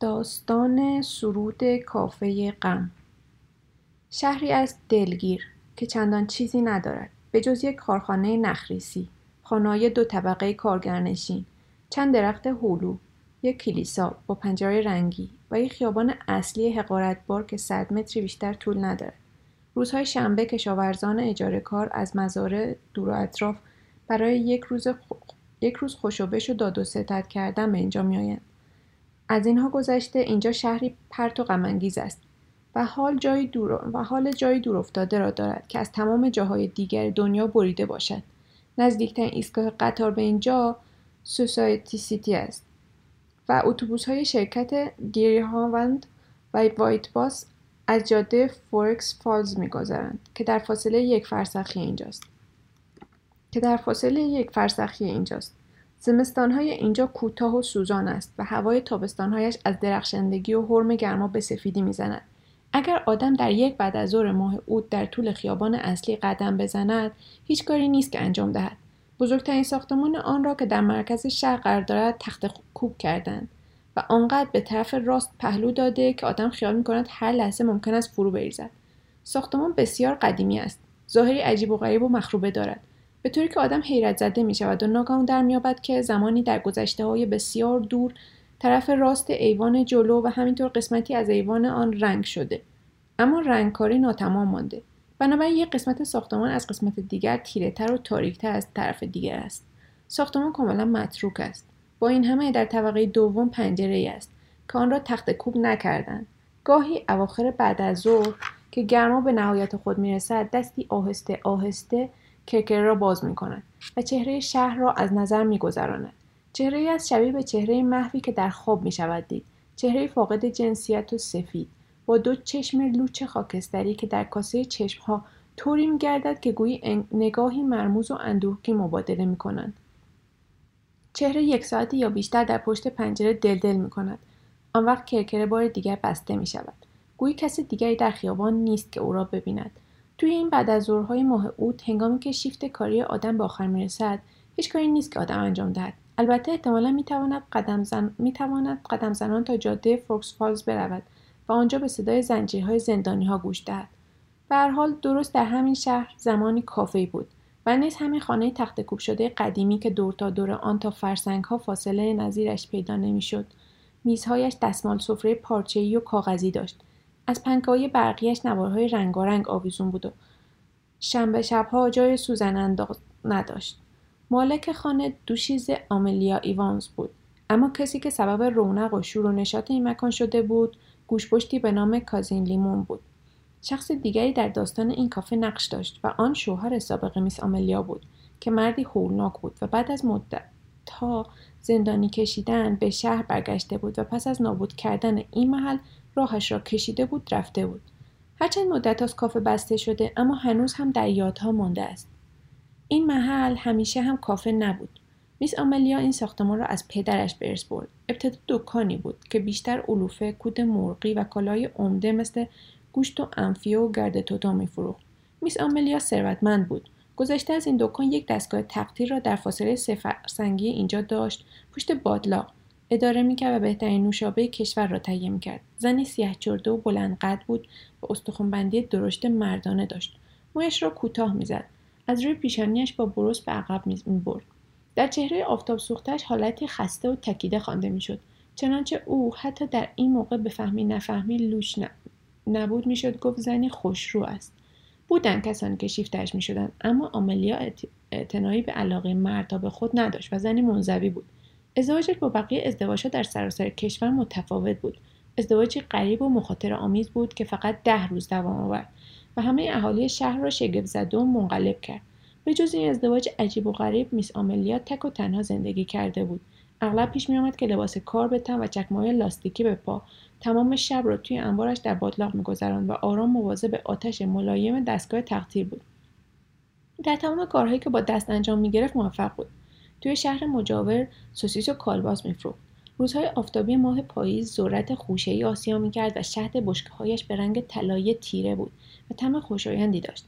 داستان سرود کافه غم. شهری از دلگیر که چندان چیزی ندارد. به جز یک کارخانه نخریسی خانه‌های دو طبقه کارگرنشین چند درخت هولو یک کلیسا با پنجره رنگی و یک خیابان اصلی حقارتبار که صد متری بیشتر طول ندارد. روزهای شنبه کشاورزان اجاره کار از مزارع دور و اطراف برای یک روز, خ... یک روز خوش و بش و داد و ستد کردن به اینجا میآیند. از اینها گذشته اینجا شهری پرت و غمانگیز است و حال جایی دور و حال جایی دور افتاده را دارد که از تمام جاهای دیگر دنیا بریده باشد. نزدیکترین ایستگاه قطار به اینجا سوسایتی سیتی است و اتوبوس های شرکت گری هاوند و وایت باس از جاده فورکس فالز میگذرند که در فاصله یک فرسخی اینجاست. که در فاصله یک فرسخی اینجاست. زمستانهای اینجا کوتاه و سوزان است و هوای تابستانهایش از درخشندگی و حرم گرما به سفیدی می‌زند. اگر آدم در یک بعد از ظهر ماه اوت در طول خیابان اصلی قدم بزند هیچ کاری نیست که انجام دهد. بزرگترین ساختمان آن را که در مرکز شهر قرار دارد تخت کوب کردند و آنقدر به طرف راست پهلو داده که آدم خیال می‌کند هر لحظه ممکن است فرو بریزد. ساختمان بسیار قدیمی است. ظاهری عجیب و غریب و مخروبه دارد. به طوری که آدم حیرت زده می شود و ناگهان در میابد که زمانی در گذشته های بسیار دور طرف راست ایوان جلو و همینطور قسمتی از ایوان آن رنگ شده. اما رنگکاری ناتمام مانده. بنابراین یک قسمت ساختمان از قسمت دیگر تیره تر و تاریکتر از طرف دیگر است. ساختمان کاملا متروک است. با این همه در طبقه دوم پنجره ای است که آن را تخت کوب نکردند. گاهی اواخر بعد از ظهر که گرما به نهایت خود می‌رسد دستی آهسته آهسته کرکره را باز می کند و چهره شهر را از نظر می گذراند. چهره از شبیه به چهره محوی که در خواب می شود دید. چهره فاقد جنسیت و سفید با دو چشم لوچ خاکستری که در کاسه چشم ها طوری می گردد که گویی نگاهی مرموز و اندوهگی مبادله می کنند. چهره یک ساعتی یا بیشتر در پشت پنجره دل دل می کند. آن وقت کرکره بار دیگر بسته می شود. گویی کسی دیگری در خیابان نیست که او را ببیند. توی این بعد از ظهرهای ماه اوت هنگامی که شیفت کاری آدم به آخر می‌رسد هیچ کاری نیست که آدم انجام دهد. البته احتمالا می‌تواند قدم, زن... می‌تواند قدم زنان تا جاده فوکس فالز برود و آنجا به صدای زنجیرهای زندانی ها گوش دهد. به هر حال درست در همین شهر زمانی کافه بود و نیز همین خانه تخت کوب شده قدیمی که دور تا دور آن تا فرسنگ ها فاصله نظیرش پیدا نمی‌شد. میزهایش دستمال سفره پارچه‌ای و کاغذی داشت. از پنکههای برقیش نوارهای رنگارنگ آویزون بود و شنبه شبها جای سوزن انداز نداشت. مالک خانه دوشیز آملیا ایوانز بود. اما کسی که سبب رونق و شور و نشاط این مکان شده بود گوشپشتی به نام کازین لیمون بود. شخص دیگری در داستان این کافه نقش داشت و آن شوهر سابق میس آملیا بود که مردی هولناک بود و بعد از مدت تا زندانی کشیدن به شهر برگشته بود و پس از نابود کردن این محل راهش را کشیده بود رفته بود. هرچند مدت از کافه بسته شده اما هنوز هم در یادها مانده است. این محل همیشه هم کافه نبود. میس آملیا این ساختمان را از پدرش به ارث برد. ابتدا دکانی بود که بیشتر علوفه کود مرغی و کالای عمده مثل گوشت و انفیه و گرد توتا میفروخت. میس آملیا ثروتمند بود. گذشته از این دکان یک دستگاه تقطیر را در فاصله سنگی اینجا داشت. پشت بادلاق اداره می‌کرد و بهترین نوشابه کشور را تهیه می‌کرد. زنی سیاه چرده و بلند قد بود و استخوانبندی درشت مردانه داشت. مویش را کوتاه می‌زد. از روی پیشانیش با برس به عقب می‌برد. در چهره آفتاب سوختش حالتی خسته و تکیده خوانده می‌شد. چنانچه او حتی در این موقع به فهمی نفهمی لوش نبود می‌شد گفت زنی خوشرو است. بودن کسانی که شیفتش می‌شدند اما آملیا اعتنایی به علاقه مردا به خود نداشت و زنی منزوی بود. ازدواجش با بقیه ازدواجها در سراسر کشور متفاوت بود. ازدواجی غریب و مخاطر آمیز بود که فقط ده روز دوام آورد و همه اهالی شهر را شگفت زده و منقلب کرد. به جز این ازدواج عجیب و غریب میس آملیا تک و تنها زندگی کرده بود. اغلب پیش میآمد که لباس کار به تن و چکمههای لاستیکی به پا تمام شب را توی انبارش در بادلاق میگذراند و آرام مواظب آتش ملایم دستگاه تقطیر بود. در تمام کارهایی که با دست انجام می‌گرفت موفق بود. توی شهر مجاور سوسیس و کالباس میفروخت. روزهای آفتابی ماه پاییز ذرت خوشهای آسیا می‌کرد و شهد بشکههایش به رنگ طلایی تیره بود و طعم خوشایندی داشت.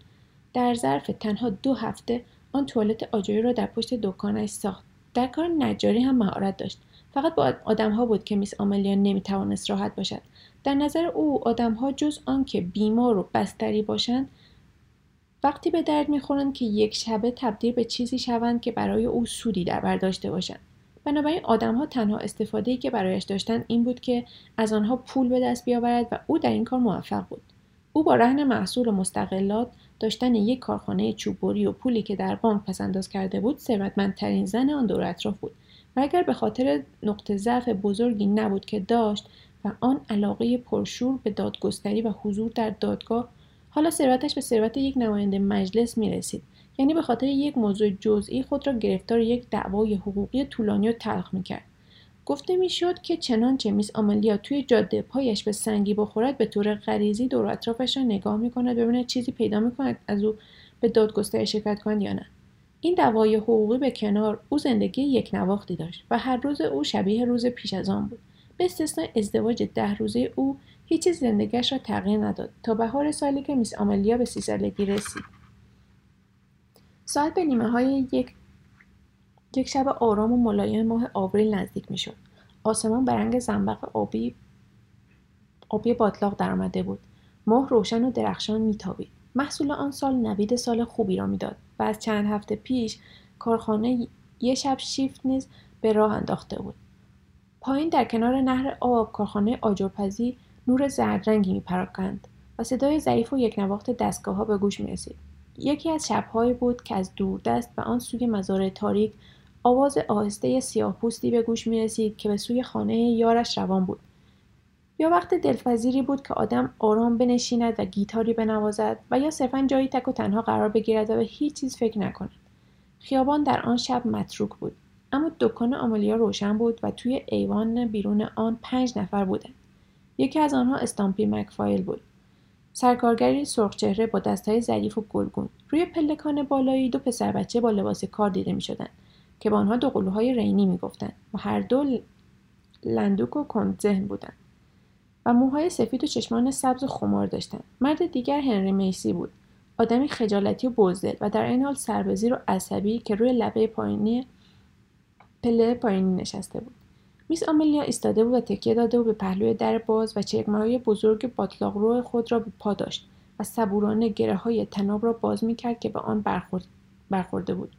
در ظرف تنها دو هفته آن توالت آجوری را در پشت دکانش ساخت. در کار نجاری هم مهارت داشت. فقط با آدمها بود که میس آملیا نمی‌توانست راحت باشد. در نظر او آدمها جز آنکه بیمار و بستری باشند وقتی به درد می‌خورند که یک شبه تبدیل به چیزی شوند که برای او سودی در برداشته باشند. بنابراین آدمها تنها استفاده که برایش داشتند این بود که از آنها پول به دست بیاورد و او در این کار موفق بود. او با رهن محصول و مستقلات داشتن یک کارخانه چوببری و پولی که در بانک پسنداز کرده بود ثروتمندترین زن آن دور اطراف بود. و اگر به خاطر نقطه ضعف بزرگی نبود که داشت و آن علاقه پرشور به دادگستری و حضور در دادگاه حالا ثروتش به ثروت یک نماینده مجلس می رسید یعنی به خاطر یک موضوع جزئی خود را گرفتار یک دعوای حقوقی طولانی و تلخ می‌کرد. گفته می‌شد که چنانچه میس آملیا توی جاده پایش به سنگی بخورد به طور غریزی دور اطرافش را نگاه می‌کند ببیند چیزی پیدا می‌کند از او به دادگستری شرکت کند یا نه. این دعوای حقوقی به کنار او زندگی یک نواختی داشت و هر روز او شبیه روز پیش از آن بود. به استثنای ازدواج ده روزه او هیچ زندگیش را تغییر نداد. تا بهار سالی که میس آملیا به سی سالگی رسید. ساعت به نیمه های یک یک شب آرام و ملایم ماه آوریل نزدیک می‌شد. آسمان به رنگ زنبق آبی آبی باطلاق درآمده بود. ماه روشن و درخشان میتابید. محصول آن سال نوید سال خوبی را می‌داد و از چند هفته پیش کارخانه یه شب شیفت نیز به راه انداخته بود. پایین در کنار نهر آب کارخانه آجرپزی نور زردرنگی میپراکند و صدای ضعیف و یک نواخت دستگاه ها به گوش می رسید. یکی از شبهایی بود که از دوردست و آن سوی مزارع تاریک آواز آهسته سیاه پوستی به گوش می رسید که به سوی خانه یارش روان بود. یا وقت دلپذیری بود که آدم آرام بنشیند و گیتاری بنوازد و یا صرفا جایی تک و تنها قرار بگیرد و به هیچ چیز فکر نکند. خیابان در آن شب متروک بود. اما دکان آمالیا روشن بود و توی ایوان بیرون آن پنج نفر بودند. یکی از آنها استامپی مکفایل بود. سرکارگری سرخچهره با دستهای ظریف و گلگون. روی پلکان بالایی دو پسر بچه با لباس کار دیده می شدن که با آنها دو قلوهای رینی می گفتن و هر دو لندوک و کند ذهن بودند و موهای سفید و چشمان سبز و خمار داشتند. مرد دیگر هنری میسی بود. آدمی خجالتی و بزدل و در این حال سربزیر و عصبی که روی لبه پایینی پله پایینی نشسته بود. میس آملیا ایستاده بود و تکیه داده بود به پهلوی در باز و چکمههای بزرگ باطلاق خود را به پا داشت و صبورانه گره های تناب را باز می کرد که به آن برخورد برخورده بود.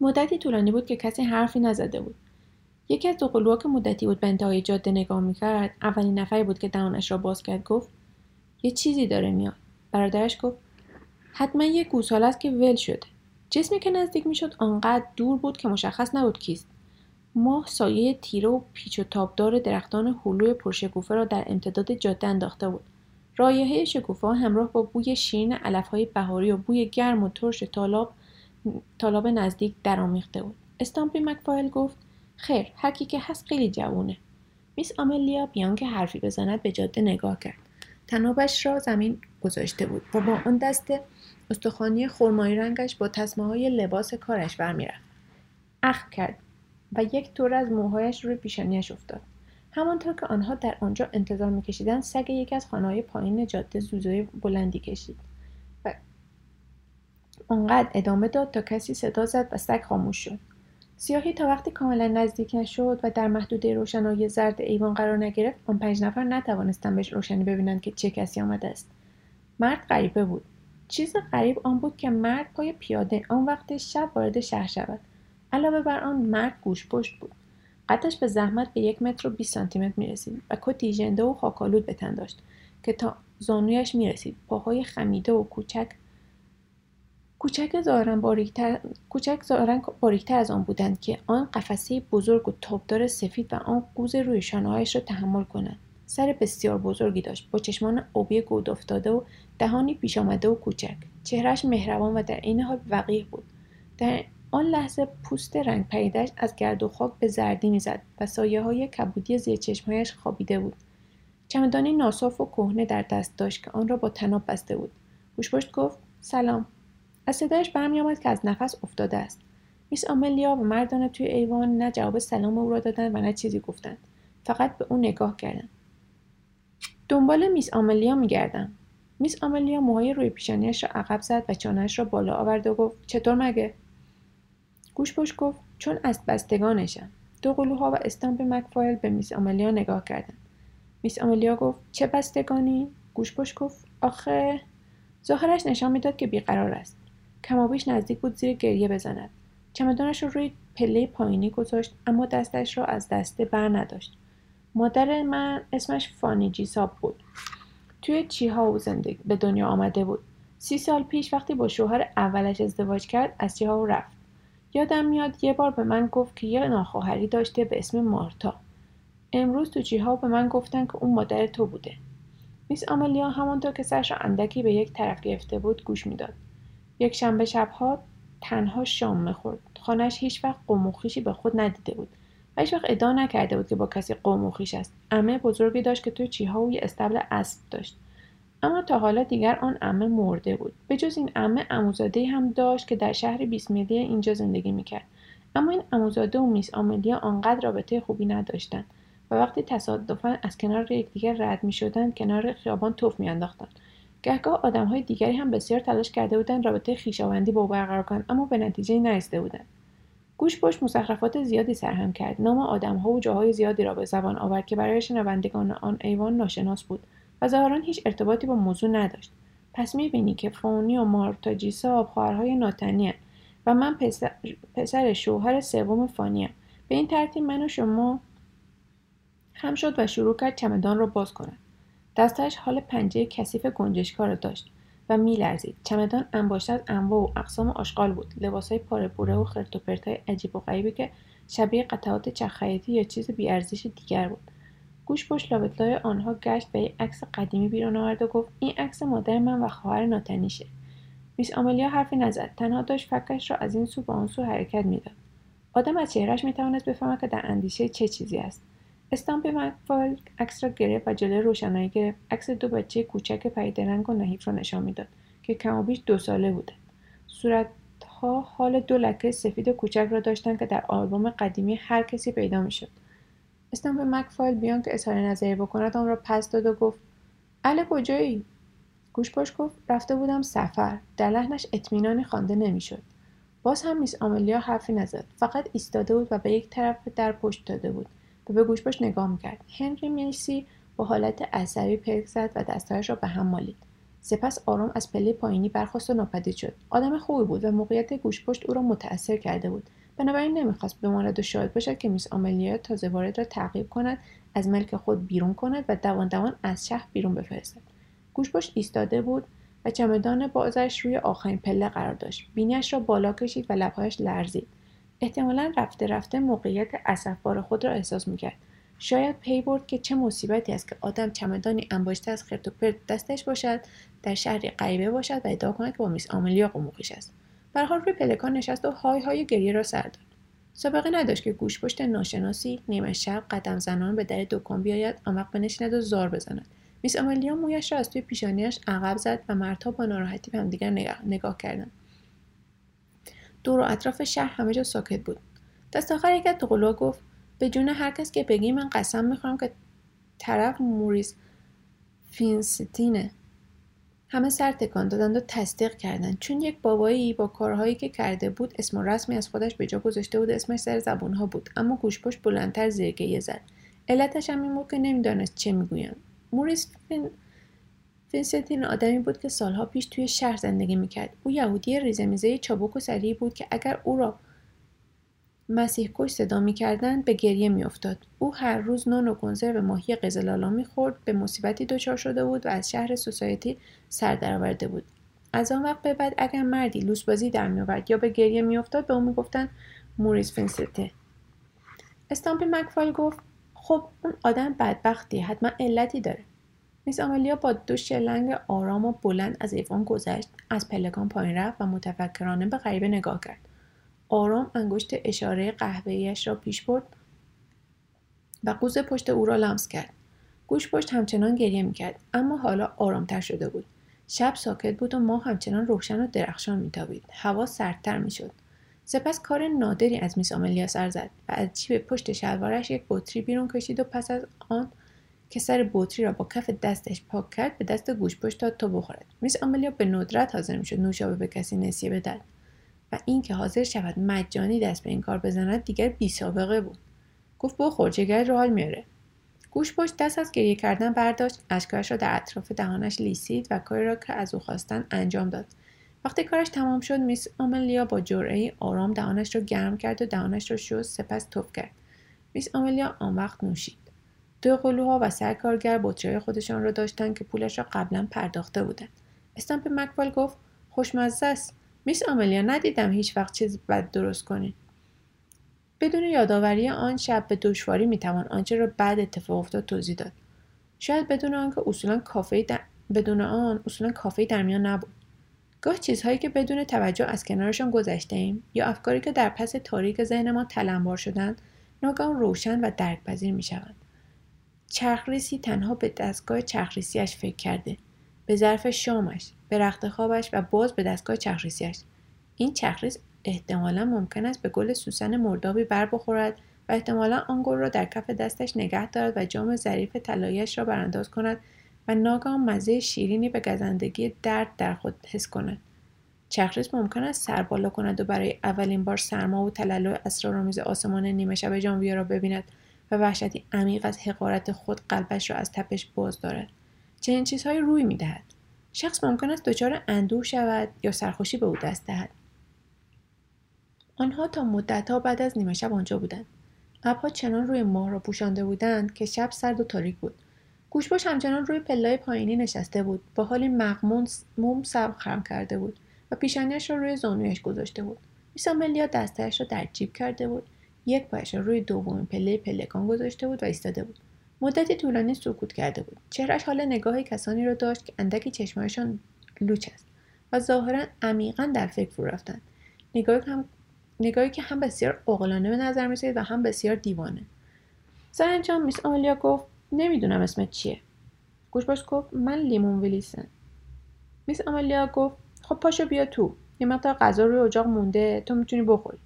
مدتی طولانی بود که کسی حرفی نزده بود. یکی از دو که مدتی بود به انتهای جاده نگاه می‌کرد اولین نفری بود که دهانش را باز کرد گفت یه چیزی داره میاد برادرش گفت حتما یه گوساله است که ول شده جسمی که نزدیک می‌شد آنقدر دور بود که مشخص نبود کیست ماه سایه تیره و پیچ و تابدار درختان هلوی پرشکوفه را در امتداد جاده انداخته بود. رایحه شکوفه همراه با بوی شیرین علفهای بهاری و بوی گرم و ترش تالاب تالاب نزدیک درآمیخته بود. استامپی مکفایل گفت خیر هر کی که هست خیلی جوونه. میس آملیا بیان که حرفی بزند به جاده نگاه کرد. تنابش را زمین گذاشته بود و با آن دست استخوانی خرمایی رنگش با تصمه های لباس کارش برمیرفت. اخ کرد. و یک طور از موهایش روی پیشانیش افتاد. همانطور که آنها در آنجا انتظار میکشیدند سگ یکی از خانههای پایین جاده زوزوی بلندی کشید و آنقدر ادامه داد تا کسی صدا زد و سگ خاموش شد. سیاهی تا وقتی کاملا نزدیک نشد و در محدوده روشنایی زرد ایوان قرار نگرفت آن پنج نفر نتوانستند بهش روشنی ببینند که چه کسی آمده است. مرد غریبه بود. چیز غریب آن بود که مرد پای پیاده آن وقت شب وارد شهر شود. علاوه بر آن مرد گوش پشت بود. قدش به زحمت به یک متر و 20 سانتی متر می رسید و کتی ژنده و خاکالود به تن داشت که تا زانویش می رسید پاهای خمیده و کوچک کوچک ظاهرا باریکتر کوچک باریکتر از آن بودند که آن قفسه بزرگ و تابدار سفید و آن قوز روی شانههایش را تحمل کنند. سر بسیار بزرگی داشت با چشمان آبی گود افتاده و دهانی پیش آمده و کوچک. چهرش مهربان و در عین حال وقیح بود. در آن لحظه پوست رنگ پریدش از گرد و خاک به زردی می‌زد و سایه های کبودی زیر چشمهایش خوابیده بود. چمدانی ناصاف و کهنه در دست داشت که آن را با تناب بسته بود. گوشپشت گفت سلام. از صدایش برمیآمد که از نفس افتاده است. میس آملیا و مردان توی ایوان نه جواب سلام او را دادند و نه چیزی گفتند. فقط به او نگاه کردند دنبال میس آملیا میگردم. میس آملیا موهای روی پیشانیش را عقب زد و چانهاش را بالا آورد و گفت چطور مگه؟ گوش گفت چون از بستگانشم. دو قلوها و استامپ مکفایل به میس آملیا نگاه کردند میس آملیا گفت چه بستگانی؟ گوشپشت گفت آخه ظاهرش نشان می‌داد که بیقرار است. کمابیش نزدیک بود زیر گریه بزند. چمدانش رو روی پله پایینی گذاشت اما دستش را از دسته بر نداشت. مادر من اسمش فانی جیساب بود. توی چیهاو زندگی به دنیا آمده بود. سی سال پیش وقتی با شوهر اولش ازدواج کرد از چیهاو رفت. یادم میاد یه بار به من گفت که یه ناخواهری داشته به اسم مارتا. امروز تو چیها به من گفتن که اون مادر تو بوده. میس آملیا همانطور که سرش را اندکی به یک طرف گرفته بود گوش می‌داد. یک شنبه شبها تنها شام می‌خورد. خانهش هیچ وقت قوم به خود ندیده بود و هیچ وقت ادعا نکرده بود که با کسی قوم است. امه بزرگی داشت که توی چیها و یه استبل اسب داشت. اما تا حالا دیگر آن امه مرده بود. به جز این امه اموزاده هم داشت که در شهر بیست میلی اینجا زندگی می‌کرد. اما این اموزاده و میس آملیا آنقدر رابطه خوبی نداشتند و وقتی تصادفا از کنار یکدیگر رد می‌شدند کنار خیابان توف میانداختند. گهگاه آدمهای دیگری هم بسیار تلاش کرده بودند رابطه خویشاوندی با او برقرار کنند اما به نتیجه نرسیده بودند. گوش پشت مزخرفات زیادی سرهم کرد. نام آدمها و جاهای زیادی را به زبان آورد که برای شنوندگان آن ایوان ناشناس بود. و ظاهرا هیچ ارتباطی با موضوع نداشت. پس می‌بینی که فونی و مارتا جیساب خواهرهای ناتنی و من پسر, پسر شوهر سوم فانیم به این ترتیب من و شما خم شد و شروع کرد چمدان را باز کند دستش حال پنجه کثیف گنجشکار را داشت و میلرزید. چمدان انباشته از انواع و اقسام آشغال بود. لباسهای پاره پوره و خرت و عجیب و غریبی که شبیه قطعات چخیتی یا چیز بیارزش دیگر بود. گوش پشت لابتلای آنها گشت و یک عکس قدیمی بیرون آورد و گفت این عکس مادر من و خواهر ناتنیشه. میس آملیا حرفی نزد. تنها داشت فکش را از این سو به آن سو حرکت می‌داد. آدم از چهرهش می‌توانست بفهمد که در اندیشه چه چیزی است. استامپ مکفال عکس را گرفت و جلوی روشنایی گرفت. عکس دو بچه کوچک پریدرنگ و نحیف را نشان می‌داد که کمابیش دو ساله بودند صورتها حال دو لکه سفید کوچک را داشتند که در آلبوم قدیمی هر کسی پیدا می‌شد. استامپ مکفایل بیان که اظهار نظری بکند آن را پس داد و گفت اله کجایی؟ گوشپاش گفت رفته بودم سفر. در لحنش اطمینانی خوانده نمی‌شد. باز هم میس آملیا حرفی نزد. فقط ایستاده بود و به یک طرف در پشت داده بود و به گوشپاش نگاه می‌کرد. هنری میسی با حالت عصبی پلک زد و دستهایش را به هم مالید. سپس آرام از پله پایینی برخواست و ناپدید شد. آدم خوبی بود و موقعیت گوشپشت او را متأثر کرده بود. بنابراین نمی‌خواست بماند و شاهد باشد که میس آملیا تازه وارد را تعقیب کند از ملک خود بیرون کند و دوان دوان از شهر بیرون بفرستد. گوشپشت ایستاده بود و چمدان بازش روی آخرین پله قرار داشت. بینیش را بالا کشید و لبهایش لرزید. احتمالا رفته رفته موقعیت اسفبار خود را احساس می‌کرد. شاید پی برد که چه مصیبتی است که آدم چمدانی انباشته از خرت و پرت دستش باشد در شهری غریبه باشد و ادعا کند که با میس آملیا قموخیش است. برحال روی پلکان نشست و های های گریه را سر داد. سابقه نداشت که گوشپشت ناشناسی نیمه شب قدم زنان به در دکان بیاید آمق بنشیند و زار بزند. میس آملیا مویش را از توی پیشانیش عقب زد و مردها با ناراحتی به همدیگر نگاه, نگاه کردند. دور و اطراف شهر همه جا ساکت بود. دست آخر یک از گفت به جون هر کس که بگی من قسم می‌خورم که طرف موریس فینستینه. همه سر تکان دادند و تصدیق کردند چون یک بابایی با کارهایی که کرده بود اسم و رسمی از خودش به جا گذاشته بود اسمش سر زبونها بود. اما گوشپشت بلندتر زیرگیه زد. علتش هم این بود که نمی‌دانست چه می‌گویند موریس فین... فینستین آدمی بود که سالها پیش توی شهر زندگی می‌کرد. او یهودی ریزمیزه چابک و سریعی بود که اگر او را مسیح کش صدا می‌کردند به گریه میافتاد. او هر روز نان و کنسرو ماهی قزلالا می‌خورد به مصیبتی دچار شده بود و از شهر سوسایتی سر درآورده بود. از آن وقت به بعد اگر مردی لوسبازی در میآورد یا به گریه میافتاد به او می‌گفتند موریس فینسته استامپی مکفال گفت خب اون آدم بدبختی حتما علتی داره. میس آملیا با دو شلنگ آرام و بلند از ایوان گذشت از پلکان پایین رفت و متفکرانه به غریبه نگاه کرد. آرام انگشت اشاره قهوه‌ایش را پیش برد و قوز پشت او را لمس کرد. گوش پشت همچنان گریه می‌کرد اما حالا آرامتر شده بود. شب ساکت بود و ماه همچنان روشن و درخشان میتابید. هوا سردتر می‌شد. سپس کار نادری از میس آملیا سر زد و از جیب پشت شلوارش یک بطری بیرون کشید و پس از آن که سر بطری را با کف دستش پاک کرد به دست گوش پشت داد تا بخورد. میس آملیا به ندرت حاضر می‌شد نوشابه به کسی نسیه بدهد و اینکه حاضر شود مجانی دست به این کار بزند دیگر بی سابقه بود. گفت بخور جگر رو حال میاره گوش پشت دست از گریه کردن برداشت. اشکایش را در اطراف دهانش لیسید و کاری را که از او خواستن انجام داد. وقتی کارش تمام شد میس آملیا با جرعه آرام دهانش را گرم کرد و دهانش را شست سپس توف کرد. میس آملیا آن وقت نوشید. دو قلوها و سرکارگر بطری خودشان را داشتند که پولش را قبلا پرداخته بودند. استامپ مکفال گفت خوشمزه است. میس آملیا ندیدم هیچ وقت چیز بد درست کنید بدون یادآوری آن شب به دشواری می‌توان آنچه را بعد اتفاق افتاد توضیح داد. شاید بدون آنکه اصولا کافه در... بدون آن اصولا کافه در میان نبود. گاه چیزهایی که بدون توجه از کنارشان گذشته ایم یا افکاری که در پس تاریک ذهن ما تلمبار شدند ناگهان روشن و درکپذیر می‌شوند. چرخریسی تنها به دستگاه چرخریسیش فکر کرده به ظرف شامش. به رخت خوابش و باز به دستگاه چرخریسیش این چرخریس احتمالا ممکن است به گل سوسن مردابی بر بخورد و احتمالا آن گل را در کف دستش نگه دارد و جام ظریف طلاییاش را برانداز کند و ناگهان مزه شیرینی به گزندگی درد در خود حس کند. چرخریس ممکن است سر بالا کند و برای اولین بار سرما و تلالو اسرارآمیز آسمان نیمه شب ژانویه را ببیند و وحشتی عمیق از حقارت خود قلبش را از تپش باز دارد. چنین چیزهایی روی می‌دهد. شخص ممکن است دچار اندوه شود یا سرخوشی به او دست دهد. آنها تا مدتها بعد از نیمه شب آنجا بودند. ابرها چنان روی ماه را پوشانده بودند که شب سرد و تاریک بود. گوشباش همچنان روی پلای پایینی نشسته بود. با حالی مغمون موم سب خرم کرده بود و پیشانیش را روی زانویش گذاشته بود. میساملیا دستهاش را در جیب کرده بود. یک پایش را روی دومین پله پلکان گذاشته بود و ایستاده بود. مدتی طولانی سکوت کرده بود. چهرش حال نگاه کسانی را داشت که اندکی چشمهایشان لوچ است و ظاهرا عمیقا در فکر فرو رفتند نگاهی هم نگاهی که هم بسیار عاقلانه به نظر می‌رسید و هم بسیار دیوانه. سرانجام میس آمالیا گفت نمی‌دونم اسمت چیه. گوشباش گفت من لیمون ویلیسن میس آمالیا گفت خب پاشو بیا تو. یه مقدار غذا روی اجاق مونده تو می‌تونی بخوری.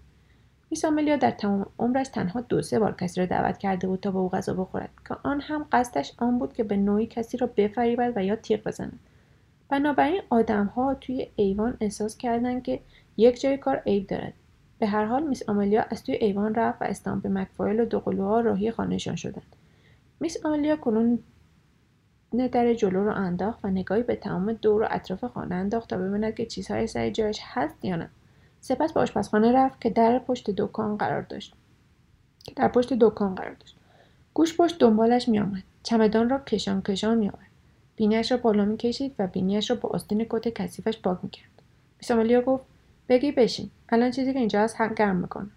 میس آمالیا در تمام عمرش تنها دو سه بار کسی را دعوت کرده بود تا به او غذا بخورد. که آن هم قصدش آن بود که به نوعی کسی را بفریبد و یا تیغ بزند. بنابراین آدمها توی ایوان احساس کردند که یک جای کار عیب دارد. به هر حال میس آملیا از توی ایوان رفت و استامپ مکفایل و دوقلوها راهی خانهشان شدند. میس آملیا کنون در جلو رو انداخت و نگاهی به تمام دور و اطراف خانه انداخت تا ببیند که چیزهای سر جایش هست یا نه. سپس به آشپزخانه رفت که در پشت دکان قرار داشت. در پشت دکان قرار داشت. گوش پشت دنبالش میآمد. چمدان را کشان کشان میآورد. بینیش را بالا می‌کشید و بینیش را با آستین کت کثیفش پاک می‌کرد. میس گفت بگی بشین. الان چیزی که اینجا هست هم گرم می‌کنم.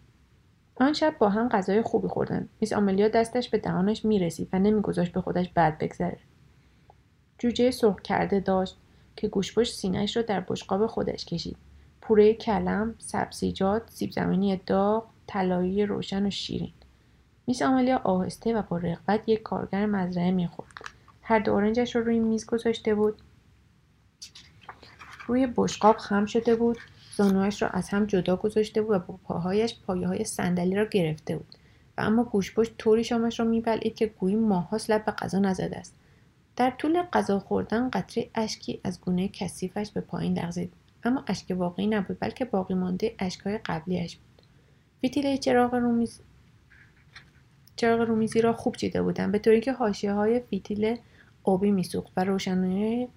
آن شب با هم غذای خوبی خوردن. میس آملیا دستش به دهانش می‌رسید و نمیگذاشت به خودش بد بگذره. جوجه سرخ کرده داشت که گوشپشت سینهش را در بشقاب خودش کشید. پوره کلم سبزیجات سیب زمینی داغ طلایی روشن و شیرین. میس آملیا آهسته و با رغبت یک کارگر مزرعه می‌خورد. هر دو اورنجش را روی میز گذاشته بود. روی بشقاب خم شده بود. زانوهاش را از هم جدا گذاشته بود و با پاهایش پایه های صندلی را گرفته بود. و اما گوشپشت طوری شامش را میبلعید که گویی ماهاست لب به غذا نزده است. در طول غذا خوردن قطره اشکی از گونه کثیفش به پایین لغزید. اما اشک واقعی نبود بلکه باقی مانده اشکهای قبلیش بود. فتیله چراغ رومیز چراغ رومیزی را خوب چیده بودن به طوری که حاشیه های فیتیل آبی میسوخت و روشنایی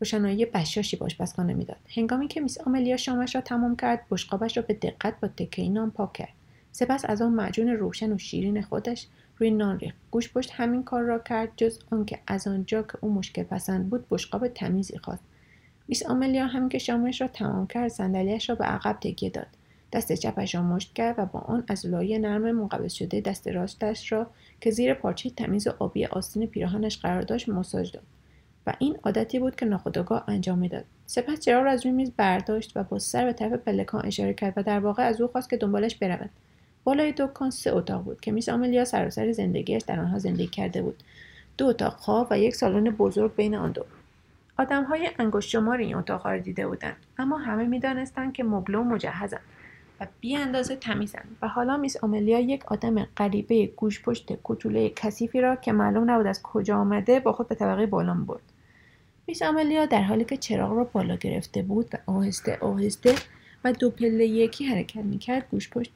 روشنایی بشاشی به آشپزخانه می‌داد. هنگامی که میس آملیا شامش را تمام کرد بشقابش را به دقت با تکه نان پاک کرد. سپس از آن معجون روشن و شیرین خودش روی نان ریخت. گوش پشت همین کار را کرد جز آنکه از آنجا که او مشکل پسند بود بشقاب تمیزی خواست. میس آملیا هم که شامش را تمام کرد صندلیاش را به عقب تکیه داد. دست چپش را مشت کرد و با آن از لایه نرم منقبض شده دست راستش را که زیر پارچه تمیز و آبی آستین پیراهنش قرار داشت ماساژ داد و این عادتی بود که ناخودآگاه انجام می‌داد. سپس چراغ را از روی میز برداشت و با سر به طرف پلکان اشاره کرد و در واقع از او خواست که دنبالش برود بالای دکان سه اتاق بود که میس آملیا سراسر زندگیش در آنها زندگی کرده بود. دو اتاق خواب و یک سالن بزرگ بین آن دو. آدمهای انگشت شمار این اتاقها را دیده بودند اما همه می‌دانستند که مبله و مجهزند و بی اندازه تمیزند و حالا میس آملیا یک آدم غریبه گوش پشت کوچوله کثیفی را که معلوم نبود از کجا آمده با خود به طبقه بالا برد. میس آملیا در حالی که چراغ را بالا گرفته بود و آهسته آهسته و دو پله یکی حرکت می‌کرد گوش پشت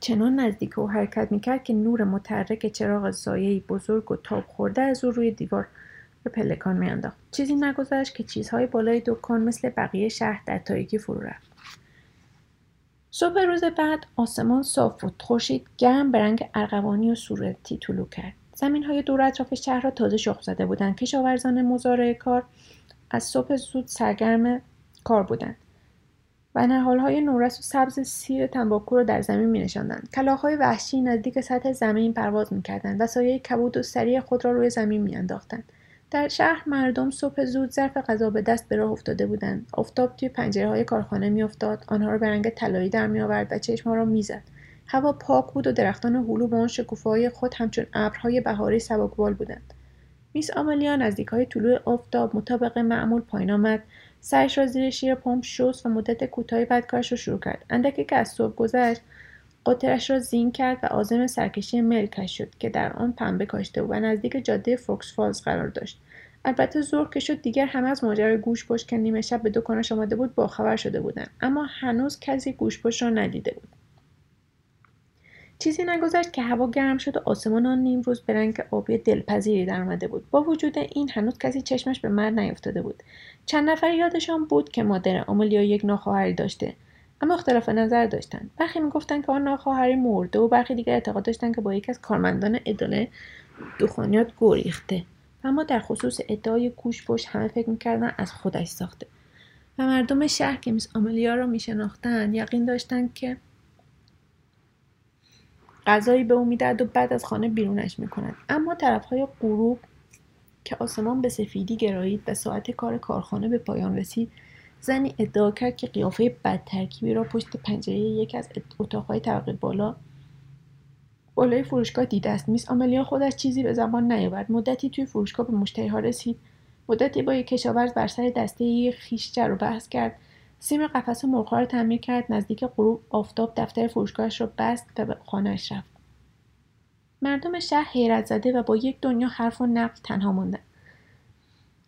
چنان نزدیک او حرکت می‌کرد که نور متحرک چراغ سایهای بزرگ و تاب خورده از او روی دیوار به پلکان میانداخت. چیزی نگذشت که چیزهای بالای دکان مثل بقیه شهر در تاریکی فرو رفت. صبح روز بعد آسمان صاف بود. خورشید گرم به رنگ ارغوانی و صورتی طلوع کرد. زمین های دور اطراف شهر را تازه شخم زده بودند. کشاورزان مزارع کار از صبح زود سرگرم کار بودند و های نورس و سبز سیر تنباکو را در زمین می نشاندند. کلاهای وحشی نزدیک سطح زمین پرواز می کردند و سایه کبود و سریع خود را روی زمین می انداختند. در شهر مردم صبح زود ظرف غذا به دست به راه افتاده بودند. آفتاب توی پنجره های کارخانه میافتاد. آنها را به رنگ طلایی در میآورد و چشمها را می‌زد. هوا پاک بود و درختان هلو با آن شکوفههای خود همچون ابرهای بهاری سبکبال بودند. میس آملیا نزدیک های طلوع آفتاب مطابق معمول پایین آمد. سرش را زیر شیر پمپ شست و مدت کوتاهی بعد کارش را شروع کرد. اندکی که از صبح گذشت قاطرش را زین کرد و عازم سرکشی ملکش شد که در آن پنبه کاشته و نزدیک جاده فوکس فالز قرار داشت. البته ظهر که شد دیگر همه از ماجرای گوژپشت که نیمه شب به دکانش آمده بود باخبر شده بودند. اما هنوز کسی گوژپشت را ندیده بود. چیزی نگذشت که هوا گرم شد و آسمان آن نیم روز به رنگ آبی دلپذیری آمده بود. با وجود این هنوز کسی چشمش به مرد نیفتاده بود. چند نفر یادشان بود که مادر آمولیا یک ناخواهری داشته. اما اختلاف نظر داشتند برخی می‌گفتند که آن ناخواهری مرده و برخی دیگر اعتقاد داشتند که با یکی از کارمندان اداره دخانیات گریخته. اما در خصوص ادعای کوش پشت همه فکر می‌کردن از خودش ساخته. و مردم شهر که میس آملیا را میشناختند یقین داشتند که غذایی به او می‌دهد و بعد از خانه بیرونش می‌کند. اما طرفهای غروب که آسمان به سفیدی گرایید و ساعت کار کارخانه به پایان رسید زنی ادعا کرد که قیافه بدترکیبی را پشت پنجره یکی از اتاقهای طبقه بالا بالای فروشگاه دیده است. میس آملیا خودش چیزی به زبان نیاورد. مدتی توی فروشگاه به مشتریها رسید. مدتی با یک کشاورز بر سر دسته خیش جر و بحث کرد. سیم قفس مرغها را تعمیر کرد. نزدیک غروب آفتاب دفتر فروشگاهش را بست و به خانهاش رفت. مردم شهر حیرت زده و با یک دنیا حرف و نقل تنها ماندند.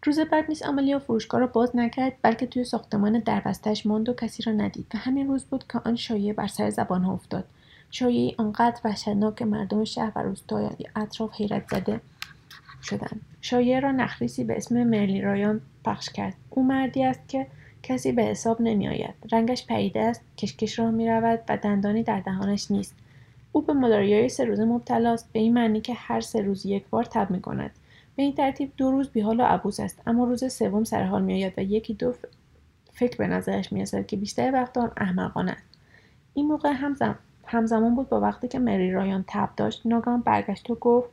روز بعد نیست آملیا فروشگاه را باز نکرد بلکه توی ساختمان دربستش ماند و کسی را ندید. و همین روز بود که آن شایعه بر سر زبانها افتاد. شایعی آنقدر وحشتناک مردم شهر و روستای اطراف حیرت زده شدند. شایعه را نخریسی به اسم مرلی رایان پخش کرد. او مردی است که کسی به حساب نمیآید. رنگش پریده است کشکش راه می‌رود و دندانی در دهانش نیست. او به ملاریای سه روزه مبتلا است به این معنی که هر سه روز یک بار تب می کند به این ترتیب دو روز بیحال و عبوس است. اما روز سوم سرحال میآید و یکی دو فکر به نظرش می‌رسد که بیشتر وقت آن احمقانه است. این موقع هم همزمان بود با وقتی که مری رایان تب داشت ناگهان برگشت و گفت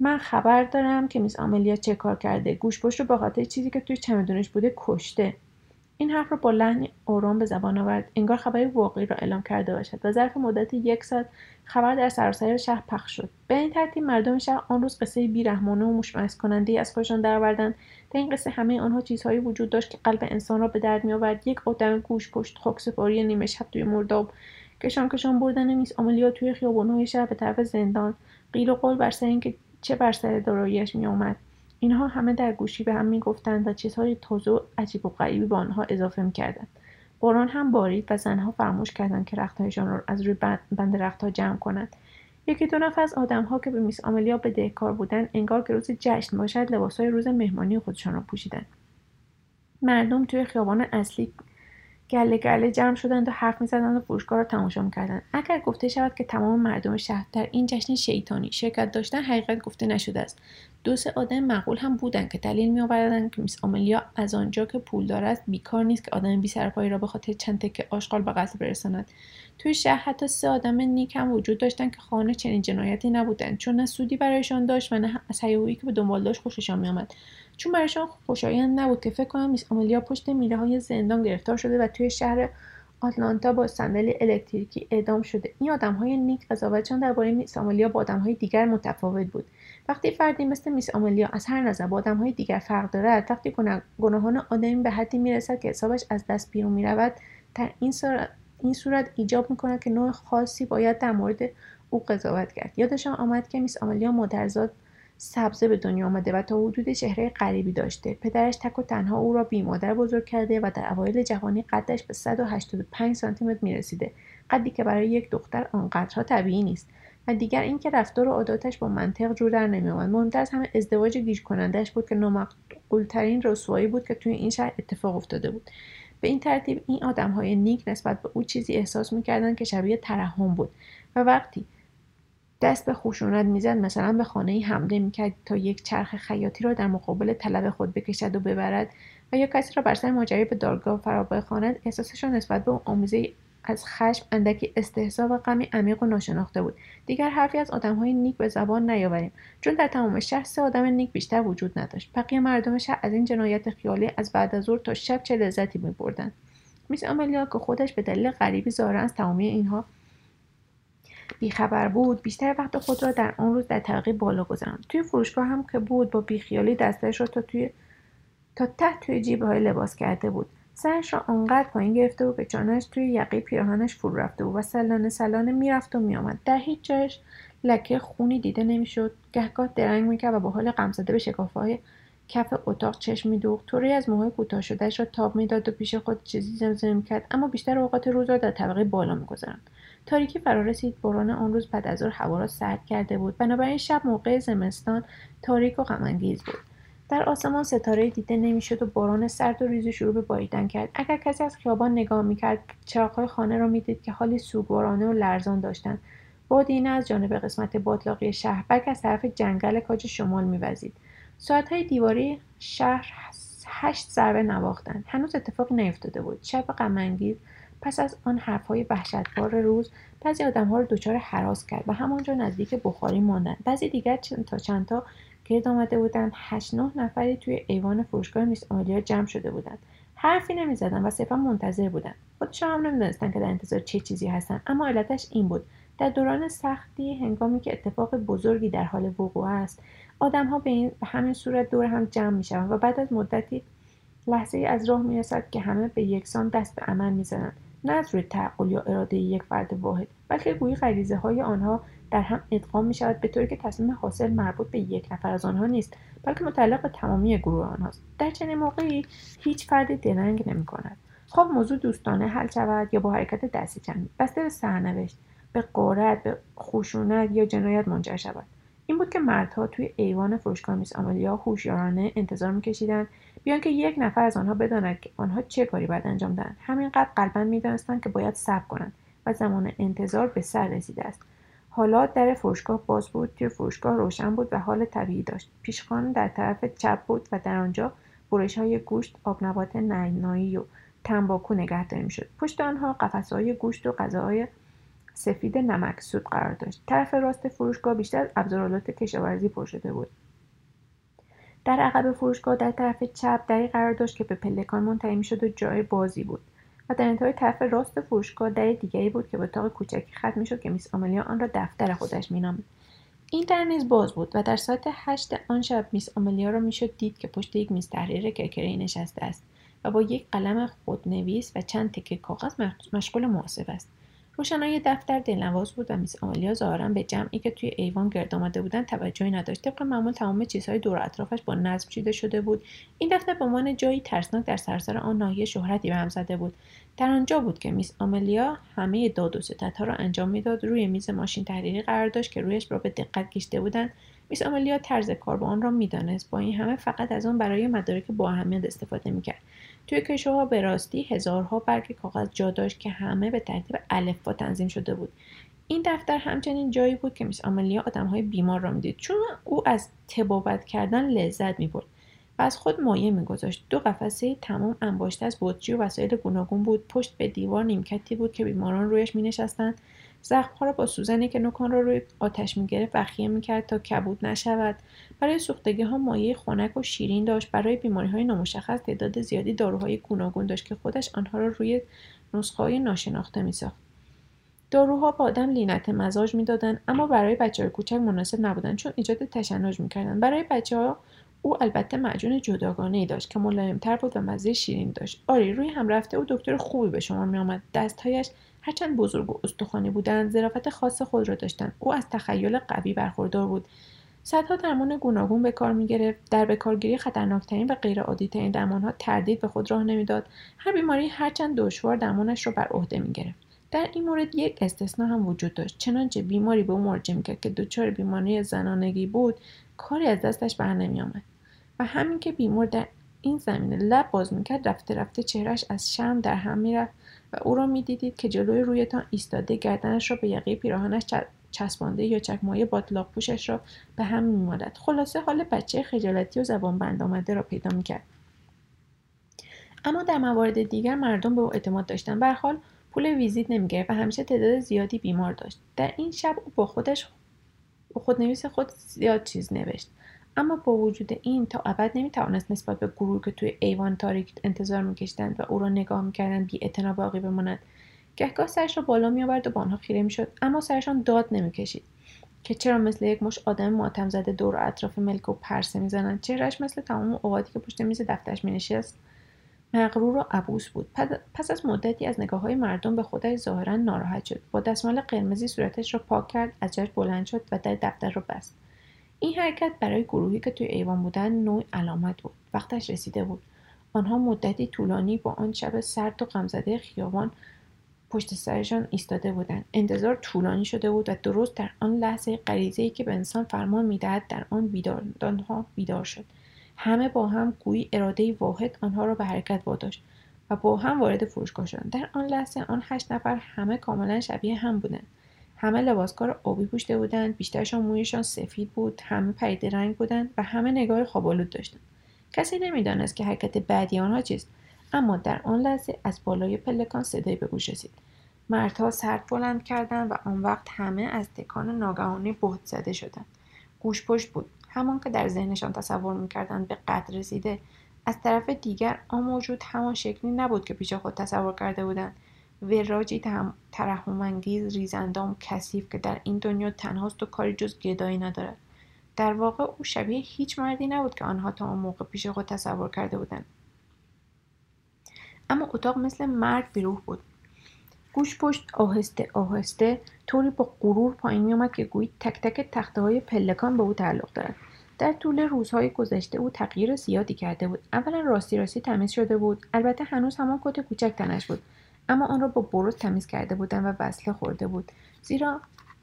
من خبر دارم که میس آملیا چه کار کرده. گوشپشت رو به خاطر چیزی که توی چمدونش بوده کشته. این حرف را با لحنی آرام به زبان آورد. انگار خبری واقعی را اعلام کرده باشد و ظرف مدت یک ساعت خبر در سراسر شهر پخش شد. به این ترتیب مردم شهر آن روز قصه بیرحمانه و مشمئز کننده از خودشان درآوردند در این قصه همه آنها چیزهایی وجود داشت که قلب انسان را به درد میآورد. یک آدم گوش پشت خاکسپاری نیمه شب توی مرداب کشان کشان بردن میس آملیا توی خیابانهای شهر به طرف زندان قیل و قول بر سر اینکه چه بر سر داراییاش میآمد. اینها همه در گوشی به هم می‌گفتند و چیزهای تازه و عجیب و غریبی به آنها اضافه می‌کردند. باران هم بارید و زنها فراموش کردند که رختهایشان را از روی بند رختها جمع کنند. یکی دو نفر از آدمها که به میس آملیا بدهکار بودند انگار که روز جشن باشد لباسهای روز مهمانی خودشان را پوشیدند. مردم توی خیابان اصلی گله گله جمع شدند و حرف می‌زدند و فروشگاه را تماشا می‌کردند اگر گفته شود که تمام مردم شهر در این جشن شیطانی شرکت داشتن حقیقت گفته نشده است. دو سه آدم معقول هم بودند که دلیل میآوردند که میس آملیا از آنجا که پولدار است بیکار نیست که آدم بی سرپایی را به خاطر چند تکه آشغال به قتل برساند. توی شهر حتی سه آدم نیک هم وجود داشتند که خانه چنین جنایتی نبودند چون نه سودی برایشان داشت و نه از که به دنبال داشت خوششان میآمد. چون برایشان خوشایند نبود که فکر کنم میس آملیا پشت میله های زندان گرفتار شده و توی شهر آتلانتا با صندلی الکتریکی اعدام شده. این آدم های نیک قضاوتشان درباره میس آملیا با آدم های دیگر متفاوت بود. وقتی فردی مثل میس آملیا از هر نظر با آدم های دیگر فرق دارد وقتی گناهان آدمی به حدی می‌رسد که حسابش از دست بیرون می‌رود در این این صورت ایجاب می‌کند که نوع خاصی باید در مورد او قضاوت کرد. یادشان آمد که میس آملیا مادرزاد سبزه به دنیا آمده و تا حدود چهره غریبی داشته. پدرش تک و تنها او را بی مادر بزرگ کرده و در اوایل جوانی قدش به 185 سانتی متر می‌رسیده. قدی که برای یک دختر آنقدرها طبیعی نیست. و دیگر اینکه رفتار و عاداتش با منطق جور در نمیآمد. مهمتر از همه ازدواج گیج کنندهش بود که نامعقولترین رسوایی بود که توی این شهر اتفاق افتاده بود. به این ترتیب این های نیک نسبت به او چیزی احساس می‌کردند که شبیه ترحم بود. و وقتی دست به خشونت می‌زد. مثلا به خانه ای حمله می‌کرد تا یک چرخ خیاطی را در مقابل طلب خود بکشد و ببرد و یا کسی را بر سر ماجرای به دادگاه فرا بخواند. احساسش نسبت به او آموزه از خشم اندکی استحضا و غمی عمیق و ناشناخته بود. دیگر حرفی از آدمهای نیک به زبان نیاوریم. چون در تمام شهر سه آدم نیک بیشتر وجود نداشت. بقیه مردم شهر از این جنایت خیالی از بعد از ظهر تا شب چه لذتی میبردند؟ میس آملیا که خودش به دلیل غریبی ظاهرا از تمامی اینها بیخبر بود بیشتر وقت خود را در آن روز در طبقه بالا گذراند. توی فروشگاه هم که بود با بیخیالی دستش را تا توی تا ته توی جیبهای لباس کرده بود. سرش را آنقدر پایین گرفته بود که چانهش توی یقه پیراهنش فرو رفته بود و سلانه سلانه می‌رفت و میآمد. در هیچ جایش لکه خونی دیده نمی‌شد. گهگاه درنگ می‌کرد و با حال غمزده به شکافهای کف اتاق چشم میدوخت. طوری از موهای کوتاه شدهش را تاب می‌داد و پیش خود چیزی زمزمه می‌کرد اما بیشتر اوقات روز را در طبقه بالا میگذراند. تاریکی فرا رسید. باران آن روز بعد از هوا را سرد کرده بود. بنابراین شب موقع زمستان تاریک و غمانگیز بود. در آسمان ستاره دیده نمی‌شد و باران سرد و ریزی شروع به باریدن کرد. اگر کسی از خیابان نگاه می‌کرد چراغهای خانه را می‌دید که حالی سوگوارانه و لرزان داشتند. بادی نه از جانب قسمت باطلاقی شهر بلکه از طرف جنگل کاج شمال میوزید. ساعتهای دیواری شهر هشت ضربه نواختند. هنوز اتفاق نیفتاده بود. شب غمانگیز پس از آن حرفهای وحشتبار روز بعضی آدمها را دچار حراس کرد و همانجا نزدیک بخاری ماندند. بعضی دیگر چند تا چندتا گرد آمده بودند. هشت نه نفری توی ایوان فروشگاه میس آمالیا جمع شده بودند. حرفی نمی‌زدند و صرفا منتظر بودند. خودشان هم نمی‌دانستند که در انتظار چه چیزی هستند. اما علتش این بود. در دوران سختی هنگامی که اتفاق بزرگی در حال وقوع است آدمها به, این، به همین صورت دور هم جمع می‌شوند و بعد از مدتی لحظه ای از راه می‌رسد که همه به یکسان دست به عمل می‌زنند. نه از روی تعقل یا اراده یک فرد واحد بلکه گویی غریزه های آنها در هم ادغام می شود به طوری که تصمیم حاصل مربوط به یک نفر از آنها نیست بلکه متعلق به تمامی گروه آنهاست. در چنین موقعی هیچ فردی درنگ نمی کند خب موضوع دوستانه حل شود یا با حرکت دستی چند بسته به سرنوشت به قارت به خشونت یا جنایت منجر شود. این بود که مردها توی ایوان فروشگاه میس آمالیا هوشیارانه انتظار میکشیدند بیان که یک نفر از آنها بداند که آنها چه کاری باید انجام دهند. همینقدر قلبا می‌دانستند که باید صبر کنند و زمان انتظار به سر رسیده است. حالا در فروشگاه باز بود توی فروشگاه روشن بود و حال طبیعی داشت. پیشخان در طرف چپ بود و در آنجا برش های گوشت آبنبات نعنایی و تنباکو نگهداری می‌شد. پشت آنها های گوشت و غذاهای سفید نمکسود قرار داشت. طرف راست فروشگاه بیشتر ابزارالات کشاورزی پر شده بود. در عقب فروشگاه در طرف چپ دری قرار داشت که به پلکان منتهی می‌شد و جای بازی بود و در انتهای طرف راست فروشگاه در دیگری بود که به اتاق کوچکی ختم می‌شد که میس آملیا آن را دفتر خودش مینامید. این در نیز باز بود و در ساعت هشت آن شب میس آملیا را می‌شد دید که پشت یک میز تحریر کرکری نشسته است و با یک قلم خودنویس و چند تکه کاغذ مشغول محاسبه است. روشنایی دفتر دلنواز بود و میس آمالیا ظاهرا به جمعی که توی ایوان گرد آمده بودند توجهی نداشت. طبق معمول تمام چیزهای دور اطرافش با نظم چیده شده بود. این دفتر به عنوان جایی ترسناک در سراسر آن ناحیه شهرتی به هم زده بود. در آنجا بود که میس آملیا همه داد و ستدها را انجام می‌داد. روی میز ماشین تحریری قرار داشت که رویش را به دقت کشیده بودند. میس آملیا طرز کار با آن را می‌دانست. با این همه فقط از آن برای مدارک با اهمیت استفاده می‌کرد. توی کشوها به راستی هزارها برگ کاغذ جا داشت که همه به ترتیب الفبا تنظیم شده بود. این دفتر همچنین جایی بود که میس آملیا آدمهای بیمار را می‌دید. چون او از تبابت کردن لذت می‌برد و از خود مایه میگذاشت. دو قفسه تمام انباشته از بطری و وسایل گوناگون بود. پشت به دیوار نیمکتی بود که بیماران رویش مینشستند. زخمها را با سوزنی که نوکان را روی آتش می‌گرفت وخیه می‌کرد تا کبود نشود. برای سوختگی ها مایه خنک و شیرین داشت. برای بیماری های نامشخص تعداد زیادی داروهای گوناگون داشت که خودش آنها را روی نسخه های ناشناخته میساخت. داروها با آدم لینت مزاج می‌دادند اما برای بچه های کوچک مناسب نبودند چون ایجاد تشنج می‌کردند برای بچه ها او البته معجون جداگانه ای داشت که ملایمتر بود و مزه شیرین داشت. آری روی هم رفته او دکتر خوبی به شما میآمد. دستهایش هرچند بزرگ و استخوانی بودند ظرافت خاص خود را داشتند. او از تخیل قوی برخوردار بود. صدها درمان گوناگون به کار می‌گرفت. در بکارگیری خطرناکترین و غیرعادیترین درمانها تردید به خود راه نمی‌داد. هر بیماری هرچند دشوار درمانش را بر عهده می‌گرفت. در این مورد یک استثنا هم وجود داشت. چنانچه بیماری به او مراجعه می‌کرد که دچار بیماری زنانگی بود کاری از دستش بر نمیآمد. و همین که بیمار در این زمینه لب باز می‌کرد رفته رفته چهرش از شرم در هم می‌رفت. و او را می‌دیدید که جلوی رویتان ایستاده گردنش را به یقه پیراهنش چسبانده یا چکمای باطلاق پوشش را به هم میمالد. خلاصه حال بچه خجالتی و زبان بند آمده را پیدا می‌کرد. اما در موارد دیگر مردم به او اعتماد داشتند. پول ویزیت نمی‌گرفت و همیشه تعداد زیادی بیمار داشت. در این شب او با خودش خودنویس خود زیاد چیز نوشت. اما با وجود این تا ابد نمی‌توانست نسبت به گروه که توی ایوان تاریک انتظار میکشیدند و او را نگاه می‌کردند بی باقی بماند. گهگاه سرش را بالا میآورد و به آنها خیره می‌شد اما سرشان داد نمی‌کشید که چرا مثل یک مش آدم ماتم زده دور و اطراف ملک و پرسه می‌زنند؟ چهرش مثل تمام اوقاتی که پشت میز دفترش مینشست مغرور و عبوس بود. پس از مدتی از نگاه های مردم به خودش ظاهرا ناراحت شد. با دستمال قرمزی صورتش را پاک کرد از جاش بلند شد و در دفتر را بست. این حرکت برای گروهی که توی ایوان بودن نوع علامت بود. وقتش رسیده بود. آنها مدتی طولانی با آن شب سرد و غمزده خیابان پشت سرشان ایستاده بودند. انتظار طولانی شده بود و درست در آن لحظه غریزهای که به انسان فرمان می‌دهد در آن بیدار آنها بیدار شد. همه با هم گویی اراده واحد آنها را به حرکت واداشت و با هم وارد فروشگاه شدند. در آن لحظه آن هشت نفر همه کاملا شبیه هم بودند. همه لباسکار آبی پوشیده بودند بیشترشان مویشان سفید بود همه پریده رنگ بودند و همه نگاه خوابالود داشتند کسی نمی‌دانست که حرکت بعدی آنها چیست اما در آن لحظه از بالای پلکان صدایی به گوش رسید. مردها سرد بلند کردند و آن وقت همه از تکان ناگهانی بهت زده شدند گوش پشت بود. همان که در ذهنشان تصور می‌کردند به قدر رسیده از طرف دیگر آن موجود همان شکلی نبود که پیش خود تصور کرده بودند. وراجی ترحمانگیز ریزندام کثیف که در این دنیا تنهاست و کاری جز گدایی ندارد. در واقع او شبیه هیچ مردی نبود که آنها تا آن موقع پیش خود تصور کرده بودند. اما اتاق مثل مرگ بیروح بود. گوش پشت آهسته آهسته طوری با غرور پایین میآمد که گویی تک تک تخته های پلکان به او تعلق دارد. در طول روزهای گذشته او تغییر زیادی کرده بود. اولا راستی راستی تمیز شده بود. البته هنوز همان کت کوچک تنش بود. اما آن را با برس تمیز کرده بودند و وصله خورده بود. زیرا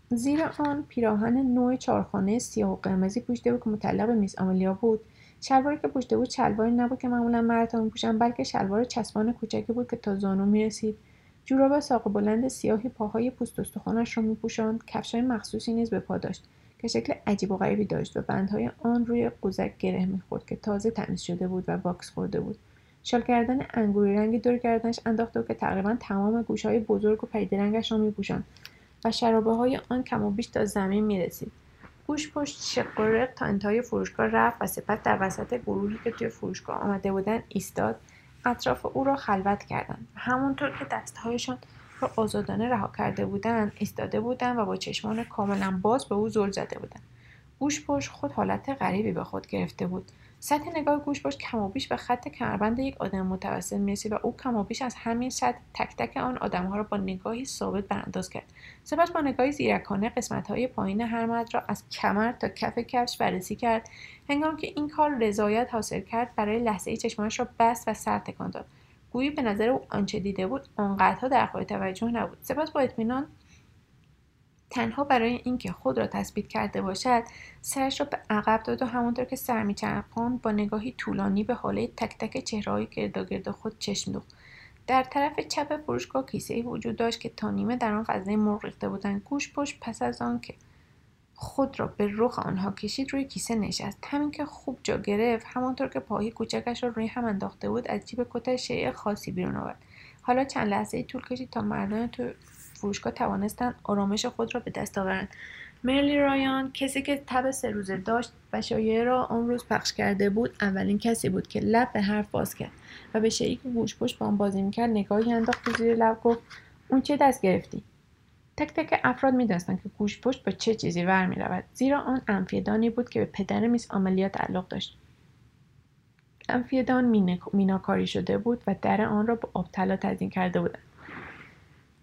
زیر آن پیراهن نوع چارخانه سیاه و قرمزی پوشیده بود که متعلق به میس آملیا بود. شلواری که پوشیده بود شلواری نبود که معمولا مردها میپوشند بلکه شلوار چسبان کوچکی بود که تا زانو می‌رسید. جوراب ساق بلند سیاهی پاهای پوست استخوانش را میپوشاند. کفشهای مخصوصی نیز به پا داشت که شکل عجیب و غریبی داشت و بندهای آن روی قوزک گره می‌خورد که تازه تمیز شده بود و واکس خورده بود. شال گردن انگوری رنگی دور گردنش انداخته که تقریبا تمام گوشهای بزرگ و پریده رنگش را میپوشاند و شرابه های آن کم و بیش تا زمین می‌رسید. گوش پشت شق تا انتهای فروشگاه رفت و سپس در وسط گروهی که توی فروشگاه آمده بودند ایستاد اطراف او را خلوت کردند. و همانطور که دستهایشان را آزادانه رها کرده بودند ایستاده بودند و با چشمان کاملا باز به او زل زده بودند. گوش پشت خود حالت غریبی به خود گرفته بود. سطح نگاه گوش باش کمابیش به خط کمربند یک آدم متوسط می‌رسید و او کمابیش از همین سطح تک تک آن آدمها را با نگاهی ثابت برانداز کرد. سپس با نگاهی زیرکانه های پایین هر مرد را از کمر تا کف کفش بررسی کرد. هنگام که این کار رضایت حاصل کرد برای لحظه ای چشمانش را بست و سر تکان داد. گویی به نظر او آنچه دیده بود آنقدرها در خود توجه نبود. سپس با اطمینان تنها برای اینکه خود را تثبیت کرده باشد سرش را به عقب داد و همانطور که سر میچرخاند با نگاهی طولانی به حاله تک تک چهرههای گرداگرد خود چشم دوخت. در طرف چپ فروشگاه کیسه ای وجود داشت که تا نیمه در آن غذای مرغ ریخته بودند. گوش پشت پس از آن که خود را به رخ آنها کشید روی کیسه نشست. همین که خوب جا گرفت همانطور که پاهی کوچکش را روی هم انداخته بود از جیب کتش شیء خاصی بیرون آورد. حالا چند لحظه ای طول کشید تا مردان تو فروشگاه توانستند آرامش خود را به دست آورند. مرلی رایان کسی که تب سه روزه داشت و شایعه را آن روز پخش کرده بود اولین کسی بود که لب به حرف باز کرد و به شیعی که گوش پشت با آن بازی می‌کرد نگاهی انداخت زیر لب گفت اون چه دست گرفتی؟ تک تک افراد می‌دانستند که گوش با چه چیزی ور رود زیرا آن انفیدانی بود که به پدر میس آملیا تعلق داشت. انفیدان میناکاری شده بود و در آن را با آب طلا تزیین کرده بودند.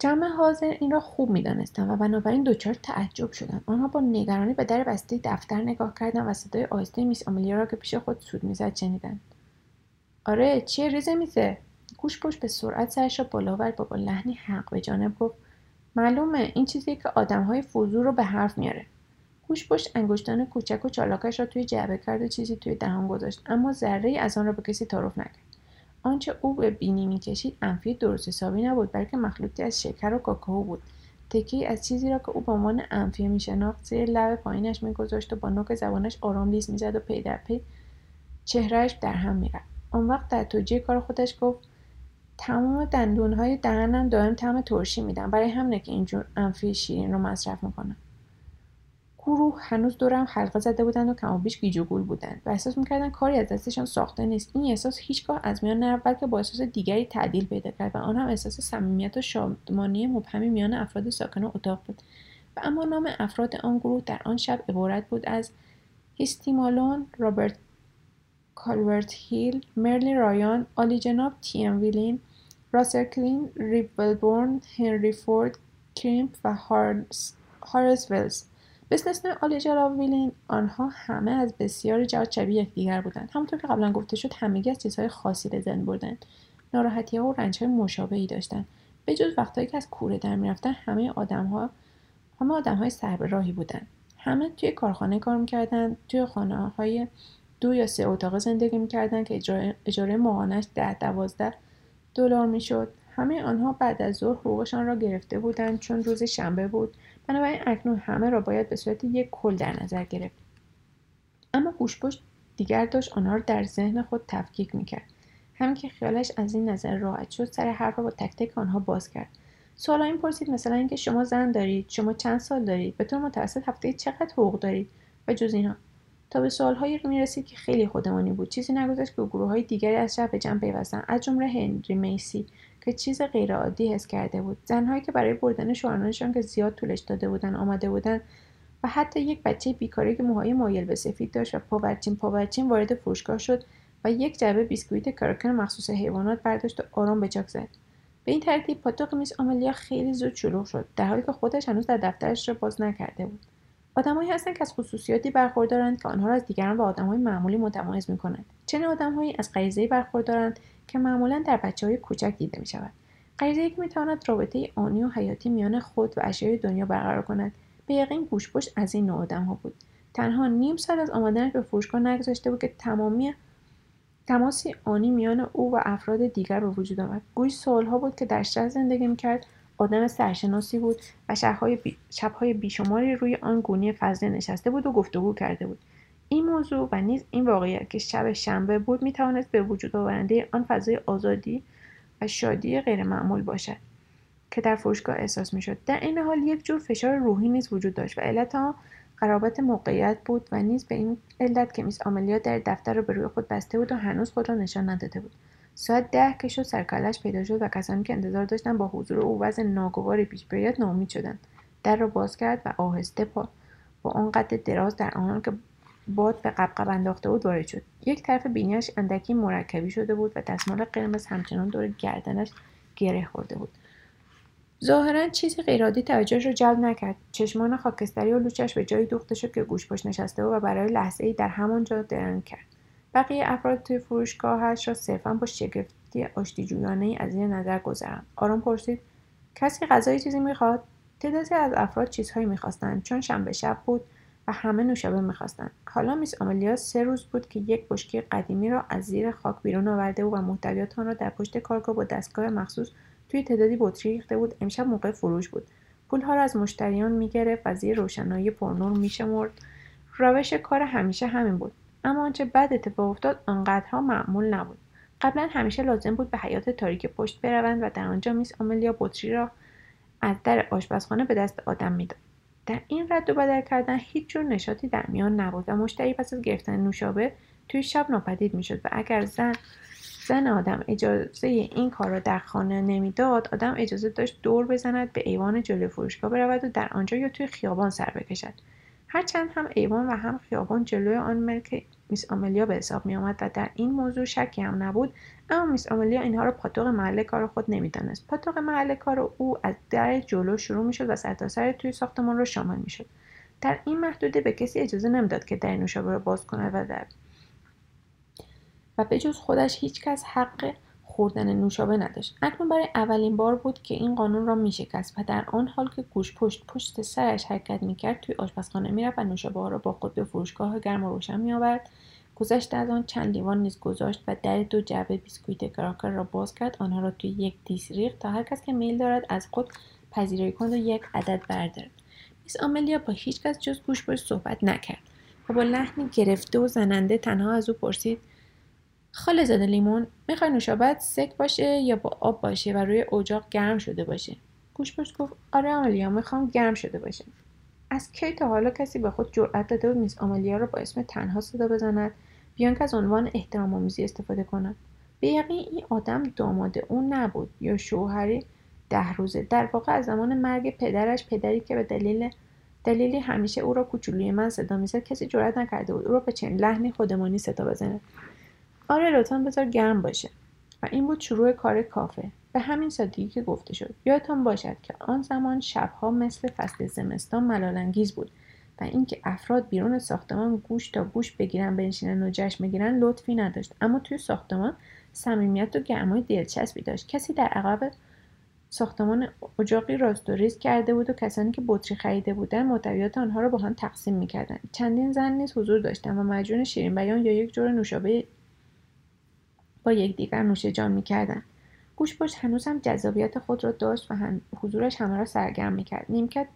جمع حاضر این را خوب می‌دانستند و بنابراین دچار تعجب شدند آنها با نگرانی به در بسته دفتر نگاه کردند و صدای آهسته میس آملیا را که پیش خود سود می‌زد شنیدند. آره چیه ریزه میزه؟ گوژپشت به سرعت سرش را بالا و با, لحنی حق به جانب گفت. معلومه این چیزی که آدمهای فضول رو به حرف میاره. گوژپشت انگشتان کوچک و چالاکش را توی جعبه کرد و چیزی توی دهان گذاشت. اما ذره‌ای از آن را به کسی تعارف نکرد. آنچه او به بینی می‌کشید انفیه درست حسابی نبود بلکه مخلوطی از شکر و کاکائو بود. تکی از چیزی را که او به عنوان انفیه میشناخت زیر لب پایینش میگذاشت و با نوک زبانش آرام لیز می‌زد و پی در پی چهرهش در هم می‌رفت. آن وقت در توجیه کار خودش گفت تمام دندونهای دهنم دائم طعم ترشی میدم. برای همینه که اینجور انفی شیرین رو مصرف می‌کنم. گروه هنوز دورم حلقه زده بودند و کم و بیش گیج و بودند و احساس می‌کردن کاری از دستشان ساخته نیست. این احساس هیچگاه از میان نرفت بلکه با احساس دیگری تعدیل پیدا کرد و آن هم احساس صمیمیت و شادمانی مبهمی میان افراد ساکن اتاق بود. و اما نام افراد آن گروه در آن شب عبارت بود از هیستیمالون رابرت کالورت هیل مرلی رایان آلی جناب تی ام ویلین راسل کلین ریبلبورن هنری فورد کریمپ و هارس به استثنای آلیجا ویلین آنها همه از بسیاری جهات شبیه یکدیگر بودند. همونطور که قبلا گفته شد همگی از چیزهای خاصی به زن بردند. ناراحتی ها و رنج های مشابهی داشتند. به جز وقتهایی که از کوره در می‌رفتن همه آدم ها همه آدم های سر به راهی بودند. همه توی کارخانه کار می‌کردند توی خانه های دو یا سه اتاق زندگی می‌کردند که اجاره, اجاره ماهانش ده دوازده دلار می‌شد. همه آنها بعد از ظهر حقوقشان را گرفته بودند چون روز شنبه بود. بنابراین اکنون همه را باید به صورت یک کل در نظر گرفت. اما گوشپشت دیگر داشت آنها را در ذهن خود تفکیک می‌کرد. همین که خیالش از این نظر راحت شد سر حرف را با تک تک آنها باز کرد. سوالایی پرسید مثلا اینکه شما زن دارید شما چند سال دارید؟ به طور متوسط هفته چقدر حقوق دارید؟ و جز اینها. تا به سوالهایی می‌رسید که خیلی خودمانی بود. چیزی نگذاشت که گروه های دیگری آن شب به جمع پیوستند از جمله هنری میسی. که چیز غیرعادی حس کرده بود. زنهایی که برای بردن شوهرانشان که زیاد طولش داده بودن آمده بودند و حتی یک بچه بیکاری که موهای مایل به سفید داشت و پاورچین پاورچین وارد فروشگاه شد و یک جعبه بیسکویت کراکن مخصوص حیوانات برداشت و آرام به چاک زد. به این ترتیب پاتوق میس آملیا خیلی زود شلوغ شد در حالی که خودش هنوز در دفترش را باز نکرده بود. آدمهایی هستند که از خصوصیاتی برخوردارند که آنها را از دیگران و آدمهای معمولی متمایز می‌کنند. چنین آدمهایی از غریزهای برخوردارند که معمولا در بچه های کوچک دیده می شود. غریزه که می تواند رابطه آنی و حیاتی میان خود و اشیای دنیا برقرار کند. به یقین گوشپشت از این نوع آدم ها بود. تنها نیم سال از آمدنش به فروشگاه نگذاشته بود که تمامی تماسی آنی میان او و افراد دیگر به وجود آمد. گوی سالها بود که در شهر زندگی می‌کرد. آدم سرشناسی بود و شبهای, بی... بیشماری روی آن گونی فضله نشسته بود و گفتگو کرده بود. این موضوع و نیز این واقعیت که شب شنبه بود می توانست به وجود آورنده آن فضای آزادی و شادی غیرمعمول باشد که در فروشگاه احساس می شد. در این حال یک جور فشار روحی نیز وجود داشت و علت آن قرابت موقعیت بود و نیز به این علت که میس آملیا در دفتر را به روی خود بسته بود و هنوز خود را نشان نداده بود ساعت ده که شد سرکلش پیدا شد و کسانی که انتظار داشتن با حضور او وضع ناگواری پیش بیاید ناامید شدند در را باز کرد و آهسته با با آن قد دراز در آنان که باد به قبقب انداخته بود وارد شد. یک طرف بینیش اندکی مرکبی شده بود و دستمال قرمز همچنان دور گردنش گره خورده بود. ظاهرا چیزی غیرعادی توجهش را جلب نکرد. چشمان خاکستری و لوچش به جایی دوخته شد که گوش پشت نشسته بود و برای لحظه ای در همانجا درنگ کرد. بقیه افراد توی فروشگاهش را صرفا با شگفتی آشتی جویانه ای از این نظر گذرم آرام پرسید کسی غذای چیزی می‌خواد؟ تعدادی از افراد چیزهایی می‌خواستند چون شنبه شب بود و همه نوشابه می‌خواستند حالا میس آملیا سه روز بود که یک بشکه قدیمی را از زیر خاک بیرون آورده بود و محتویات آن را در پشت کارگاه با دستگاه مخصوص توی تعدادی بطری ریخته بود. امشب موقع فروش بود. پولها را از مشتریان می‌گرفت و زیر روشنایی پرنور میشمرد. روش کار همیشه همین بود. اما آنچه بعد اتفاق افتاد آنقدرها معمول نبود. قبلا همیشه لازم بود به حیات تاریک پشت بروند و در آنجا میس آملیا بطری را از در آشپزخانه به دست آدم می‌داد. در این رد و بدل کردن هیچ جور نشاطی در میان نبود و مشتری پس از گرفتن نوشابه توی شب ناپدید می‌شد و اگر زن زن آدم اجازه این کار را در خانه نمی‌داد آدم اجازه داشت دور بزند به ایوان جلوی فروشگاه برود و در آنجا یا توی خیابان سر بکشد. هرچند هم ایوان و هم خیابان جلوی آن ملک میس آملیا به حساب می آمد و در این موضوع شکی هم نبود اما میس آملیا اینها را پاتوق محل کار خود نمی‌دانست. پاتوق محل کار او از در جلو شروع می‌شد و سرتاسر توی ساختمان را شامل می‌شد. در این محدوده به کسی اجازه نمی‌داد که در نوشابه را باز کند و در و به جز خودش هیچ کس حق خوردن نوشابه نداشت. اکنون برای اولین بار بود که این قانون را میشکست و در آن حال که گوش پشت پشت سرش حرکت می‌کرد توی آشپزخانه می‌رفت و نوشابه ها را با خود به فروشگاه گرم و روشن میآورد. گذشته از آن چند لیوان نیز گذاشت و در دو جعبه بیسکویت کراکر را باز کرد. آنها را توی یک دیس ریخت تا هر کس که میل دارد از خود پذیرایی کند و یک عدد بردارد. میس آملیا با هیچ کس جز گوش پشت صحبت نکرد و با لحنی گرفته و زننده تنها از او پرسید خاله زاده لیمون می‌خوای نوشابت سک باشه یا با آب باشه و روی اجاق گرم شده باشه؟ گوش پشت گفت آره آملیا می‌خوام گرم شده باشه. از کی تا حالا کسی به خود جرأت داده بود میس آملیا را با اسم تنها صدا بزند؟ بیان که از عنوان احترام آمیزی استفاده کند به یقین این آدم داماد او نبود یا شوهری ده روزه. در واقع از زمان مرگ پدرش پدری که به دلیل دلیلی همیشه او را کوچولوی من صدا می‌زد کسی جرأت نکرده بود او را به چنین لحنی خودمانی صدا بزنه آره لطفا بذار گرم باشه. و این بود شروع کار کافه. به همین سادگی که گفته شد. یادتان باشد که آن زمان شبها مثل فصل زمستان ملالانگیز بود و اینکه افراد بیرون ساختمان گوش تا گوش بگیرن بنشینن و جشن بگیرن لطفی نداشت. اما توی ساختمان صمیمیت و گرمای دلچسبی داشت. کسی در عقب ساختمان اجاقی راست و ریز کرده بود و کسانی که بطری خریده بودند محتویات آنها را با هم تقسیم می‌کردند چندین زن نیز حضور داشتند و مجون شیرین بیان یا یک جور نوشابه با یکدیگر نوش جان می‌کردند گوش پشت هنوز هم جذابیت خود را داشت و حضورش همه را سرگرم می‌کرد. نیمکت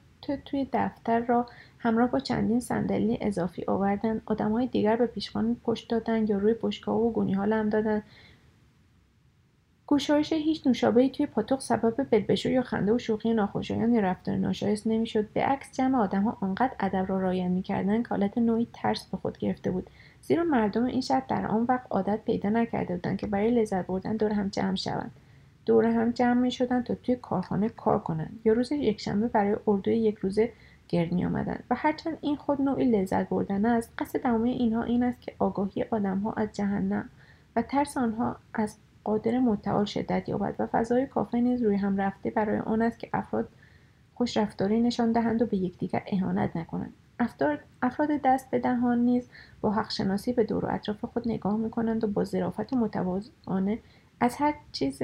توی دفتر را همراه با چندین صندلی اضافی آوردن. آدمهای دیگر به پیشخان پشت دادن یا روی بشکاه و گونی ها لم دادن. گشایش هیچ نوشابهای توی پاتوق سبب بلبشو یا خنده و شوخی ناخوشایند یا رفتار ناشایست نمی‌شد. به عکس جمع آدمها آنقدر ادب را رعایت می‌کردند که حالت نوعی ترس به خود گرفته بود. زیرا مردم این شهر در آن وقت عادت پیدا نکرده بودند که برای لذت بردن دور هم جمع شوند. دور هم جمع می شدند تا توی کارخانه کار کنند. یا روز یکشنبه برای اردوی یک روزه گرد می آمدند و هرچند این خود نوعی لذت بردن است قصد تمامی اینها این است که آگاهی آدمها از جهنم و ترس آنها از قادر متعال شدت یابد و فضای کافه نیز روی هم رفته برای آن است که افراد خوش رفتاری نشان دهند و به یکدیگر اهانت نکنند. افراد دست به دهان نیز با حق شناسی به دور و اطراف خود نگاه می کنند و با ظرافت متوازانه از هر چیز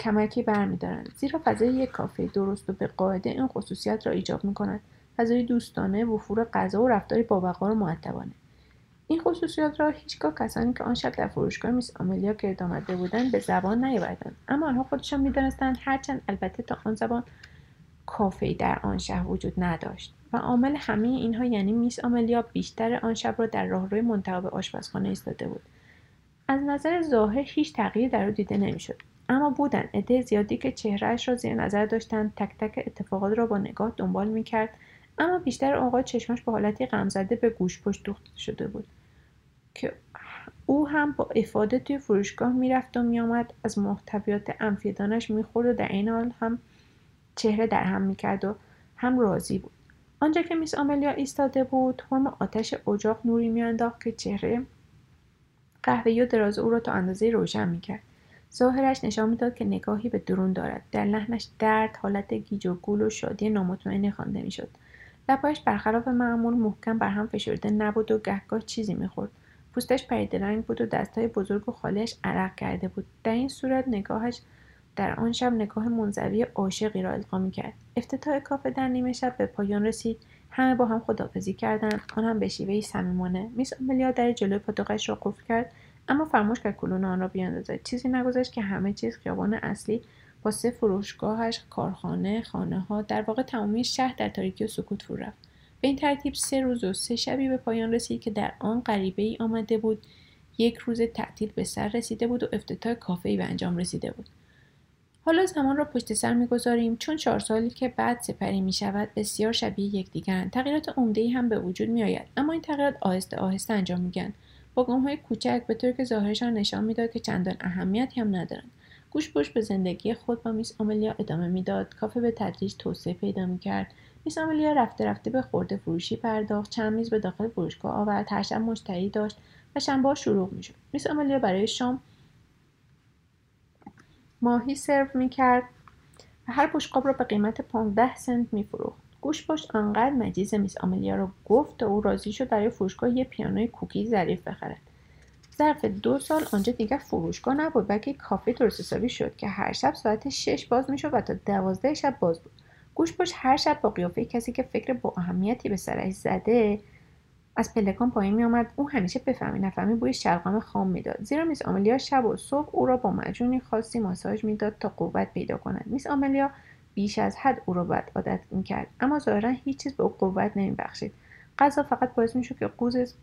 کمکی برمیدارند. زیرا فضای یک کافه درست و به قاعده این خصوصیت را ایجاب می کند فضای دوستانه وفور غذا و رفتاری باوقار و معدبانه این خصوصیات را هیچگاه کسانی که آن شب در فروشگاه میس آملیا گرد آمده بودند به زبان نیاوردند. اما آنها خودشان می‌دانستند هرچند البته تا آن زبان کافهای در آن شهر وجود نداشت. و عامل همه اینها یعنی میس آملیا بیشتر آن شب را در راهروی منتها به آشپزخانه ایستاده بود. از نظر ظاهر هیچ تغییری در او دیده نمی‌شد. اما بودند عده زیادی که چهرهاش را زیر نظر داشتند تک تک اتفاقات را با نگاه دنبال می‌کرد اما بیشتر اوقات چشمش به حالتی غمزده به گوش پشت دوخته شده بود که او هم با افاده توی فروشگاه می‌رفت و میآمد. از محتویات انفیدانش می‌خورد و در این حال هم چهره در هم می‌کرد و هم راضی بود. آنجا که میس آملیا ایستاده بود فرم آتش اجاق نوری میانداخت که چهره قهوه‌ای و دراز او را تا اندازه روشن می‌کرد. ظاهرش نشان می‌داد که نگاهی به درون دارد. در لحنش درد حالت گیج و گول و شادی نامطمئنی خوانده می‌شد. لبهایش برخلاف معمول محکم بر هم فشرده نبود و گهگاه چیزی می‌خورد. پوستش پرید رنگ بود و دستهای بزرگ و خالش عرق کرده بود. در این صورت نگاهش در آن شب نگاه منزوی عاشقی را القا می‌کرد. افتتاح کافه در نیمه شب به پایان رسید. همه با هم خدافزی کردند. آن هم به شیوهای صمیمانه. میس آملیا در جلوی پاتوقش را قفل کرد اما فراموش کرد کلون آن را بیاندازد. چیزی نگذاشت که همه چیز خیابان اصلی با سه فروشگاهش کارخانه خانه ها در واقع تمامی شهر در تاریکی و سکوت فرو رفت. به این ترتیب سه روز و سه شبی به پایان رسید که در آن غریبه ای آمده بود. یک روز تعطیل به سر رسیده بود و افتتاح کافه ای به انجام رسیده بود. حالا زمان را پشت سر می‌گذاریم چون چهار سالی که بعد سپری می شود بسیار شبیه یکدیگرند. تغییرات عمده هم به وجود می آید اما این تغییرات آهسته آهسته انجام میگن با گام های کوچک به طور که ظاهرشان نشان می‌داد که چندان اهمیتی هم ندارند. گوش پشت به زندگی خود با میس آملیا ادامه می‌داد. کافه به تدریج توسعه پیدا می‌کرد. میس آملیا رفته رفته به خورده فروشی پرداخت. چند میز به داخل فروشگاه آورد. هر شب مشتری داشت و شنبه شروع می‌شد. میس آملیا برای شام ماهی سرو می‌کرد و هر بشقاب را به قیمت 15 سنت میفروخت. گوش پشت آنقدر مجیز میس آملیا را گفت تا او راضی شد برای فروشگاه یه پیانوی کوکی ظریف بخرد. ظرف دو سال آنجا دیگر فروشگاه نبود بلکه کافه درست حسابی شد که هر شب ساعت شش باز می‌شد و تا دوازده شب باز بود. گوش هر شب با قیافه کسی که فکر با اهمیتی به سرش زده از پلکان پایین میآمد. او همیشه بفهمی نفهمی بوی شلغم خام می‌داد. زیرا میس آملیا شب و صبح او را با معجونی خاصی ماساژ می‌داد تا قوت پیدا کند. میس آملیا بیش از حد او را بد عادت می‌کرد. اما ظاهرا هیچ چیز به او قوت نمیبخشید. غذا فقط باعث می‌شد که قوز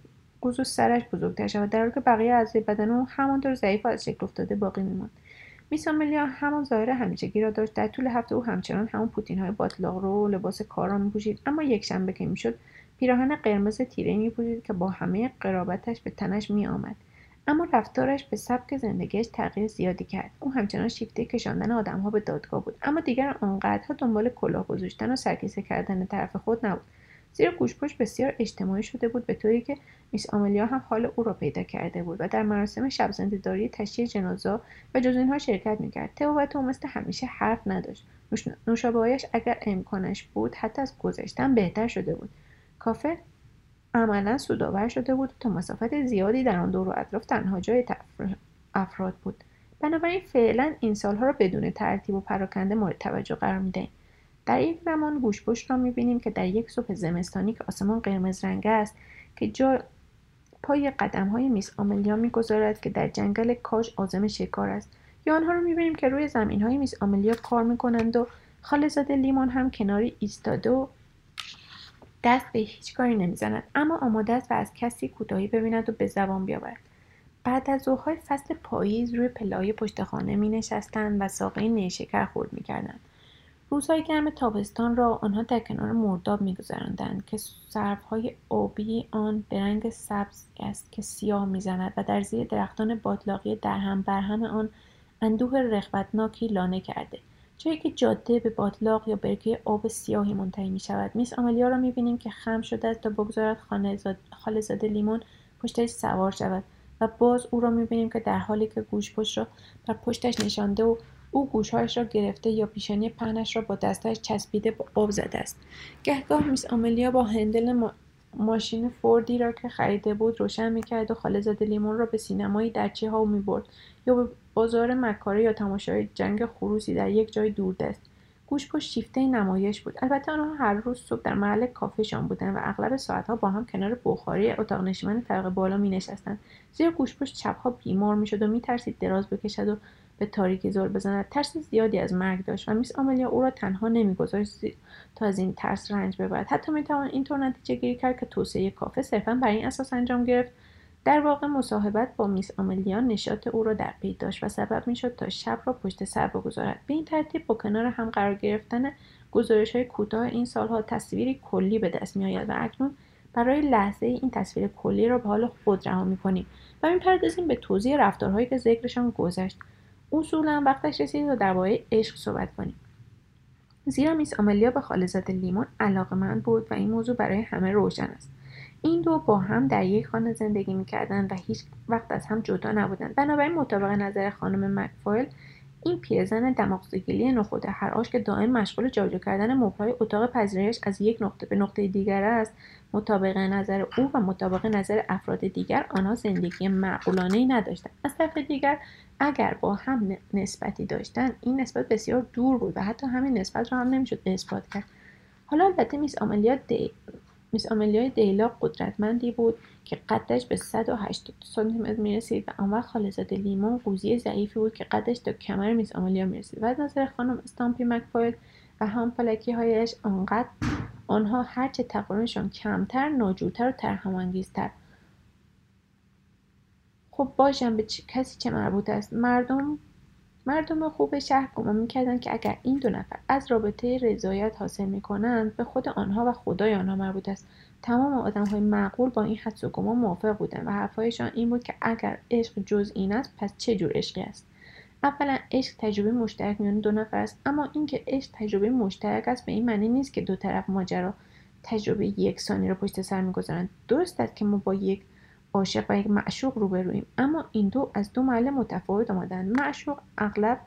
قوز و سرش بزرگتر شود در حالی که بقیه اعضای بدن او همانطور ضعیف و از شکل افتاده باقی میماند. میس آملیا همان ظاهر همیشگی را داشت. در طول هفته او همچنان همون پوتین های باطلاق رو و لباس کار را میپوشید. اما یک شنبه که می‌شد پیراهن قرمز تیره میپوشید که با همه قرابتش به تنش میآمد. اما رفتارش به سبک زندگیش تغییر زیادی کرد. او همچنان شیفته کشاندن آدمها به دادگاه بود. اما دیگر آنقدرها دنبال کلاه گذاشتن و سرکیسه کردن طرف خود نبود. زیرا گوشپشت بسیار اجتماعی شده بود به طوری که میس آملیا هم حال او را پیدا کرده بود و در مراسم شب زندهداری تشییع جنازه و جز اینها شرکت می‌کرد. تئو مثل همیشه حرف نداشت. نوشابههایش اگر امکانش بود حتی از گذشتن بهتر شده بود. کافه عملا سودآور شده بود تا مسافت زیادی در آن دور و اطراف تنها جای افراد بود. بنابراین فعلا این سالها را بدون ترتیب و پراکنده مورد توجه قرار می‌دهیم. در یک زمان گوشپشت را می‌بینیم که در یک صبح زمستانی که آسمان قرمز رنگ است که جا پای قدم های میس آملیا می‌گذارد که در جنگل کاش آزم شکار است. یا آنها را می‌بینیم که روی زمین های میس آملیا کار می‌کنند و خالزاده لیمون هم کناری ایستاده و دست به هیچ کاری نمی‌زند. اما آماده است و از کسی کوتاهی ببیند و به زبان بیاورد. بعد از ظهرهای فصل پاییز روی پلای پشت خانه می و ساقه نیشکر خورد می. روزهای گرم تابستان را آنها در کنار مرداب میگذراندند که سرفهای آبی آن به رنگ سبز است که سیاه می‌زند و در زیر درختان باطلاقی درهم برهم آن اندوه رغبتناکی لانه کرده. جایی که جاده به باطلاق یا برکه آب سیاهی منتهی می شود میس آمالیا را می بینیم که خم شده است تا بگذارد خالزاده لیمون پشتش سوار شود و باز او را می بینیم که در حالی که گوش پشت را بر پشتش نشانده و او گوشهایش را گرفته یا پیشانی پهنش را با دستش چسبیده با آب زده است. گهگاه میس آملیا با هندل ماشین فوردی را که خریده بود روشن می‌کرد و خالزاده لیمون را به سینمایی در چه ها می‌برد یا به بازار مکاره یا تماشای جنگ خروسی در یک جای دوردست. گوشپشت شیفته نمایش بود. البته آنها هر روز صبح در محل کافهشان بودند و اغلب ساعتها با هم کنار بخاری اتاق نشیمن طبقه بالا می نشستند زیرا گوشپشت شبها بیمار می‌شد و میترسید دراز بکشد و به تاریکی زل بزند. ترس زیادی از مرگ داشت و میس آملیا او را تنها نمیگذاشت تا از این ترس رنج ببرد. حتی می‌توان اینطور نتیجه گیری کرد که توسعه کافه صرفا بر این اساس انجام گرفت. در واقع مصاحبت با میس آملیا نشاط او را در پی داشت و سبب می‌شد تا شب را پشت سر بگذارد. به این ترتیب با کنار هم قرار گرفتن گزارش های کوتاه این سالها تصویری کلی به دست میآید و اکنون برای لحظه این تصویر کلی را به حال خود رها می‌کنیم و می‌پردازیم به توضیح رفتارهایی که ذکرشان گذشت. اصولا وقتش رسید تا درباره عشق صحبت کنیم. زیرا میس آملیا به خالزاد لیمون من بود و این موضوع برای همه روشن است. این دو با هم در یک خانه زندگی می‌کردند و هیچ وقت از هم جدا نبودند بنابراین مطابق نظر خانم مکفایل این پیرزن دماغزگیلی نخود هر که دائم مشغول جابجا کردن مبلای اتاق پذیرش از یک نقطه به نقطه دیگر است. مطابق نظر او و مطابق نظر افراد دیگر آنها زندگی معقولانه ای نداشتند. از طرف دیگر اگر با هم نسبتی داشتند این نسبت بسیار دور بود و حتی همین نسبت را هم نمی‌شد اثبات کرد. حالا البته میس آملیا میس آملیای دیلا قدرتمندی بود که قدش به 180 سانتیمتر می‌رسید و آن وقت خالزاده لیمون قوزی ضعیفی بود که قدش تا کمر میس آملیا می‌رسید. و از نظر خانم استامپی مکفایل و هم فلکی هایش آنقدر آنها هرچه تقریبشان کمتر ناجورتر و ترهمانگیزتر خب باشم به کسی چه مربوط است؟ مردم مردم خوب شهر گمان می‌کردند که اگر این دو نفر از رابطه رضایت حاصل می‌کنند به خود آنها و خدای آنها مربوط است. تمام آدم های معقول با این حدس و گمان موافق بودند و حرفهایشان این بود که اگر عشق جز این است پس چه جور عشقی است؟ اولا عشق تجربه مشترک میان دو نفر است اما اینکه عشق تجربه مشترک است به این معنی نیست که دو طرف ماجرا تجربه یکسانی را پشت سر می‌گذارند. درست است که ما با یک عاشق و یک معشوق روبرویم. اما این دو از دو محل متفاوت آمدن. معشوق اغلب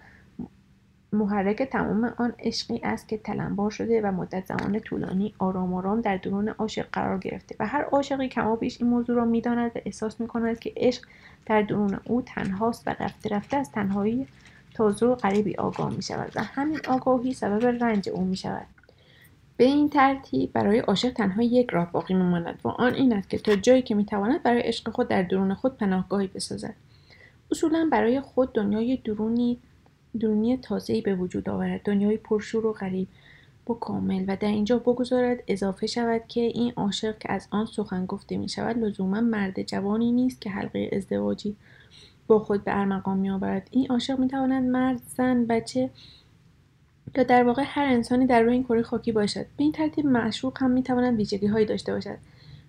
محرک تمام آن عشقی است که تلمبار شده و مدت زمان طولانی آرام آرام در درون عاشق قرار گرفته و هر عاشقی کما بیش این موضوع را می‌داند و احساس می‌کند که عشق در درون او تنهاست و رفته رفته از تنهایی تازه و غریبی آگاه می شود و همین آگاهی سبب رنج او می شود به این ترتیب برای عاشق تنها یک راه باقی میماند و آن این است که تا جایی که می‌تواند برای عشق خود در درون خود پناهگاهی بسازد. اصولا برای خود دنیای درونی درونی تازه‌ای به وجود آورد. دنیای پرشور و غریب و کامل و در اینجا بگذارد اضافه شود که این عاشق که از آن سخن گفته می شود لزوما مرد جوانی نیست که حلقه ازدواجی با خود به ارمغان می آورد این عاشق می تواند مرد زن بچه یا در واقع هر انسانی در روی این کره خاکی باشد. به این ترتیب معشوق هم می تواند ویژگی هایی داشته باشد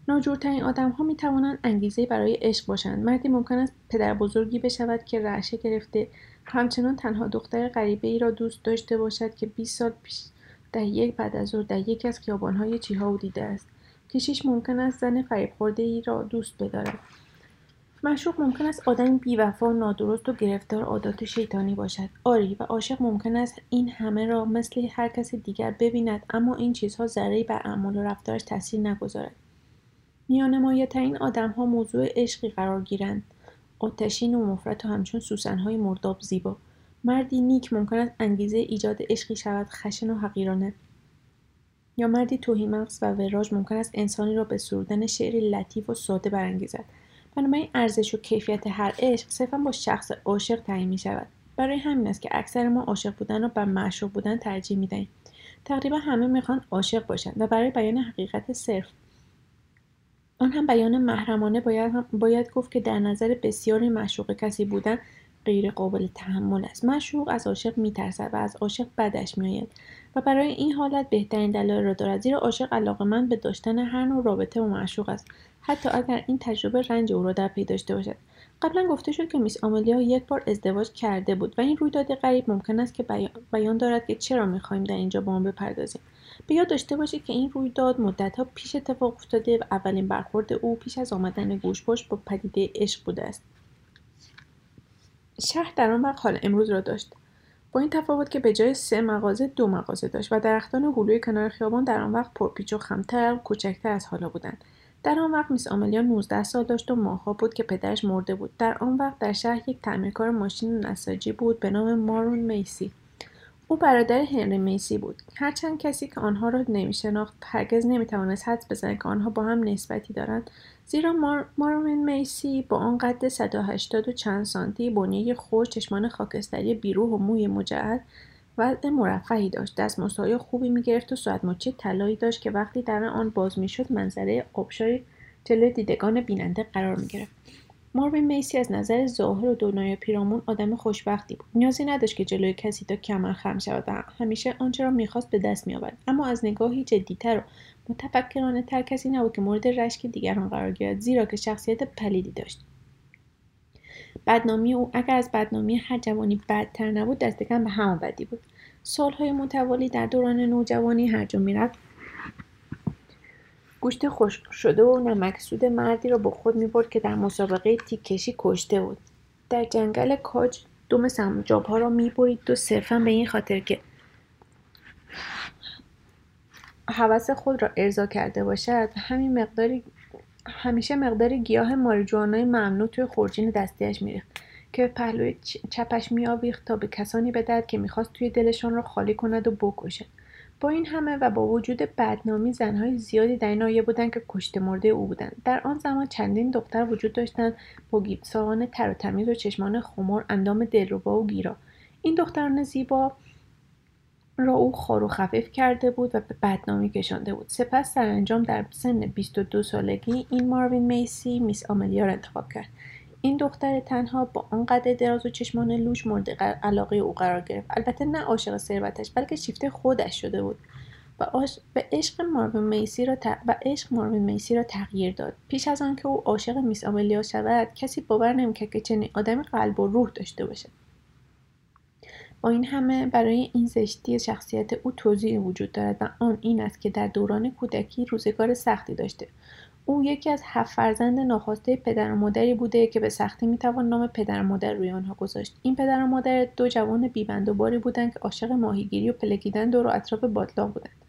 ناجورترین آدم ها می توانند انگیزه برای عشق باشند. مردی ممکن است پدر بزرگی بشود که رعشه گرفته همچنان تنها دختر غریبه ای را دوست داشته باشد که 20 سال پیش در یک بعد از در یکی از خیابانهای چیهاو دیده است. کشیش ممکن است زن فریب خورده ای را دوست بدارد. مشروق ممکن است آدمی بیوفا نادرست و گرفتار عادات شیطانی باشد. آری و عاشق ممکن است این همه را مثل هر کس دیگر ببیند اما این چیزها ذرهای بر اعمال و رفتارش تاثیر نگذارد. میان ترین آدمها موضوع عشقی قرار گیرند. آتشین و مفرد و همچون سوسنهای مرداب زیبا. مردی نیک ممکن است انگیزه ایجاد عشقی شود خشن و حقیرانه. یا مردی توهیمغز و وراج ممکن است انسانی را به سرودن شعری لطیف و ساده برانگیزد. بنابراین ارزش و کیفیت هر عشق صرفا با شخص عاشق تعیین می شود برای همین است که اکثر ما عاشق بودن را بر معشوق بودن ترجیح می دهیم تقریبا همه می‌خوان عاشق باشند و برای بیان حقیقت صرف. آن هم بیان محرمانه باید, باید گفت که در نظر بسیاری معشوق کسی بودن غیر قابل تحمل است. معشوق از عاشق میترسد و از عاشق بدش میآید و برای این حالت بهترین دلایل را دارد زیرا عاشق علاقمند به داشتن هر نوع رابطه با معشوق است. حتی اگر این تجربه رنج او را در پی داشته باشد. قبلا گفته شد که میس آملیا یک بار ازدواج کرده بود و این رویداد غریب ممکن است که بیان دارد که چرا می‌خواهیم در اینجا با آن بپردازیم. به یاد داشته باشید که این رویداد مدتها پیش اتفاق افتاده و اولین برخورد او پیش از آمدن گوشپشت با پدیده عشق بوده است. شهر در آن وقت حال امروز را داشت. با این تفاوت که به جای سه مغازه دو مغازه داشت و درختان هلوی کنار خیابان در آن وقت پرپیچ و خمتر کوچکتر از حالا بودند. در آن وقت میس آملیا 19 سال داشت و ماهها بود که پدرش مرده بود. در آن وقت در شهر یک تعمیرکار ماشین نساجی بود به نام مارون میسی. او برادر هنری میسی بود. هرچند کسی که آنها را نمیشناخت هرگز نمی‌توانست حدس بزند که آنها با هم نسبتی دارند. زیرا مارون میسی با آن قد 180 و چند سانتی بنیه خوش چشمان خاکستری بیروح و موی مجعد وضع مرفهی داشت. دستمزدهای خوبی می‌گرفت و ساعت مچی طلایی داشت که وقتی در آن باز می‌شد منظره آبشاری جلوی دیدگان بیننده قرار می‌گرفت. ماروین میسی از نظر ظاهر و دنیای پیرامون آدم خوشبختی بود. نیازی نداشت که جلوی کسی تا کمر خم شود و همیشه آنچه را می‌خواست به دست میآورد. اما از نگاهی جدیتر و متفکرانه تر کسی نبود که مورد رشک دیگران قرار گیرد زیرا که شخصیت پلیدی داشت. بدنامی او اگر از بدنامی هر جوانی بدتر نبود دست کم به همان بدی بود. سالهای متوالی در دوران نوجوانی هر جا می‌رفت. گوشت خشک شده و نمکسود مردی را با خود می‌برد که در مسابقه تیکشی کشته بود. در جنگل کاج دم ها را می‌برید و صرفا به این خاطر که حوث خود را ارضا کرده باشد همین مقداری همیشه مقدار گیاه ماریجوانای ممنوع توی خورجین دستیش میریخت که پهلوی چپش میآویخت تا به کسانی بدهد که می‌خواست توی دلشان را خالی کند و بکشد با این همه و با وجود بدنامی زنهای زیادی در این نایه بودند که کشته مرده او بودند. در آن زمان چندین دختر وجود داشتند با گیبسان تر و تمیز و چشمان خمر اندام دلربا و گیرا. این دختران زیبا را او خار و خفیف کرده بود و به بدنامی کشانده بود. سپس سرانجام در سن 22 سالگی این ماروین میسی میس آملیا را انتخاب کرد. این دختر تنها با آن قد دراز و چشمان لوش مورد علاقه او قرار گرفت. البته نه عاشق ثروتش بلکه شیفته خودش شده بود و به عشق ماروین میسی را و عشق ماروین میسی را تغییر داد. پیش از آنکه او عاشق میس آملیا شود کسی باور نمی‌کرد که چنین آدمی قلب و روح داشته باشد. با این همه برای این زشتی شخصیت او توضیح وجود دارد و آن این است که در دوران کودکی روزگار سختی داشته. او یکی از هفت فرزند ناخواسته پدر و مادری بوده که به سختی می‌توان نام پدر و مادر روی آنها گذاشت. این پدر و مادر دو جوان بیبند و باری بودند که عاشق ماهیگیری و پلکیدن دور و اطراف بادلاق بودند.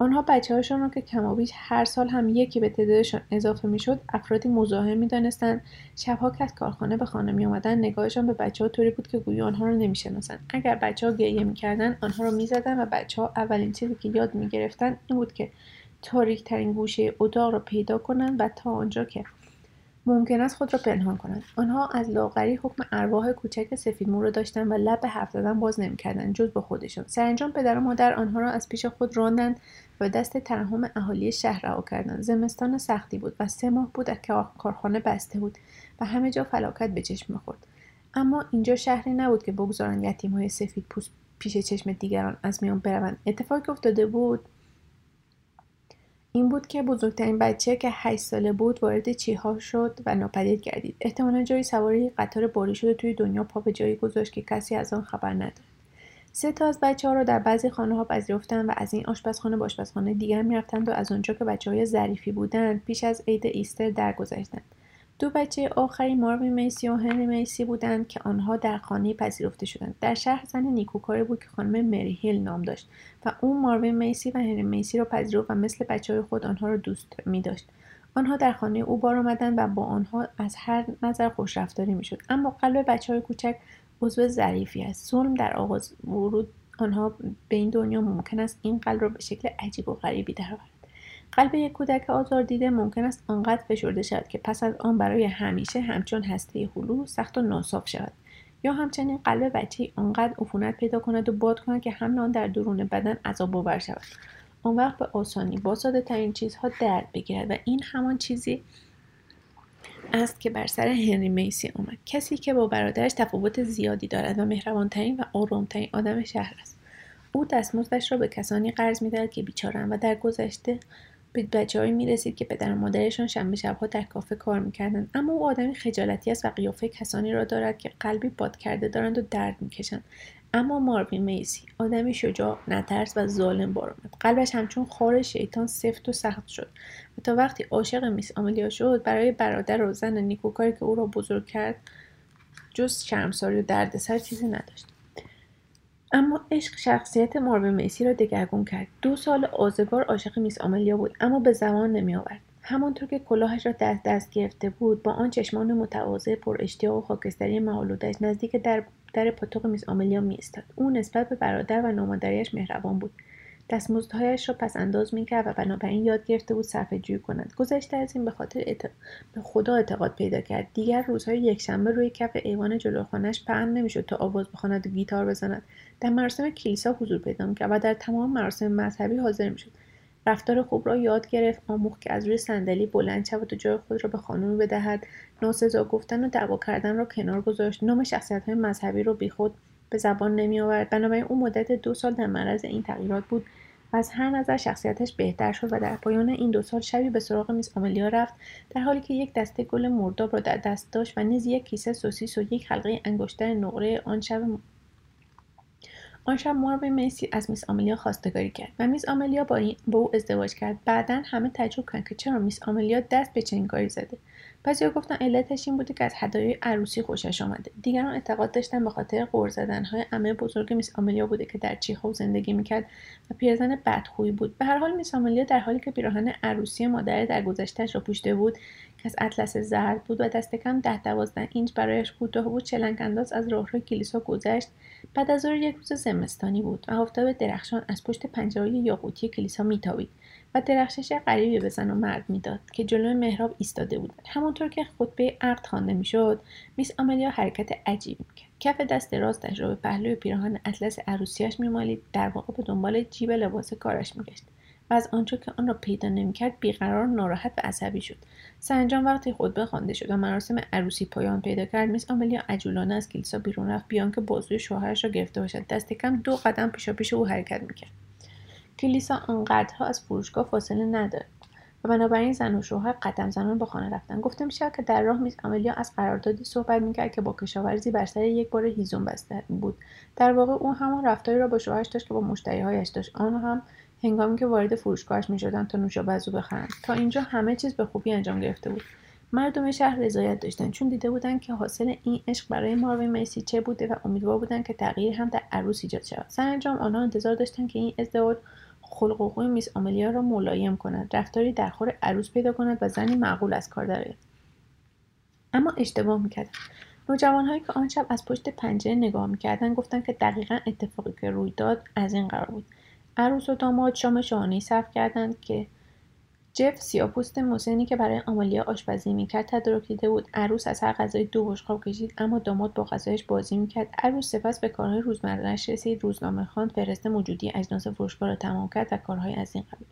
آنها بچه هاشان را که کمابیش هر سال هم یکی به تعدادشان اضافه می‌شد افرادی مزاحم می‌دانستند. شبها که از کارخانه به خانه می آمدن نگاهشان به بچه ها طوری بود که گویی آنها را نمی‌شناسند. اگر بچه ها گریه می‌کردند آنها را می‌زدند و بچه ها اولین چیزی که یاد می‌گرفتند این بود که تاریکترین گوشه اتاق را پیدا کنند و تا آنجا که ممکن است خود را پنهان کنند. آنها از لاغری حکم ارواح کوچک سفیدمو را داشتند و لب حرف زدن باز نمی‌کردند جز به خودشان. سرانجام پدر و مادر آنها را از پیش خود راندند و دست ترحم اهالی شهر رها کردند زمستان سختی بود و سه ماه بود که کارخانه بسته بود و همه جا فلاکت به چشم می‌خورد. اما اینجا شهری نبود که بگذارند یتیم های سفید پوست پیش چشم دیگران از میان بروند. اتفاقی افتاده بود این بود که بزرگترین بچه که هشت ساله بود وارد چیها شد و ناپدید گردید. احتمالا جایی سواری قطار باری شده توی دنیا پا به جایی گذاشت که کسی از آن خبر ندارد سه تا از بچه ها را در بعضی خانه ها پذیرفتند و از این آشپزخانه به آشپزخانه دیگر می‌رفتند و از آنجا که بچه های ظریفی بودند پیش از عید ایستر درگذشتند دو بچه آخری ماروی میسی و هنری میسی بودند که آنها در خانه پذیرفته شدند. در شهر زن نیکوکاری بود که خانم مری هیل نام داشت و او ماروی میسی و هنری میسی را پذیرفت و مثل بچه های خود آنها را دوست می داشت آنها در خانه او بار آمدند و با آنها از هر نظر خوش رفتاری می‌شد. اما قلب بچه های کوچک عضو ظریفی است. ظلم در آغاز ورود آنها به این دنیا ممکن است این قلب را به شکل عجیب و غریبی درآورد. قلب یک کودک آزار دیده ممکن است آنقدر فشرده شود که پس از آن برای همیشه همچون هسته هلو سخت و ناصاف شود. یا همچنین قلب بچه آنقدر عفونت پیدا کند و باد کند که حمل آن در درون بدن عذاب آور شود. آن وقت به آسانی با ساده ترین چیزها درد بگیرد و این همان چیزی است که بر سر هنری میسی آمد کسی که با برادرش تفاوت زیادی دارد و مهربانترین و آرامترین آدم شهر است. او دستمزدش را به کسانی قرض می‌دهد که بیچارند و در گذشته به بچههایی می‌رسید که پدر و مادرشان شنبه شبها در کافه کار می‌کردند. اما او آدمی خجالتی است و قیافه کسانی را دارد که قلبی باد کرده دارند و درد می‌کشند. اما ماروین میسی آدمی شجاع نترس و ظالم بار آمد قلبش همچون خار شیطان سفت و سخت شد. و تا وقتی عاشق میس آملیا شد برای برادر و زن نیکوکاری که او را بزرگ کرد جز شرمساری و دردسر چیزی نداشت. اما عشق شخصیت مارو میسی را دگرگون کرد. دو سال آزگار عاشق میس آملیا بود اما به زمان نمی آورد همانطور که کلاهش را دست دست گرفته بود با آن چشمان متواضع پر اشتیاق و خاکستری مهالودش نزدیک در در پاتوق میس آملیا می او نسبت به برادر و نامادریش مهربان بود. دستمزدهایش را پس انداز می‌کرد و بنابراین یاد گرفته بود صرفه جویی کند. گذشته از این به خاطر به خدا اعتقاد پیدا کرد. دیگر روزهای یکشنبه روی کف ایوان جلو خانهاش پهن نمی‌شد تا آواز بخواند و گیتار بزند. در مراسم کلیسا حضور پیدا می‌کرد و در تمام مراسم مذهبی حاضر می‌شد. رفتار خوب را یاد گرفت آموخت که از روی صندلی بلند شود و جای خود را به خانم بدهد. ناسزا گفتن و دعوا کردن را کنار گذاشت. نام شخصیت های مذهبی را بیخود به زبان نمی آورد بنابراین او مدت دو سال در معرض این تغییرات بود. و از هر نظر شخصیتش بهتر شد و در پایان این دو سال شبی به سراغ میس آملیا رفت در حالی که یک دسته گل مرداب را در دست داشت و نیز یک کیسه سوسیس و یک حلقه انگشتر نقره آن شب آن شب مارو میسی از میس آملیا خواستگاری کرد و میس آملیا با, با او ازدواج کرد. بعدا همه تعجب کردند که چرا میس آملیا دست به چنین کاری زده. بعضیا گفتن علتش این بوده که از هدایای عروسی خوشش آمده. دیگران اعتقاد داشتن به خاطر غور زدنهای عمه بزرگ میس آملیا بوده که در چیخو زندگی می‌کرد و پیرزن بدخویی بود. به هر حال میس آملیا در حالی که پیراهن عروسی مادر در گذشتهش را پوشیده بود از اطلس زرد بود و دست کم ده دوازده اینچ برایش کوتاه بود چلنگ انداز از راهروی کلیسا گذشت. بعد از ظهر یک روز زمستانی بود و آفتاب درخشان از پشت پنجره یاقوتی کلیسا میتابید و درخشش غریبی به زن و مرد می‌داد که جلوی محراب ایستاده بودند همانطور که خطبه عقد خوانده می‌شد میس آملیا حرکت عجیبی می‌کرد. کف دست راستش را به پهلوی پیراهن اطلس عروسیش میمالید در واقع به دنبال جیب لباس کارش میگشت. و از آنجا که آن را پیدا نمی‌کرد بیقرار ناراحت و عصبی شد. سرانجام وقتی خطبه خوانده شد و مراسم عروسی پایان پیدا کرد میس آملیا عجولانه از کلیسا بیرون رفت بیان که بازوی شوهرش را گرفته باشد. دست کم دو قدم پیشا پیش او حرکت می‌کرد. کلیسا آنقدرها از فروشگاه فاصله ندارد و بنابراین زن و شوهر قدم زنان به خانه رفتن. گفته میشه که در راه میز آملیا از قراردادی صحبت می‌کرد که با کشاورزی بر سر یک بار هیزم بسته بود. در واقع او همان رفتاری را با شوهرش داشت که با مشتریهایش داشت. آن هم هنگامی که وارد فروشگاهش می‌شدند تا نوشابه بخرند. تا اینجا همه چیز به خوبی انجام گرفته بود. مردم شهر رضایت داشتند چون دیده بودند که حاصل این عشق برای ماروین میسی چه بوده و امیدوار بودند که تغییر هم در عروس ایجاد شود. سرانجام آنها انتظار داشتند که این ازدواج خلق و خوی میس آملیا را ملایم کند. رفتاری در خور عروس پیدا کند و زنی معقول از کار درآید اما اشتباه می‌کردند. نوجوانهایی که آن شب از پشت پنجره نگاه می‌کردند گفتند که دقیقا اتفاقی که روی داد از این قرار بود. عروس و داماد شام شانهای صرف کردند که جف سیاپوست مسنی که برای آمالیا آشپزی می‌کرد تدارک دیده بود. عروس از هر غذای دو بشقاب کشید اما داماد با غذایش بازی می‌کرد. عروس سپس به کارهای روزمرهاش رسید. روزنامه خواند فهرست موجودی اجناس فروشگاه را تمام کرد و کارهای از این قبیل.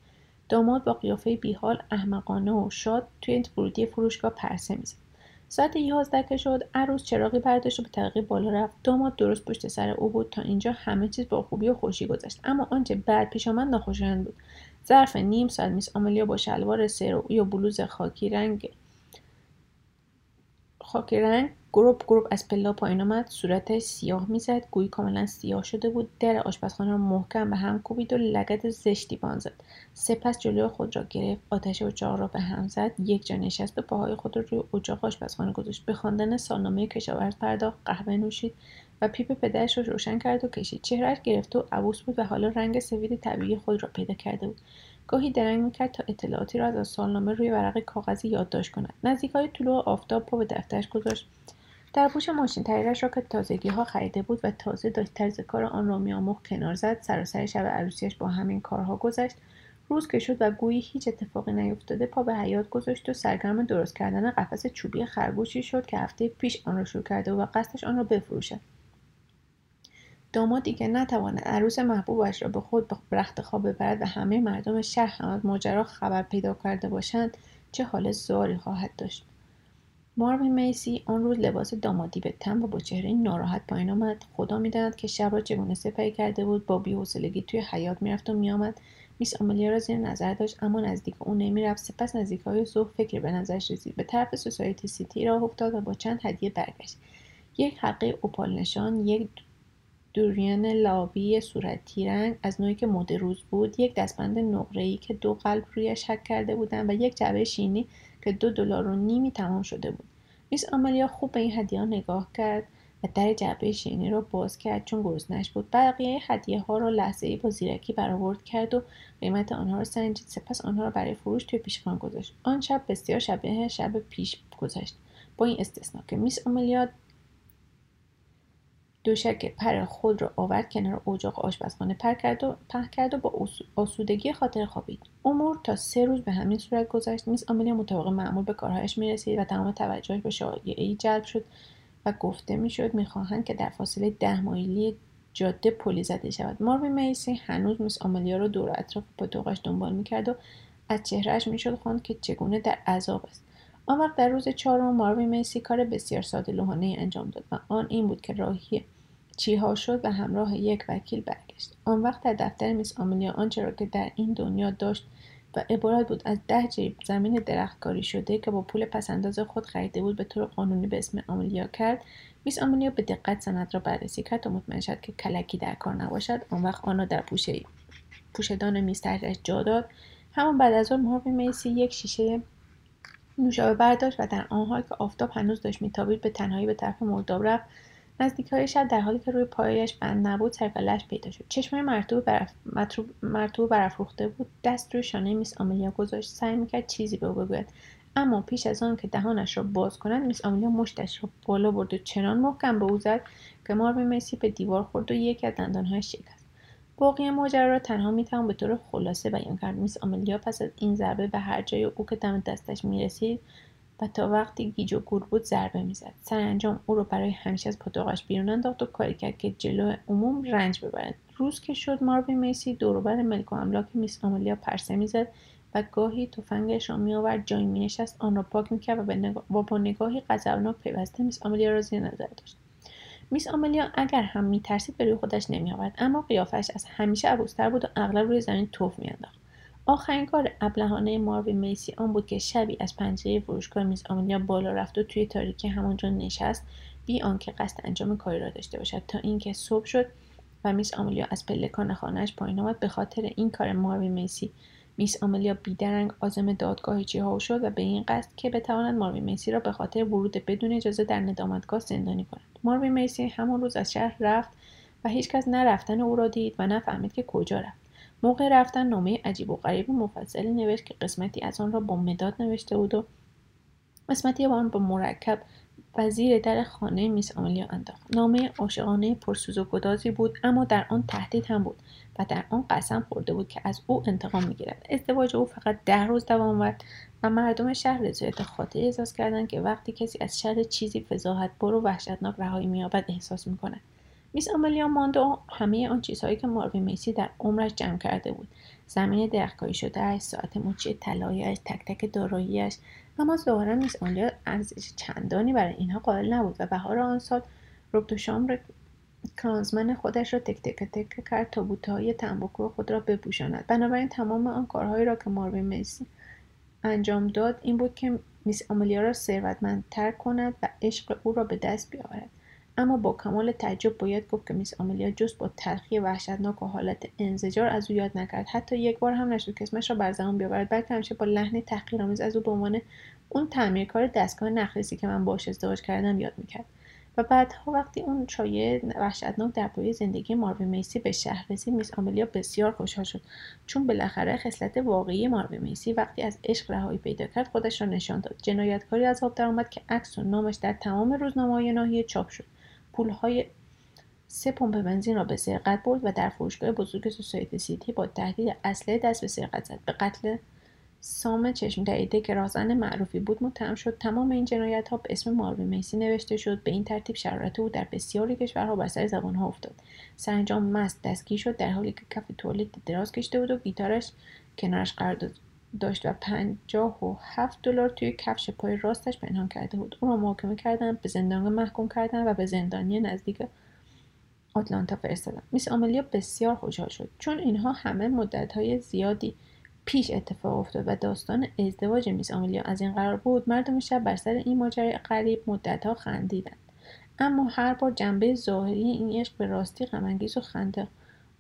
داماد با قیافه بیحال احمقانه و شاد توی ورودی فروشگاه پرسه می‌زد. ساعت یازده که شد عروس چراغی برداشت و به طبقه بالا رفت. داماد درست پشت سر او بود تا اینجا همه چیز به خوبی و خوشی گذشت. اما آنچه بعد پیش آمد ناخوشایند بود. ظرف نیم ساعت میس آملیا با شلوار سواری و بلوز خاکی رنگ خاکی رنگ گروپ گروپ از پله‌ها پایین آمد صورتش سیاه می‌زد گویی کاملا سیاه شده بود. در آشپزخانه را محکم به هم کوبید و لگد زشتی به آن زد. سپس جلوی خود را گرفت آتش اجاق را به هم زد یک جا نشست و پاهای خود را روی اجاق آشپزخانه گذاشت. به خواندن سالنامه کشاورز پرداخت قهوه نوشید و پیپ پدرش را روشن کرد و کشید. چهرهش گرفته و عبوس بود و حالا رنگ سفید طبیعی خود را پیدا کرده بود. گاهی درنگ می‌کرد تا اطلاعاتی را از سالنامه روی ورق کاغذی یادداشت کند. نزدیکهای طلوع آفتاب پا به دفترش گذاشت. در پوش ماشین تایرش را که تازگی ها خریده بود و تازه داشت طرز کار آن را میآموخت کنار زد سراسر شب عروسیش با همین کارها گذشت. روز که شد و گویی هیچ اتفاقی نیفتاده پا به حیات گذاشت و سرگرم درست کردن قفس چوبی خرگوشی شد که هفته پیش آن را شروع کرده و قصدش آن را بفروشد. دامادی که نتواند عروس محبوبش را به خود به رخت خواب ببرد و همه مردم شهر هم از ماجرا خبر پیدا کرده باشند چه حال زاری خواهد داشت. ماروین میسی آن روز لباس دامادی به تن و با چهره ناراحت پایین آمد. خدا می‌داند که شب را چگونه سپری کرده بود. با بیحوصلگی توی حیات می‌رفت و میآمد. میس آملیا را زیر نظر داشت اما نزدیک او نمی‌رفت. سپس نزدیک های صبح فکر به نظرش رسید. به طرف سوسایتی سیتی راه افتاد و با چند هدیه برگشت. یک حلقه اوپال نشان یک دوریان لاوی صورتی رنگ از نوعی که مد روز بود یک دستبند نقره‌ای که دو قلب رویش حک کرده بودند و یک جعبه شینی که دو دلار و نیمی تمام شده بود. میس آمالیا خوب به این هدیه نگاه کرد و در جعبه شینی را باز کرد چون گرسنش بود. بقیه هدیه ها را لحظه ای با زیرکی برآورد کرد و قیمت آنها را سنجید. سپس آنها را برای فروش توی پیشخان گذاشت. آن شب بسیار شبیه شب پیش گذشت. با این استثنا که میس آمالیا دوشک پر خود را آورد کنار اجاق آشپزخانه پر کرد و په کرد و با آسودگی خاطر خوابید. امور تا سه روز به همین صورت گذشت. میس آملیا مطابق معمول به کارهایش می‌رسید و تمام توجهش به شایعهای جلب شد و گفته می‌شد می‌خواهند که در فاصله ده مایلی جاده پلی زده شود. ماروی میسی هنوز میس آملیا را دور اطراف پاتوقش دنبال می‌کرد و از چهرهش می‌شد خواند که چگونه در عذاب است. آن وقت در روز چهارم ماروی میسی کار بسیار ساده لوحانه انجام داد و آن این بود که راهی چیها شد و همراه یک وکیل برگشت. آن وقت در دفتر میس آملیا آنچه را که در این دنیا داشت و عبارت بود از ده جیب زمین درختکاری شده که با پول پسنداز خود خریده بود به طور قانونی به اسم آملیا کرد میس آملیا به دقت سند را بررسی کرد تا مطمئن شد که کلکی در کار نباشد. آن وقت آن را در پوشه پوشدان میز جا داد. همان بعد از آن مارو میسی یک شیشه نوشابه برداشت و در آن حال که آفتاب هنوز داشت میتابید به تنهایی به طرف مرداب رفت. های شب در حالی که روی پایش بند نبود سرکلش پیدا شد. چشمای مرتوب برف... مرتوب برافروخته بود. دست روی شانه میس آملیا گذاشت. سعی می‌کرد چیزی به او بگوید. اما پیش از آن که دهانش را باز کند میس آملیا مشتش را بالا برد و چنان محکم به او زد که ماروی میسی به دیوار خورد و یکی از دندانهایش شکست. باقی ماجرا را تنها می‌توان به طور خلاصه بیان کرد. میس آملیا پس از این ضربه به هر جای او که دم دستش می‌رسید و تا وقتی گیج و گور بود ضربه می‌زد. سرانجام او رو برای همیشه از پاتوقش بیرون انداخت و کاری کرد که جلو عموم رنج ببرد. روز که شد ماروی میسی دوروبر ملک و املاک میس آملیا پرسه می‌زد و گاهی تفنگش را میآورد. جایی مینشست آن را پاک می‌کرد. و با نگاهی غضبناک پیوسته میس آملیا را زیر نظر داشت. میس آملیا اگر هم میترسید به روی خودش نمیآورد اما قیافش از همیشه عبوستر بود و اغلب روی زمین توف میانداخت. آخرین کار ابلهانه ماروی میسی آن بود که شبی از پنجره فروشگاه میز آملیا بالا رفت و توی تاریکی همانجا نشست بی آنکه قصد انجام کاری را داشته باشد تا اینکه صبح شد و میس آملیا از پلکان خانهاش پایین آمد. به خاطر این کار ماروی میسی میس آملیا بیدرنگ عازم دادگاه چیهاو شد و به این قصد که بتواند ماروی میسی را به خاطر ورود بدون اجازه در ندامتگاه زندانی کند. ماروی میسی همان روز از شهر رفت و هیچکس نه رفتن او را دید و نه فهمید که کجا رفت. موقع رفتن نامه عجیب و غریب مفصلی نوشت که قسمتی از آن را با مداد نوشته بود و قسمتی آن با مرکب و زیر در خانه میس آملیا انداخت. نامه عاشقانه پرسوز و گدازی بود اما در آن تهدید هم بود و در آن قسم خورده بود که از او انتقام می‌گیرد. ازدواج او فقط ده روز دوام آورد و مردم شهر رضایت خاطر احساس کردند که وقتی کسی از شر چیزی فضاحت برو وحشتناک رهایی مییابد احساس می‌کند. میس آملیا ماند و همه آن چیزهایی که ماروی میسی در عمرش جمع کرده بود. زمین درختکاری شدهاش ساعت مچی طلایش تک تک داراییاش اما ظاهرا میس آملیا ارزش چندانی برای اینها قائل نبود و بهار آن سال شام کرانزمن خودش را تک تک تک کرد تا بوتههای تنباکو خود را بپوشاند. بنابراین تمام آن کارهایی را که ماروی میسی انجام داد این بود که میس آملیا را ثروتمندتر کند و عشق او را به دست بیاورد. اما با کمال تعجب باید گفت که میس آملیا جز با تلخی وحشتناک و حالت انزجار از او یاد نکرد. حتی یک بار هم نشد که اسمش را بر زبان بیاورد. بلکه همیشه با لحن تحقیرآمیز از او به عنوان اون تعمیرکار دستگاه نخریسی که من باش ازدواج کردم یاد می‌کرد. و بعدها وقتی اون شایعه وحشتناک درباره زندگی ماروی میسی به شهر رسید میس آملیا بسیار خوشحال شد. چون بالاخره خصلت واقعی ماروی میسی وقتی از عشق رهایی پیدا کرد خودش را نشان داد. جنایتکاری از آب درآمد که عکس و نامش در تمام روزنامه‌های ناحیه چاپ شد. پولهای سه پمپ بنزین را به سرقت برد و در فروشگاه بزرگ سوسایتی سیتی با تهدید اسلحه دست به سرقت زد. به قتل سام چشم دریده که راهزن معروفی بود متهم شد. تمام این جنایت ها به اسم ماروی میسی نوشته شد. به این ترتیب شرایط او در بسیاری کشورها بر سر زبان ها افتاد. سرانجام مست دستگیر شد در حالی که کف توالت دراز کشته بود و گیتارش کنارش قرار داشت و پنجاه و هفت دلار توی کفش پای راستش پنهان کرده بود. او را محاکمه کردن به زندان محکوم کردن و به زندانی نزدیک آتلانتا فرستادن. میس آملیا بسیار خوشحال شد. چون اینها همه مدتهای زیادی پیش اتفاق افتاد و داستان ازدواج میس آملیا از این قرار بود مردم شب بر سر این ماجرای غریب مدتها خندیدند. اما هر بار جنبه ظاهری این عشق به راستی غمانگیز و خنده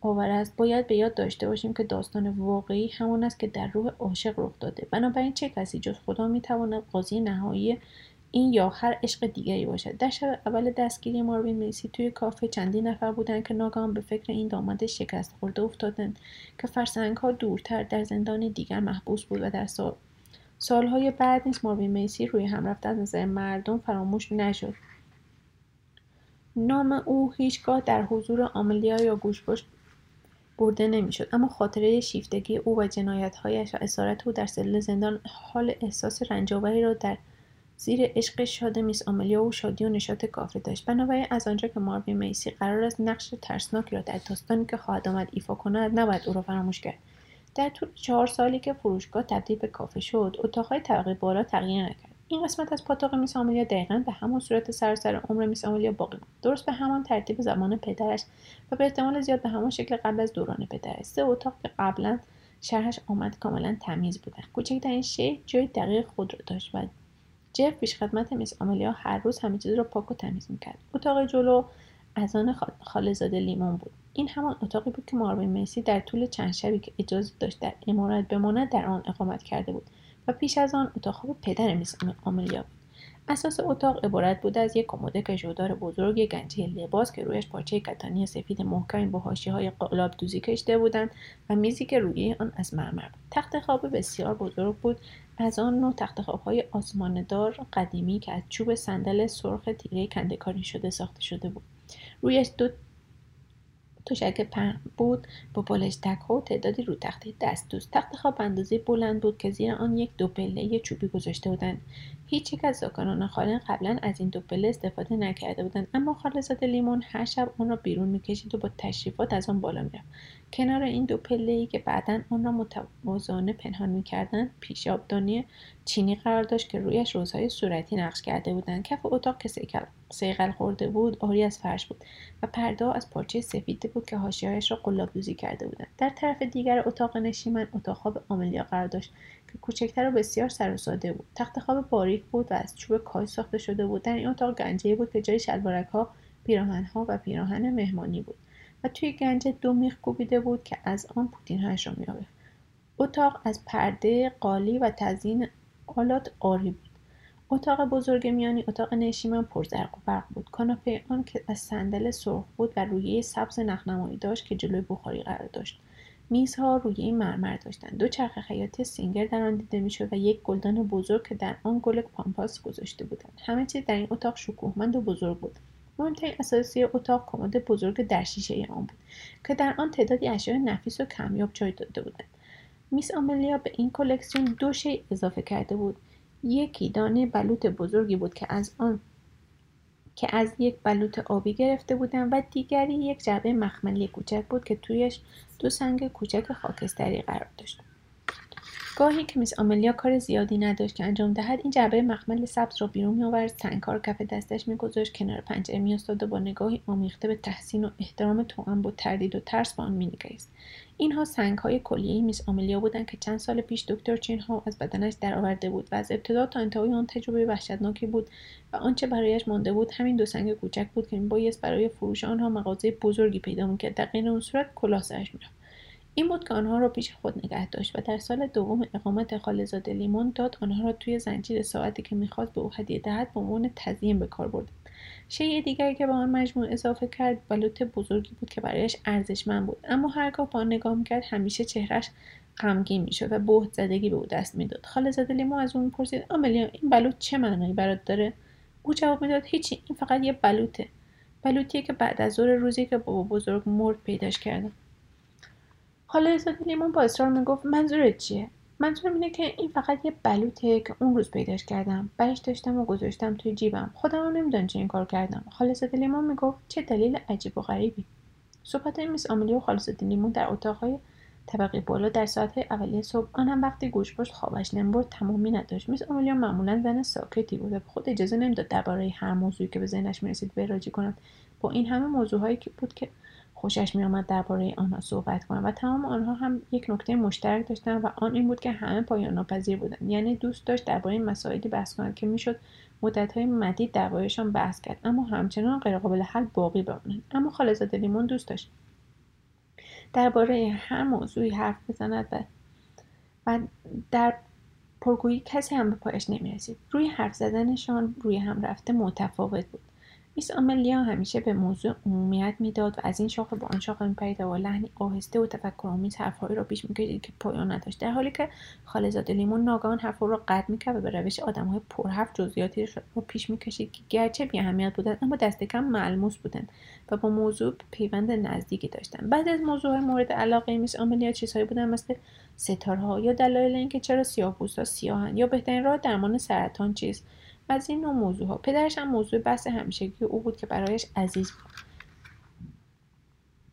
آور است. باید به یاد داشته باشیم که داستان واقعی همان است که در روح عاشق رخ داده. بنابراین چه کسی جز خدا می‌تواند قاضی نهایی این یا هر عشق دیگری باشد؟ در شب اول دستگیری ماروین میسی توی کافه چندین نفر بودند که ناگهان به فکر این داماد شکست خورده افتادند که فرسنگ ها دورتر در زندان دیگر محبوس بود و در سال سالهای بعد نیز ماروین میسی روی هم رفته از نظر مردم فراموش نشد. نام او هیچگاه در حضور آملیا یا گوشپشت برده نمی‌شد. اما خاطره شیفتگی او و جنایتهایش و اسارت او در سل زندان حال احساس رنجاوری را در زیر عشق شاد میس آملیا و شادی و نشاط کافی داشت. بنابراین از آنجا که ماروی میسی قرار است نقش ترسناکی را در داستانی که خواهد آمد ایفا کند نباید او را فراموش کرد. در طول چهار سالی که فروشگاه تبدیل به کافه شد اتاقهای طبقه بالا تغییر نکرد. این قسمت از پاتوق میس آملیا دقیقا به همان صورت سراسر عمر میس باقی بود. درست به همان ترتیب زمان پدرش و به احتمال زیاد به همان شکل قبل از دوران پدرش سه اتاق که قبلا شرحش آمد کاملا تمیز بودن. کوچکترین شی جای دقیق خود را داشت و جف پیشخدمت میس آملیا هر روز همه چیز را پاک و تمیز می‌کرد. اتاق جلو از آن خالزاده لیمون بود. این همان اتاقی بود که ماروین میسی در طول چند شبی که اجازه داشت در امارت بماند در آن اقامت کرده بود. و پیش از آن اتاق خواب پدر میس آملیا بود. اساس اتاق عبارت بود از یک کمد ژودار بزرگ یک گنجه لباس که رویش پارچه کتانی سفید محکمی با های قلاب دوزی کشیده بودند و میزی که روی آن از مرمر بود. تخت خواب بسیار بزرگ بود. از آن نوع تخت های آسماندار قدیمی که از چوب صندل سرخ تیره کندکاری شده ساخته شده بود. رویش دو تشک پهن بود با بالش ها و تعدادی رو تخته دست. دوست تخت خواب اندازه بلند بود که زیر آن یک دو پله چوبی گذاشته بودند هیچ یک از زاکانان خالن قبلا از این دو پله استفاده نکرده بودند اما خالصات لیمون هر شب آن را بیرون می‌کشید و با تشریفات از آن بالا می‌رفت. کنار این دو پله ای که بعدا آن را متوازانه پنهان می‌کردند پیشابدانی چینی قرار داشت که رویش روزهای صورتی نقش کرده بودند کف اتاق که سیقل خورده بود آری از فرش بود و پرده از پارچه سفید بود که حاشیهایش را قلابدوزی کرده بودند در طرف دیگر اتاق نشیمن اتاق خواب آملیا قرار داشت که کوچکتر و بسیار سر ساده بود. تخت خواب باریک بود و از چوب کاج ساخته شده بود. در این اتاق گنجه بود که جای شلوارک ها پیراهن ها و پیراهن مهمانی بود و توی گنج دو میخ کوبیده بود که از آن پوتینهایش را میآویخت اتاق از پرده قالی و تزیین آلات آری بود. اتاق بزرگ میانی اتاق نشیمن پرزرق و برق بود. کاناپه آن که از صندل سرخ بود و رویه سبز نخنمایی داشت که جلوی بخاری قرار داشت. میزها روی مرمر داشتند دو چرخ خیاطی سینگر در آن دیده می‌شد و یک گلدان بزرگ که در آن گل پامپاس گذاشته بودند. همه چیز در این اتاق شکوهمند و بزرگ بود. مهمترین اساسی اتاق کمد بزرگ در شیشه آن بود که در آن تعدادی اشیاء نفیس و کمیاب جای داده بودند. میس آملیا به این کلکسیون دو شی اضافه کرده بود. یکی دانه بلوط بزرگی بود که از آن که از یک بلوط آبی گرفته بودم و دیگری یک جعبه مخملی کوچک بود که تویش دو سنگ کوچک خاکستری قرار داشت. گاهی که میس آملیا کار زیادی نداشت که انجام دهد این جعبه مخمل سبز را بیرون میآورد سنگها کف دستش میگذاشت کنار پنجره میاستاد و با نگاهی آمیخته به تحسین و احترام توأم با تردید و ترس به آن مینگریست. اینها سنگهای کلیه میس آملیا بودند که چند سال پیش دکتر چینها از بدنش درآورده بود و از ابتدا تا انتهای آن تجربه وحشتناکی بود و آنچه برایش مانده بود همین دو سنگ کوچک بود که میبایست برای فروش آنها مغازه بزرگی پیدا می‌کرد. در غیر اون صورت کلاه سرش می‌رفت. این بود که آنها را پیش خود نگه داشت و در سال دوم اقامت خالزاده لیمون داد. آنها را توی زنجیر ساعتی که می‌خواست به او هدیه دهد به عنوان تزیین به کار برد شیء دیگری که به آن مجموع اضافه کرد بلوط بزرگی بود که برایش ارزشمند بود. اما هرگاه به آن نگاه می‌کرد همیشه چهرش غمگین می‌شد و بهت زدگی به او دست می‌داد. خالزاده لیمون از او می‌پرسید آملیا این بلوط چه معنایی برات داره؟ او جواب می‌داد هیچی این فقط یه بلوطه. بلوطیه که بعد از ظهر روزی که بابا بزرگ مرد پیداش کردم. حالا ایزاده لیمون با اصرار می‌گفت منظورت چیه؟ منظورم اینه که این فقط یه بلوطه که اون روز پیداش کردم. برش داشتم و گذاشتم توی جیبم. خودم نمی‌دونم چه این کار کردم. خالصه لیمون می‌گفت چه دلیل عجیب و غریبی. صحبت میس آملی و خالصه لیمون در اتاقهای طبقه بالا در ساعت اولیه صبح آن هم وقتی گوش پشت خوابش نمی‌برد تمامی نداشت. میس آملیا معمولا زن ساکتی بود و به خود اجازه نمی‌داد درباره هر موضوعی که به ذهنش می‌رسید وراجی کند. با این همه موضوعهایی که بود که خوشش میآمد درباره آنها صحبت کنم و تمام آنها هم یک نکته مشترک داشتند و آن این بود که همه پایان ناپذیر بودند یعنی دوست داشت درباره مسائلی بحث کند که می‌شد مدتهای مدید دربارهشان بحث کرد. اما همچنان غیرقابل حل باقی بمانند اما خالزاده لیمون دوست داشت درباره هر موضوعی حرف بزند و, و در پرگویی کسی هم به پایش نمی‌رسید. روی حرف زدنشان روی هم رفته متفاوت بود. میس آملیا همیشه به موضوع عمومیت می‌داد و از این شاخه به آن شاخه میپرید و لحنی آهسته و تفکرآمیز حرفهایی را پیش می‌کشید که پایان نداشت. در حالی که خالزاده لیمون ناگهان حرفها را قطع می‌کرد و به روش آدمهای پرحرف جزئیاتی را پیش می‌کشید که گرچه بیاهمیت بودند اما دست کم ملموس بودند و با موضوع پیوند نزدیکی داشتند. بعد از موضوع مورد علاقه میس آملیا چیزهایی بودند مثل ستارها یا دلایل اینکه چرا سیاهپوستها سیاهند یا بهترین راه درمان سرطان چیست؟ از این نوع موضوع ها پدرش هم موضوع بحث همیشگی او بود که برایش عزیز بود.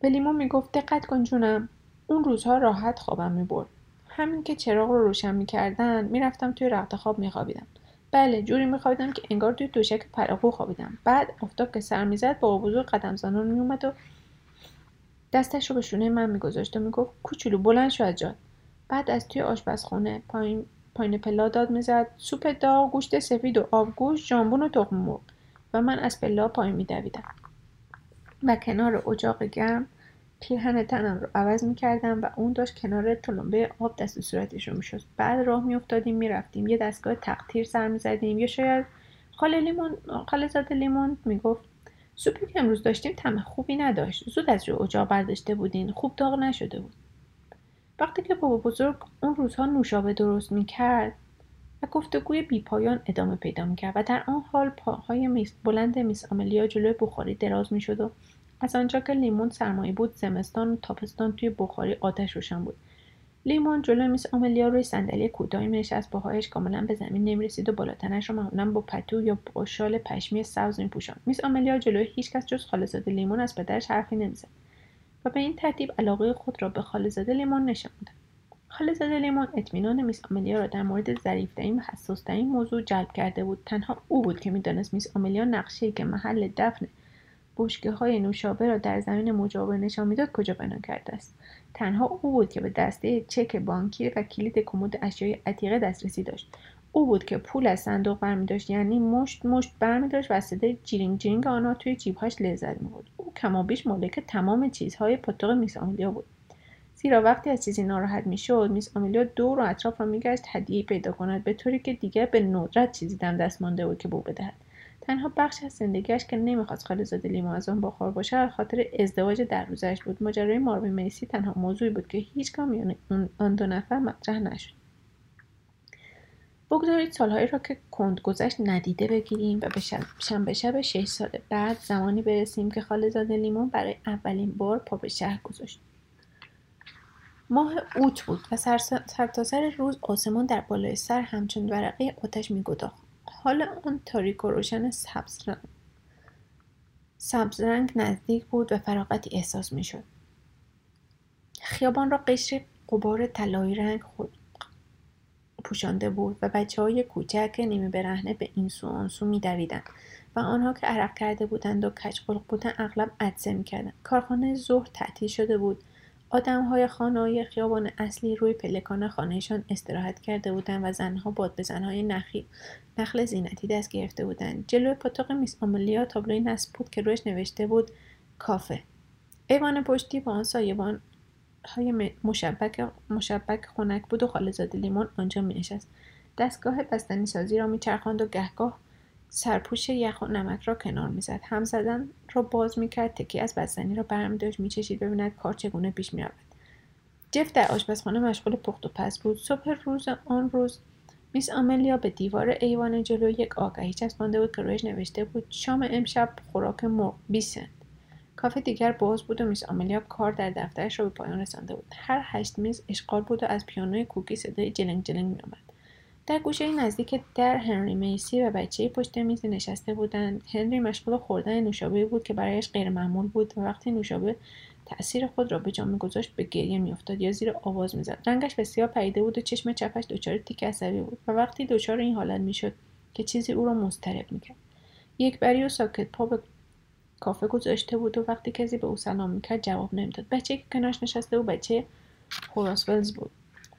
به می‌گفت دقت کن جونم اون روزها راحت خوابم می‌برد. همین که چراغ رو روشن می‌کردن می‌رفتم توی رخت خواب میخوابیدم. بله جوری میخوابیدم که انگار توی دوشک پراغو خوابیدم. بعد آفتاب که سر می‌زد با بزرگ قدم زنان میومد و دستش رو به شونه من میگذاشت و می‌گفت کوچولو بلند شو از جات. بعد از توی آشپزخونه پایین پایین پلا داد می‌زد. سوپ داغ گوشت سفید و آبگوشت ژامبون و تخم مرغ. و من از پلا پایین میدویدم. و کنار اجاق گرم پیرهن تنم رو عوض می‌کردم و اون داشت کنار تلمبه آب دست صورتش رو می‌شد بعد راه میافتادیم می‌رفتیم. یه دستگاه تقطیر سر می‌زدیم. یا شاید خاله لیمون خاله زاده لیمون می‌گفت سوپی که امروز داشتیم طعم خوبی نداشت. زود از روی اجاق برداشته بودین. خوب داغ نشده بود. وقتی که بابا بزرگ اون روزها نوشابه درست می‌کرد و گفتگوی بیپایان ادامه پیدا می‌کرد و در آن حال پاهای میس بلند میس آملیا جلوی بخاری دراز می‌شد و از آنجا که لیمون سرمایه بود زمستان و تابستان توی بخاری آتش روشن بود. لیمون جلوی میس آملیا روی صندلی کوتاهی مینشست پاهایش کاملا به زمین نمی‌رسید و بالاتنش رو معمولا با پتو یا با شال پشمی سبز میپوشاند. میس آملیا جلوی هیچکس جز خالهزاده لیمون از پدرش حرفی نمی‌زد. و به این ترتیب علاقه خود را به خاله‌زاده لیمون نشاند خاله‌زاده لیمون اطمینان میس آملیا را در مورد ظریفترین و حساسترین موضوع جلب کرده بود. تنها او بود که می‌دانست میس آملیا نقشه‌ای که محل دفن بشکه های نوشابه را در زمین مجاور نشان می‌داد کجا پنهان کرده است. تنها او بود که به دسته چک بانکی و کلید کمد اشیای عتیقه دسترسی داشت. او بود که پول از صندوق برمی داشت یعنی مشت مشت برمی داشت و صدای جیرینگ جیرینگ آنها توی جیبهاش لذت می‌برد او کمابیش مالک تمام چیزهای پاتوق میس آملیا بود. زیرا وقتی از چیزی ناراحت می‌شد میس آملیا دور و اطراف را میگشت هدیه پیدا کند به طوری که دیگر به ندرت چیزی دم دست مانده بود که بو بدهد. تنها بخش از زندگیش که نمی‌خواست خالزاده لیمو از آن بخار باشد خاطر ازدواج در روزش بود. ماجرای ماروی میسی تنها موضوعی بود که هیچ میان آن دو نفر مطرح نشد. بگذارید سالهایی را که کند گذشت ندیده بگیریم و به شنبه شب شش سال بعد زمانی برسیم که خالزاده لیمون برای اولین بار پا به شهر گذاشت. ماه اوت بود و سرتاسر سر روز آسمان در بالای سر همچون ورقه آتش میگداخت. حال آن تاریک و روشن سبز رنگ, سبز رنگ نزدیک بود و فراغتی احساس می‌شد. خیابان را قشر قبار طلایی رنگ خود پوشانده بود و بچه های کوچک نیمه برهنه به این سو آن سو می و آنها که عرق کرده بودند و کچقلق بودند اغلب عدسه می‌کردند. کارخانه ظهر تعطیل شده بود. آدمهای خانههای خیابان اصلی روی پلکان خانهشان استراحت کرده بودند و زنها باد به زنهای نخی نخل زینتی دست گرفته بودند. جلوی پاتوق میس آمولیا تابلوی نصب بود که روش نوشته بود کافه. ایوان پشتی با آن سایبان های مشبک, مشبک خنک بود و خالزاده لیمون آنجا می نشست. دستگاه بستنی سازی را میچرخاند و گهگاه سرپوش یخ و نمک را کنار می‌زد. هم زدن را باز می‌کرد تکی از بستنی را برمی داشت میچشید ببیند کار چگونه پیش می‌رود. جف در آشپزخانه مشغول پخت و پس بود. صبح روز آن روز میس آملیا به دیوار ایوان جلو یک آگهی چسبانده بود که رویش نوشته بود شام امشب خوراک مرغ بیسن کافه دیگر باز بود و میس آملیا کار در دفترش را به پایان رسانده بود. هر هشت میز اشغال بود و از پیانوی کوکی صدای جلنگ جلنگ میآمد. در گوشه نزدیک در هنری میسی و بچه پشت میز نشسته بودند. هنری مشغول خوردن نوشابه بود که برایش غیرمعمول بود و وقتی نوشابه تأثیر خود را به جا میگذاشت به گریه میافتاد یا زیر آواز می‌زد. رنگش بسیار پریده بود و چشم چپش دچار تیک عصبی بود و وقتی دچار این حالت می‌شد که چیزی او را مضطرب می‌کرد. یک بری و ساکت پا به کافه گذاشته بود و وقتی کسی به او سلام می‌کرد جواب نمی‌داد. بچه که کنارش نشسته بود بچه هوراسولز بود.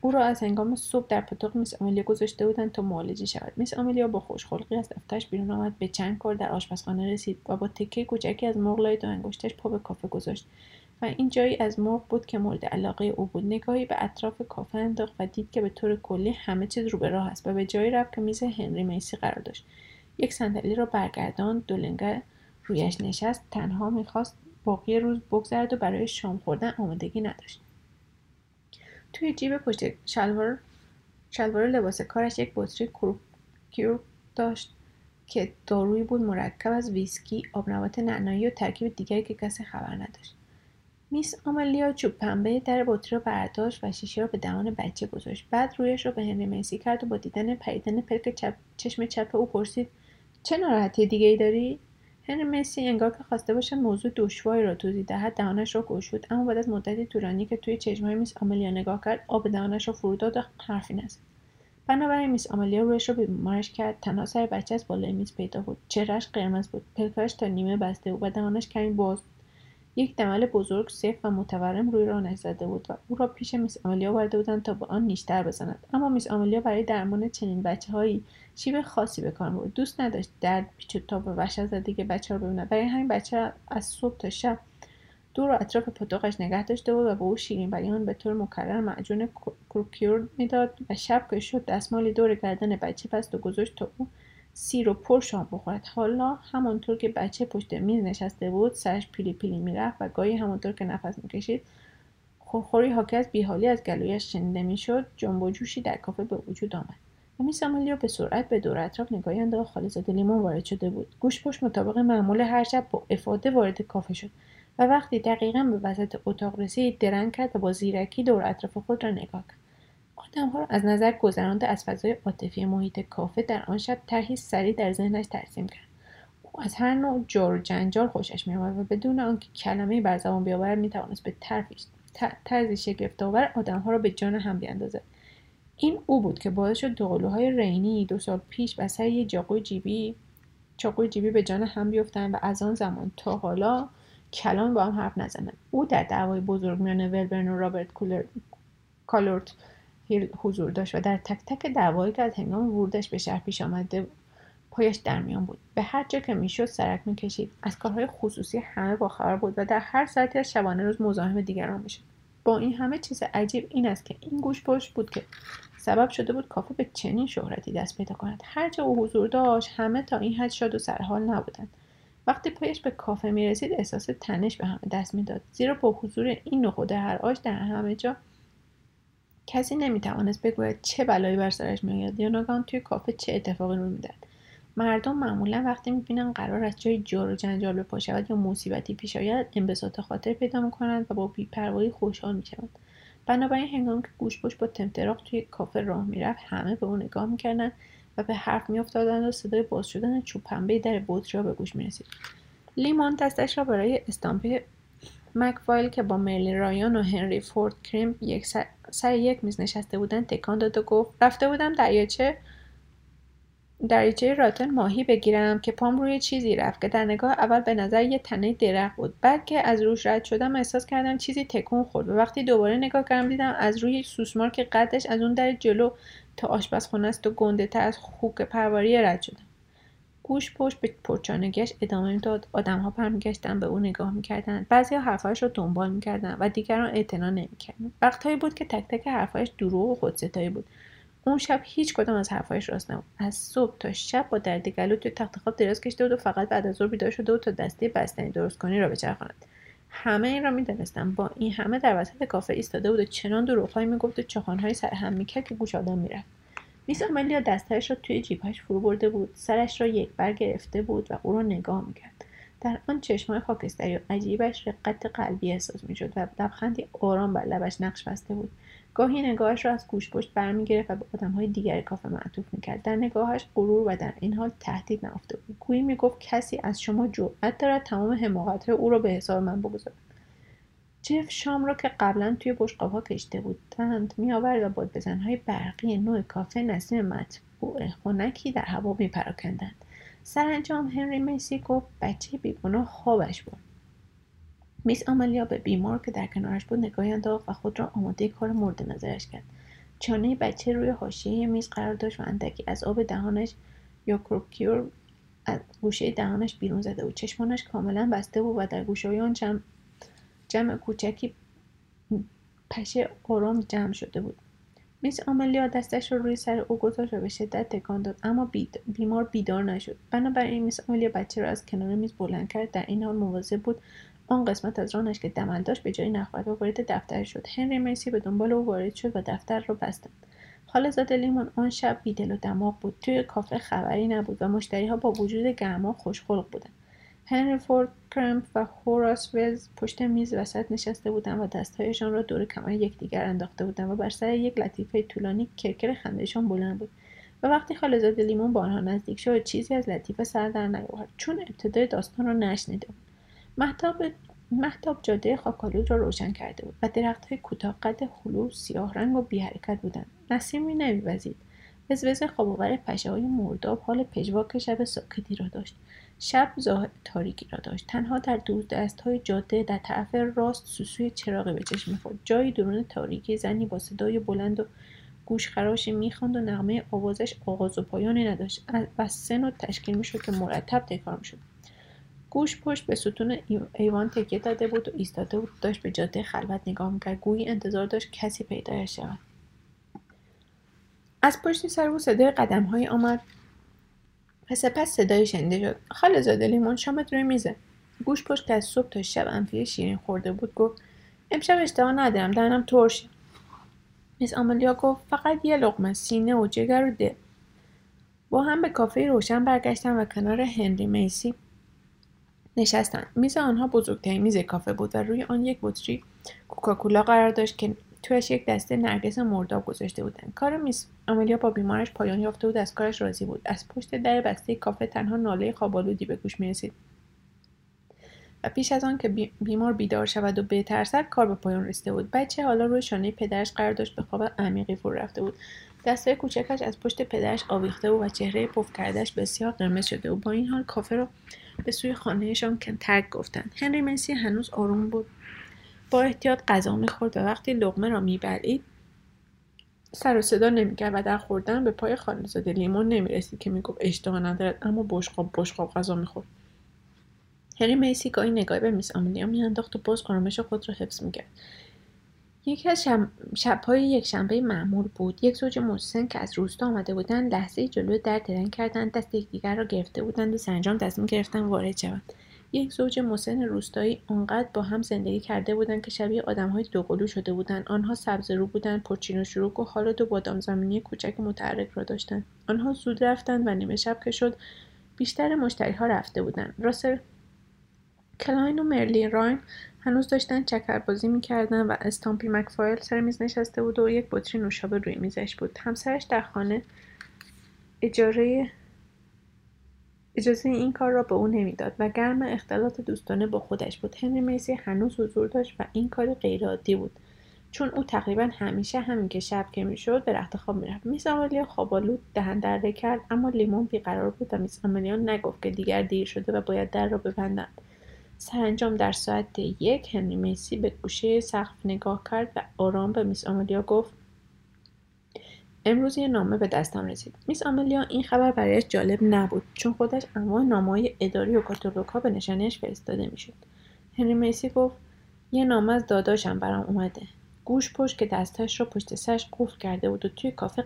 او را از هنگام صبح در پاتوق میس آملیا گذاشته بودند تا معالجه شود. میس آملیا با خوشخلقی از دفترش بیرون آمد به چند کار در آشپزخانه رسید و با تکه کوچکی از مرغ لای دو انگشتش پا به کافه گذاشت و این جایی از مرغ بود که مورد علاقه او بود. نگاهی به اطراف کافه انداخت و دید که به طور کلی همه چیز رو به راه است و به جایی رفت که میز هنری میسی قرار داشت. یک صندلی را برگرداند دولنگه رویش نشست تنها می‌خواست باقی روز بگذرد و برای شام خوردن آمادگی نداشت. توی جیب پشت شلوار شلوار لباس کارش یک بطری کیور داشت که دارویی بود مرکب از ویسکی آبنبات نعنایی و ترکیب دیگری که کسی خبر نداشت. میس آملیا چوب پنبه در بطری را برداشت و شیشه را به دهان بچه گذاشت. بعد رویش را به هنری میسی کرد و با دیدن پریدن پلک چپ چشم چپ او پرسید چه ناراحتی دیگه ای داری؟ هنری مسی انگار که خواسته باشد موضوع دشواری را توضیح دهد دهانش را گشود. اما بعد از مدتی طولانی که توی چشمهای میس آملیا نگاه کرد آب دهانش را فرو داد و حرفی نزد. بنابراین میس آملیا رویش را به بیمارش کرد. تنها سر بچه از بالای میز پیدا بود. چهرهش قرمز بود. پلکاش تا نیمه بسته بود و دهانش کمی باز یک دمل بزرگ سفت و متورم روی رانش زده بود و او را پیش میس آملیا برده بودند تا به آن نیشتر بزند. اما میس آملیا برای درمان چنین بچههایی شیب خاصی به کار برد. دوست نداشت درد پیچ و تاب و زدگی بچه را ببیند. برای همین بچه از صبح تا شب دور و اطراف پاتوقش نگه داشته بود و به او شیرین بیان به طور مکرر معجون کروکیور می‌داد و شب که شد دستمالی دور گردن بچه بست و گذاشت تا او سیر و پر شام بخورد. حالا همانطور که بچه پشت میز نشسته بود سرش پیلی پیلی می‌رفت و گاهی همانطور که نفس می‌کشید خورخوری حاکی از بیحالی از گلویش شنیده می‌شد جنب و جوشی در کافه به وجود آمد. میس به سرعت به دور اطراف نگاهی انداخت خالص لیمون وارد شده بود. گوش پشت مطابق معمول هر شب با افاده وارد کافه شد و وقتی دقیقا به وسط اتاق رسید درنگ کرد و با زیرکی دور اطراف خود را نگاه کرد. آدمها را از نظر گذرانده از فضای عاطفی محیط کافه در آن شب طرحی سریع در ذهنش ترسیم کرد. او از هر نوع جور جنجال خوشش میآمد و بدون آنکه کلمه بر زبان بیاورد می‌توانست به طرزی شگفتآور آدمها را به جان هم بیاندازد. این او بود که باعث شد دوقلوهای رینی دو سال پیش بر سر یه جاقوی جیبی چاقوی جیبی به جان هم بیفتند و از آن زمان تا حالا کلان با هم حرف نزنند او در دعوای بزرگ میان ولبرن و رابرت کولر کالورت حضور داشت و در تک تک دعوایی که از هنگام ورودش به شهر پیش آمده پایش در میان بود. به هر جا که می‌شد سرک می‌کشید. از کارهای خصوصی همه باخبر بود و در هر ساعتی از شبانه روز مزاحم دیگران می‌شد. با این همه چیز عجیب این است که این گوش پشت بود که سبب شده بود کافه به چنین شهرتی دست پیدا کند. هر جا او حضور داشت همه تا این حد شاد و سرحال نبودند. وقتی پایش به کافه می‌رسید احساس تنش به همه دست می‌داد. زیرا با حضور این نخود هر آش در همه جا کسی نمی‌توانست بگوید چه بلایی بر سرش میآید یا ناگهان توی کافه چه اتفاقی روی می‌دهد. مردم معمولا وقتی می‌بینن قرار از جای جور و جنجال به یا مصیبتی پیش آید انبساط خاطر پیدا می‌کنند و با بیپروایی خوشحال می‌شوند. بنابراین هنگام که گوشپوش با تمتراق توی کافه راه می‌رفت همه به او نگاه می‌کردند و به حرف میافتادند و صدای باز شدن چوب پنبه در بطری به گوش می‌رسید. لیمون دستش را برای استامپه مکفایل که با مرلین رایان و هنری فورد کریم یک سر, سر یک میز نشسته بودند تکان داد و گفت رفته بودم دریاچه دریچه راتن ماهی بگیرم که پام روی چیزی رفت که در نگاه اول به نظر یه تنه درخت بود. بعد که از روش رد شدم احساس کردم چیزی تکون خورد و وقتی دوباره نگاه کردم دیدم از روی سوسمار که قدش از اون در جلو تا آشپزخونه است و گنده تر از خوک پرواری رد شدم گوش پشت به پرچانگیش ادامه داد آدمها برمیگشتن به او نگاه می‌کردند بعضی حرفهایش را دنبال می‌کردند و دیگران اعتنا نمی‌کردند وقتهایی بود که تک تک حرفهایش دروغ و خودستایی بود. اون شب هیچ کدام از حرفایش راست نبود. از صبح تا شب با درد گلو توی تخت خواب دراز کشیده بود و فقط بعد از ظهر بیدار شده بود تا دسته بستنی درست کنی را بچرخاند. همه این را می‌دانستم. با این همه در وسط کافه ایستاده بود و چنان دروغهایی می‌گفت و چخانهایی سر هم می‌کرد که گوش آدم می‌رفت. میس آملیا دستهایش را توی جیبهایش فرو برده بود سرش را یک بر گرفته بود و او را نگاه می‌کرد. در آن چشمهای خاکستری و عجیبش رقت قلبی احساس می‌شد و لبخندی آرام بر لبش نقش بسته بود. گاهی نگاهش را از گوش پشت برمیگرفت و به آدمهای دیگر کافه معطوف می‌کرد. در نگاهش غرور و در این حال تهدید نهفته بود. گویی می‌گفت کسی از شما جرأت دارد تمام حماقتهای او را به حساب من بگذارد. جف شام را که قبلا توی بشقابها کشته بودند میآورد و بادبزنهای برقی نوع کافه نسیم مطبوع خنکی در هوا میپراکندند. سرانجام هنری میسی گفت بچه بیگناه خوابش بود میس آمالیا به بیمار که در کنارش بود نگاهی انداخت و خود را آماده کار مورد نظرش کرد. چانه بچه روی حاشیه میز قرار داشت و اندکی از آب دهانش یا کروکیور از گوشه دهانش بیرون زده بود چشمانش کاملا بسته بود و در گوشه آن جمع, جمع کوچکی پشه آرام جمع شده بود. میس آملیا دستش رو روی سر او گذاشت و به شدت تکان داد اما بیمار بیدار نشد. بنابراین میس آملیا بچه را از کنار میز بلند کرد. در این حال مواظب بود آن قسمت از رانش که دمل داشت به جایی نخواهد و وارد دفتر شد. هنری مرسی به دنبال او وارد شد و دفتر را بستند. خالهزاده لیمون آن شب بیدل و دماغ بود. توی کافه خبری نبود و مشتریها با وجود گرما خوشخلق بودند. هنری فورد کرمپ و هوراس ویز پشت میز وسط نشسته بودند و دستهایشان را دور کمر یکدیگر انداخته بودند و بر سر یک لطیفه طولانی کرکر خندهشان بلند بود و وقتی خالهزاده لیمون با آنها نزدیک شد چیزی از لطیفه سر در نیاورد چون ابتدای داستان را نشنیده بود. محتاب جاده خاکالود را روشن کرده بود و های کوتاه قد هلو سیاه رنگ و بی حرکت بودند. نسیمی نمیوزید. وزوز خوابآور پشه های مرداب حال پژواک شب ساکتی را داشت. شب ظاهر تاریکی را داشت. تنها در دور دست های جاده در طرف راست سوسوی چراغی به چشم می‌خورد جایی درون تاریکی زنی با صدای بلند و گوشخراشی می‌خواند و نغمه آوازش آغاز و پایانی نداشت. و سه نوع تشکیل می‌شد که مرتب تکرار می‌شد. گوش پشت به ستون ایوان تکیه داده بود و ایستاده بود. داشت به جاده خلوت نگاه می‌کرد. گویی انتظار داشت کسی پیدایش شود. از پشت سر او صدای های آمد. و سپس صدای شنیده شد. خاله زاده لیمون شامت روی میزه. گوش پشت که از صبح تا شب انفیه شیرین خورده بود گفت امشب اشتها ندارم دهنم ترش. میز آملیا گفت فقط یه لقمه سینه و جگر و دل. با هم به کافه روشن برگشتم و کنار هنری میسی نشستند میز آنها بزرگترین میز کافه بود و روی آن یک بطری کوکاکولا قرار داشت که تویش یک دسته نرگس مرداب گذاشته بودند کار میس آملیا با بیمارش پایان یافته بود از کارش راضی بود. از پشت در بسته کافه تنها ناله خوابالودی به گوش می‌رسید. و پیش از آن که بیمار بیدار شود و بترسد کار به پایان رسیده بود. بچه حالا روی شانه پدرش قرار داشت به خواب عمیقی فرو رفته بود. دستای کوچکش از پشت پدرش آویخته بود و چهره پف کردهش بسیار قرمز شده و با این حال کافه را به سوی خانهشان ترک گفتند. هنری منسی هنوز آروم بود. با احتیاط غذا می‌خورد و وقتی لغمه را میبلید سر و صدا نمی‌کرد و در خوردن به پای خالزاده لیمون نمی‌رسید که می‌گفت اشتها ندارد اما بشقاب بشقاب غذا می‌خورد. هری میسی گاهی نگاهی به میس آملیا میانداخت و باز آرامش خود را حفظ می‌کرد. یکی از شب... شبهای یک شنبه معمول بود. یک زوج مسن که از روستا آمده بودند لحظه جلو در درنگ کردند دست یکدیگر را گرفته بودند و سرانجام تصمیم گرفتن وارد شوند. یک زوج مسن روستایی آنقدر با هم زندگی کرده بودند که شبیه آدمهای دوقلو شده بودند آنها رو بودند پرچین و شروک و حال دو بادام زمینی کوچک متحرک را داشتند آنها زود رفتند و نیمه شب که شد بیشتر مشتریها رفته بودند راسل کلاین و مرلی راین هنوز داشتن چکربازی می‌کردن و استامپی مکفایل سر میز نشسته بود و یک بطری نوشابه روی میزش بود. همسرش در خانه اجازه این کار را به او نمی‌داد و گرم اختلاط دوستانه با خودش بود. هنری میسی هنوز حضور داشت و این کاری غیرعادی بود. چون او تقریبا همیشه همین که شب که می‌شد به رخت خواب می‌رفت. میس آملیا خوابالود دهن دره کرد اما لیمون بیقرار بود و میس نگفت که دیگر دیر شده و باید در را ببندند سرانجام در ساعت یک هنری میسی به گوشه سقف نگاه کرد و آرام به میس آملیا گفت امروز یه نامه به دستم رسید. میس آملیا این خبر برایش جالب نبود چون خودش انواع نامههای اداری و کاتالوگها به نشانیش فرستاده می‌شد. هنری میسی گفت یه نامه از داداشم برام اومده. گوش پشت که دستش را پشت سرش قفل کرده بود و توی کافه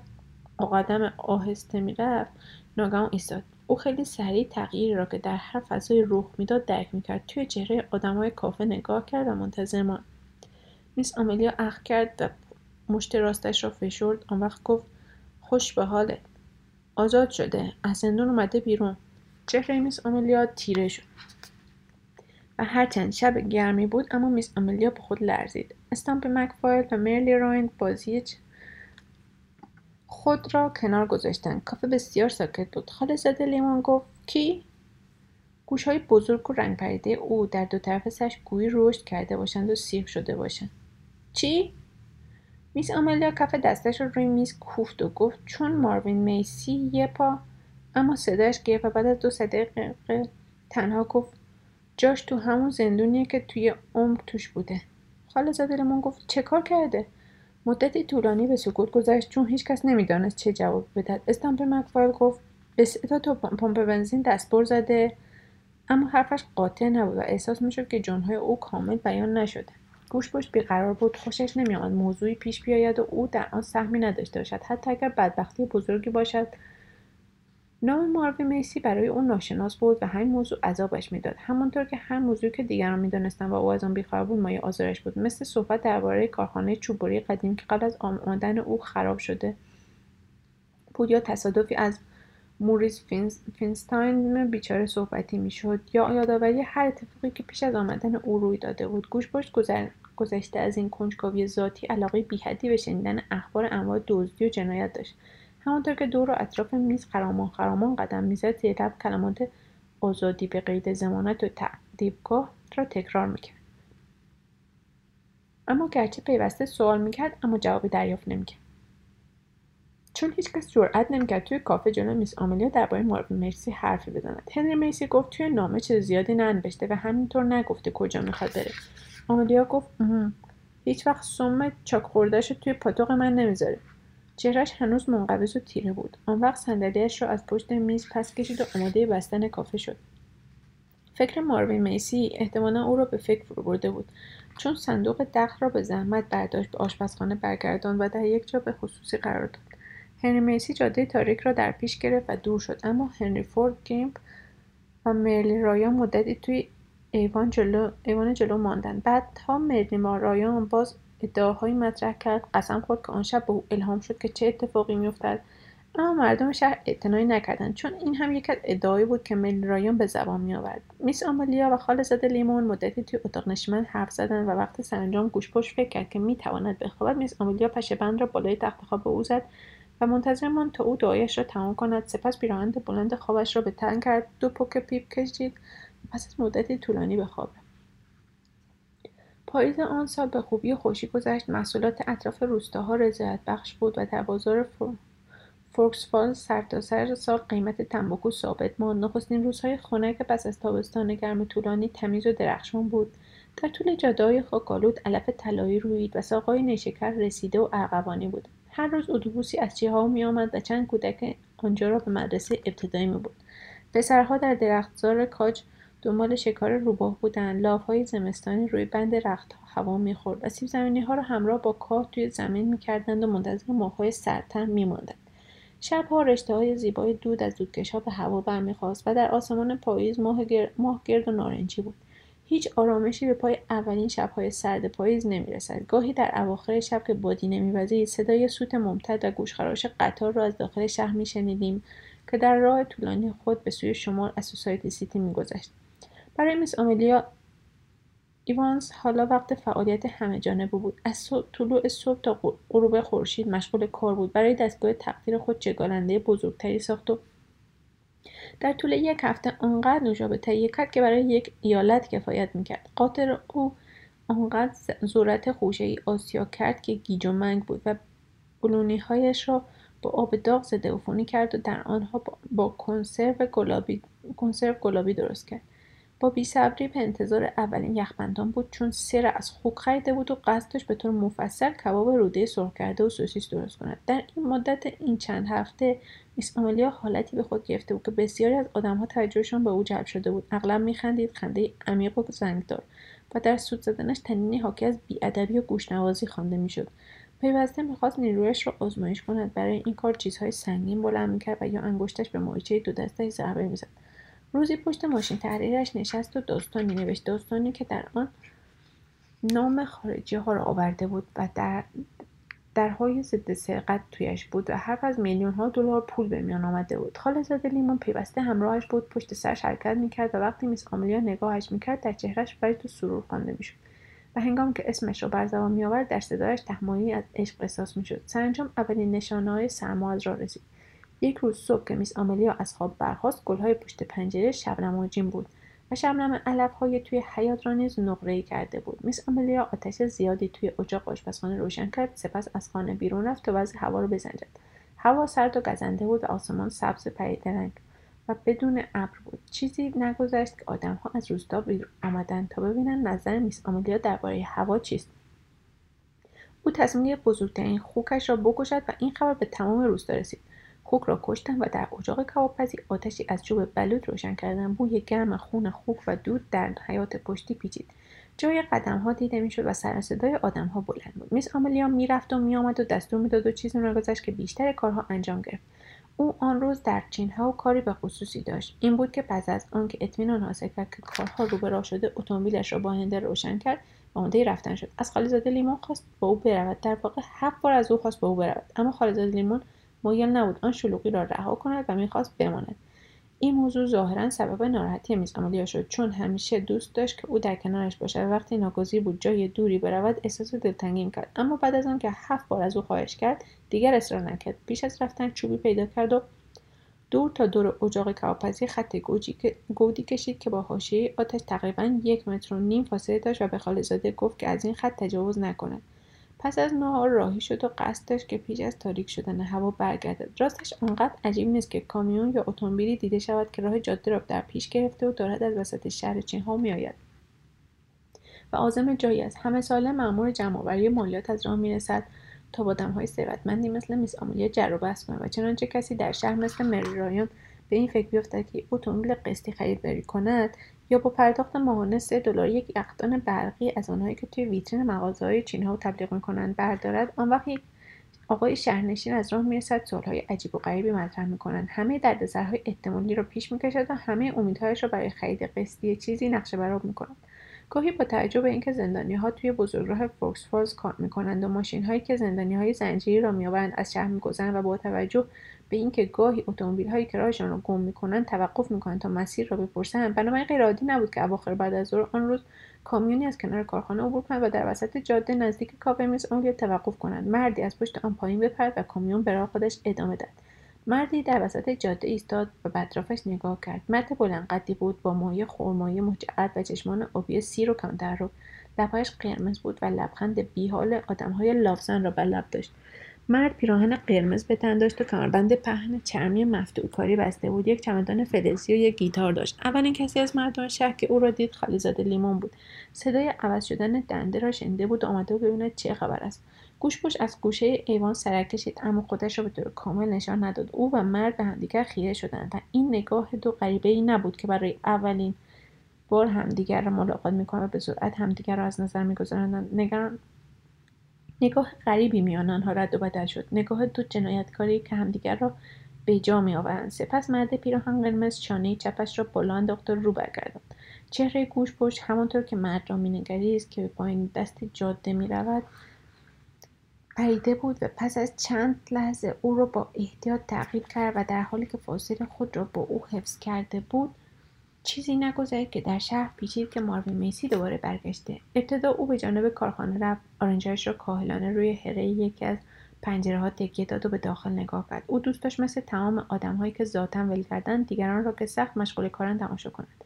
قدم آهسته می‌رفت ناگهان ایستاد. او خیلی سریع تغییری را که در هر فضای رخ می‌داد درک می‌کرد. توی چهره آدمای کافه نگاه کرد و منتظر ماند. میس آملیا اخ کرد و مشت راستش را فشرد آن وقت گفت خوش به حالت آزاد شده. از زندون اومده بیرون. چهره میس آملیا تیره شد. و هرچند شب گرمی بود اما میس آملیا به خود لرزید. استامپ مکفایل و مرلی رایند بازی خود را کنار گذاشتن کافه بسیار ساکت بود. خاله زده لیمون گفت کی؟ گوشهای بزرگ و رنگ پریده او در دو طرف سرش گویی رشد کرده باشند و سیخ شده باشند. چی؟ میس آملیا کف دستش رو روی میز کوفت و گفت چون ماروین میسی یه پا اما صداش گرفت و بعد از دو دقیقه تنها گفت جاش تو همون زندونیه که توی عمر توش بوده. خاله زده لیمون گفت چه کار کرده؟ مدتی طولانی به سکوت گذشت چون هیچکس نمی‌دانست چه جواب بدهد. استامپ مکفایل گفت تا تو پمپ بنزین دستبر زده اما حرفش قاطع نبود و احساس می‌شد که جنهای او کامل بیان نشده. گوش پشت بیقرار بود. خوشش نمیآمد. موضوعی پیش بیاید و او در آن سهمی نداشته باشد. حتی اگر بدبختی بزرگی باشد. نام ماروی میسی برای او ناشناس بود و همین موضوع عذابش می‌داد. همانطور که هر موضوعی که دیگران می‌دانستند و او از آن بیخبر بود مایه آزارش بود. مثل صحبت درباره کارخانه چوبوری قدیم که قبل از آمدن او خراب شده بود یا تصادفی از موریس فینستاین بیچاره صحبتی می‌شد. یا یادآوری هر اتفاقی که پیش از آمدن او روی داده بود گوش پشت گذشته از این کنجکاوی ذاتی علاقه بیحدی به شنیدن اخبار انواع دزدی و جنایت داشت. همانطور که دور و اطراف میز خرامان خرامان قدم می‌زد زیر کلمات آزادی به قید زمانت و تعدیبگاه را تکرار می‌کرد. اما گرچه پیوسته سوال می‌کرد اما جوابی دریافت نمی‌کرد. چون هیچکس جرأت نمی‌کرد توی کافه جلو میس آملیا درباره مارو مرسی حرفی بزند. هنری مرسی گفت توی نامه چیز زیادی ننوشته و همینطور نگفته کجا می‌خواد بره. آملیا گفت هیچ وقت سم چاک خوردهش توی پاتوق من نمی‌ذاره. چهرش هنوز منقبض و تیره بود. آن وقت صندلیاش را از پشت میز پس کشید و آماده بستن کافه شد. فکر ماروین میسی احتمالا او را به فکر فرو برده بود. چون صندوق دخل را به زحمت برداشت به آشپزخانه برگردان و در یک جا به خصوصی قرار داد. هنری میسی جاده تاریک را در پیش گرفت و دور شد. اما هنری فورد کریمپ و مرلی رایان مدتی توی ایوان جلو, ایوان جلو ماندن بعدها مرلی رایان باز ادعاهایی مطرح کرد قسم خورد که آن شب به او الهام شد که چه اتفاقی میافتد. اما مردم شهر اعتنایی نکردند چون این هم یک از ادعایی بود که مرلی رایان به زبان میآورد. میس آملیا و خاله‌زاده لیمون مدتی توی اتاق نشیمن حرف زدند و وقتی سرانجام گوژپشت فکر کرد که می‌تواند بخوابد میس آملیا پشه بند را بالای تخت خواب او زد. و منتظر ماند تا او دعایش را تمام کند. سپس پیراهن بلند خوابش را به تن کرد. دو پک پیپ کشید. و پس از مدتی طولانی به خواب پاییز آن سال به خوبی و خوشی گذشت. محصولات اطراف روستاها رضایت بخش بود و در بازار فورکس فالز سرتاسر سال قیمت تنباکو ثابت ماند. نخستین روزهای خنک پس از تابستان گرم طولانی تمیز و درخشان بود. در طول جادههای خاکالود علف طلایی رویید و ساقهای نیشکر رسیده و ارغوانی بود. هر روز اتوبوسی از چیهاو میآمد و چند کودک آنجا را به مدرسه ابتدایی می‌برد. پسرها در درختزار کاج دنبال شکار روباه بودند. های زمستانی روی بند رختها هوا می‌خورد و سیب زمینی ها را همراه با کاه توی زمین می‌کردند و منتظر ماههای سرتر میماندند. شبها رشته های زیبای دود از دودکش ها به هوا برمیخواست و در آسمان پاییز ماه, ماه گرد و نارنجی بود. هیچ آرامشی به پای اولین شبهای سرد پاییز نمی‌رسد. گاهی در اواخر شب که بادی نمیوزید صدای سوت ممتد و گوشخراش قطار را از داخل شهر میشنیدیم که در راه طولانی خود به سوی شمال از سوسایتی سیتی میگذشت. برای میس آملیا ایوانس حالا وقت فعالیت همه جانبه بود. از صبح طلوع صبح تا غروب خورشید مشغول کار بود. برای دستگاه تقطیر خود چگالنده بزرگتری ساخت و در طول یک هفته آنقدر نوشابه تهیه کرد که برای یک ایالت کفایت می‌کرد. قاطر او آنقدر ذرت خوشه ای آسیا کرد که گیج و منگ بود و بلونی هایش را با آب داغ زده و کرد و در آنها با کنسرو گلابی, کنسرو گلابی درست کرد. با بیصبری به انتظار اولین یخبندان بود چون سر از خوک خریده بود و قصد داشت به طور مفصل کباب روده سرخ کرده و سوسیس درست کند. در این مدت این چند هفته میس آملیا حالتی به خود گرفته بود که بسیاری از آدمها توجهشان به او جلب شده بود. اغلب میخندید خنده عمیق و زنگدار و در سود زدنش تنینی حاکی از بیادبی و گوشنوازی خوانده می‌شد. پیوسته می‌خواست نیرویش را آزمایش کند. برای این کار چیزهای سنگین بلند می‌کرد و یا انگشتش به ماهیچه دو دستش ضربه می‌زد. روزی پشت ماشین تحریرش نشست و داستانی نوشت. داستانی که در آن نام خارجی ها را آورده بود و در درهای ضد سرقت تویش بود و حرف از میلیون ها دلار پول به میان آمده بود. خالزاده لیمون پیوسته همراهش بود پشت سرش حرکت می‌کرد و وقتی میس آملیا نگاهش می‌کرد در چهرش وجد و سرور خوانده می‌شد. و هنگام که اسمش را بر زبان میآورد در صدایش تحمایی از عشق احساس می‌شد. سرانجام اولین نشانه های سرما از راه رسید. یک روز صبح که میس آملیا از خواب برخاست گلهای پشت پنجره شبنم بود و شبنم های توی حیات را نیز نقرهای کرده بود. میس آملیا آتش زیادی توی اجاق آشپزخانه روشن کرد سپس از خانه بیرون رفت تا وضع هوا را بزنجد. هوا سرد و گزنده بود و آسمان سبز پریده رنگ و بدون ابر بود. چیزی نگذشت که آدمها از روستا بیرون آمدند تا ببینند نظر میس آملیا درباره هوا چیست. او تصمیم گرفت بزرگترین خوکش را بکشد و این خبر به تمام روستا رسید. خوک را کشتن و در اجاق کبابپزی آتشی از چوب بلوط روشن کردن بوی گرم خون خوک و دود در حیات پشتی پیچید. جای قدم ها دیده می‌شد و سر صدای آدم ها بلند بود. میس آملیا می‌رفت و میآمد و دستور می‌داد و چیزی نگذشت که بیشتر کارها انجام گرفت. او آن روز در ها و کاری به خصوصی داشت. این بود که پس از آنکه اطمینان حاصل کرد که کارها رو به راه شده اتومبیلش را با هنده روشن کرد و آماده رفتن شد. از خالزاده لیمون خواست با او برود. در واقع هفت بار از او خواست با او برود. اما خالزاده لیمون مایل نبود آن شلوغی را رها کند و می‌خواست بماند. این موضوع ظاهرا سبب ناراحتی میز آمالیا شد چون همیشه دوست داشت که او در کنارش باشد. وقتی ناگزیر بود جای دوری برود احساس دلتنگی می‌کرد. اما بعد از آنکه هفت بار از او خواهش کرد دیگر اصرار نکرد. پیش از رفتن چوبی پیدا کرد و دور تا دور اجاق کبابپزی خط گودی کشید که با حاشیه آتش تقریبا یک متر و نیم فاصله داشت و به خالزاده گفت که از این خط تجاوز نکند. پس از نهار راهی شد و قصد داشت که پیش از تاریک شدن هوا برگردد. راستش آنقدر عجیب نیست که کامیون یا اتومبیلی دیده شود که راه جاده را در پیش گرفته و دارد از وسط شهر چینها میآید. و عازم جایی است. همه ساله مأمور جمعآوری مالیات از راه می‌رسد تا با آدمهای ثروتمندی مثل میس آمولیا جر و بحث کند و چنانچه کسی در شهر مثل مری رایان به این فکر بیفتد که اتومبیل قسطی خریداری کند یا با پرداخت ماهانه سه دلار یک یخدان برقی از آنهایی که توی ویترین مغازههای چینها تبلیغ می‌کنند بردارد آن وقت آقای شهرنشین از راه می‌رسد سوالهای عجیب و غریبی مطرح می‌کنند. همه دردسرهای احتمالی را پیش می‌کشد و همه امیدهایش را برای خرید قسطی چیزی نقشه براب می‌کند گاهی با توجه به اینکه زندانی ها توی بزرگراه فوکس کار می‌کنند و ماشین هایی که زندانی های زنجیری را میآورند از شهر میگذرند و با توجه به اینکه گاهی اتومبیل هایی که راهشان را گم می‌کنند توقف می‌کنند تا مسیر را بپرسند بنابراین غیرعادی نبود که اواخر بعد از ظهر آن روز کامیونی از کنار کارخانه عبور کند و در وسط جاده نزدیک کافه میس آملیا توقف کنند. مردی از پشت آن پایین بپرد و کامیون به راه خودش ادامه داد. مردی در وسط جاده ایستاد و به اطرافش نگاه کرد. مرد بلند قدی بود با موی خرمایی مجعد و چشمان آبی سیر و کمتر رو. لبهایش قرمز بود و لبخند بیحال آدمهای لافزن را بر لب داشت. مرد پیراهن قرمز به تن داشت و کمربند پهن چرمی مفتوح کاری بسته بود. یک چمدان فلزی و یک گیتار داشت. اولین کسی از مردم شهر که او را دید خالیزاده لیمون بود. صدای عوض شدن دنده را شنیده بود و آمده بود ببیند چه خبر است. گوشپوش از گوشه ایوان سرک کشید اما خودش را به طور کامل نشان نداد. او و مرد به همدیگر خیره شدند و این نگاه دو غریبه ای نبود که برای اولین بار همدیگر را ملاقات می‌کنند و به سرعت همدیگر را از نظر می‌گذارند نگاه غریبی میان آنها رد و بدل شد. نگاه دو جنایتکاری که همدیگر را به جا می آورند سپس مرد پیراهن قرمز چانه چپش را بالا انداخت و رو برگرداند. چهره گوش پشت همانطور که مرد را مینگریست که به پایین دست جاده می‌رود پریده بود و پس از چند لحظه او را با احتیاط تعقیب کرد و در حالی که فاصله خود را با او حفظ کرده بود چیزی نگذشت که در شهر پیچید که ماروین میسی دوباره برگشته. ابتدا او به جانب کارخانه رفت. آرنجهاش را کاهلانه روی هره یکی از پنجره ها تکیه داد و به داخل نگاه کرد. او دوست داشت مثل تمام آدمهایی که ذاتا ول کردن دیگران را که سخت مشغول کارن تماشا کند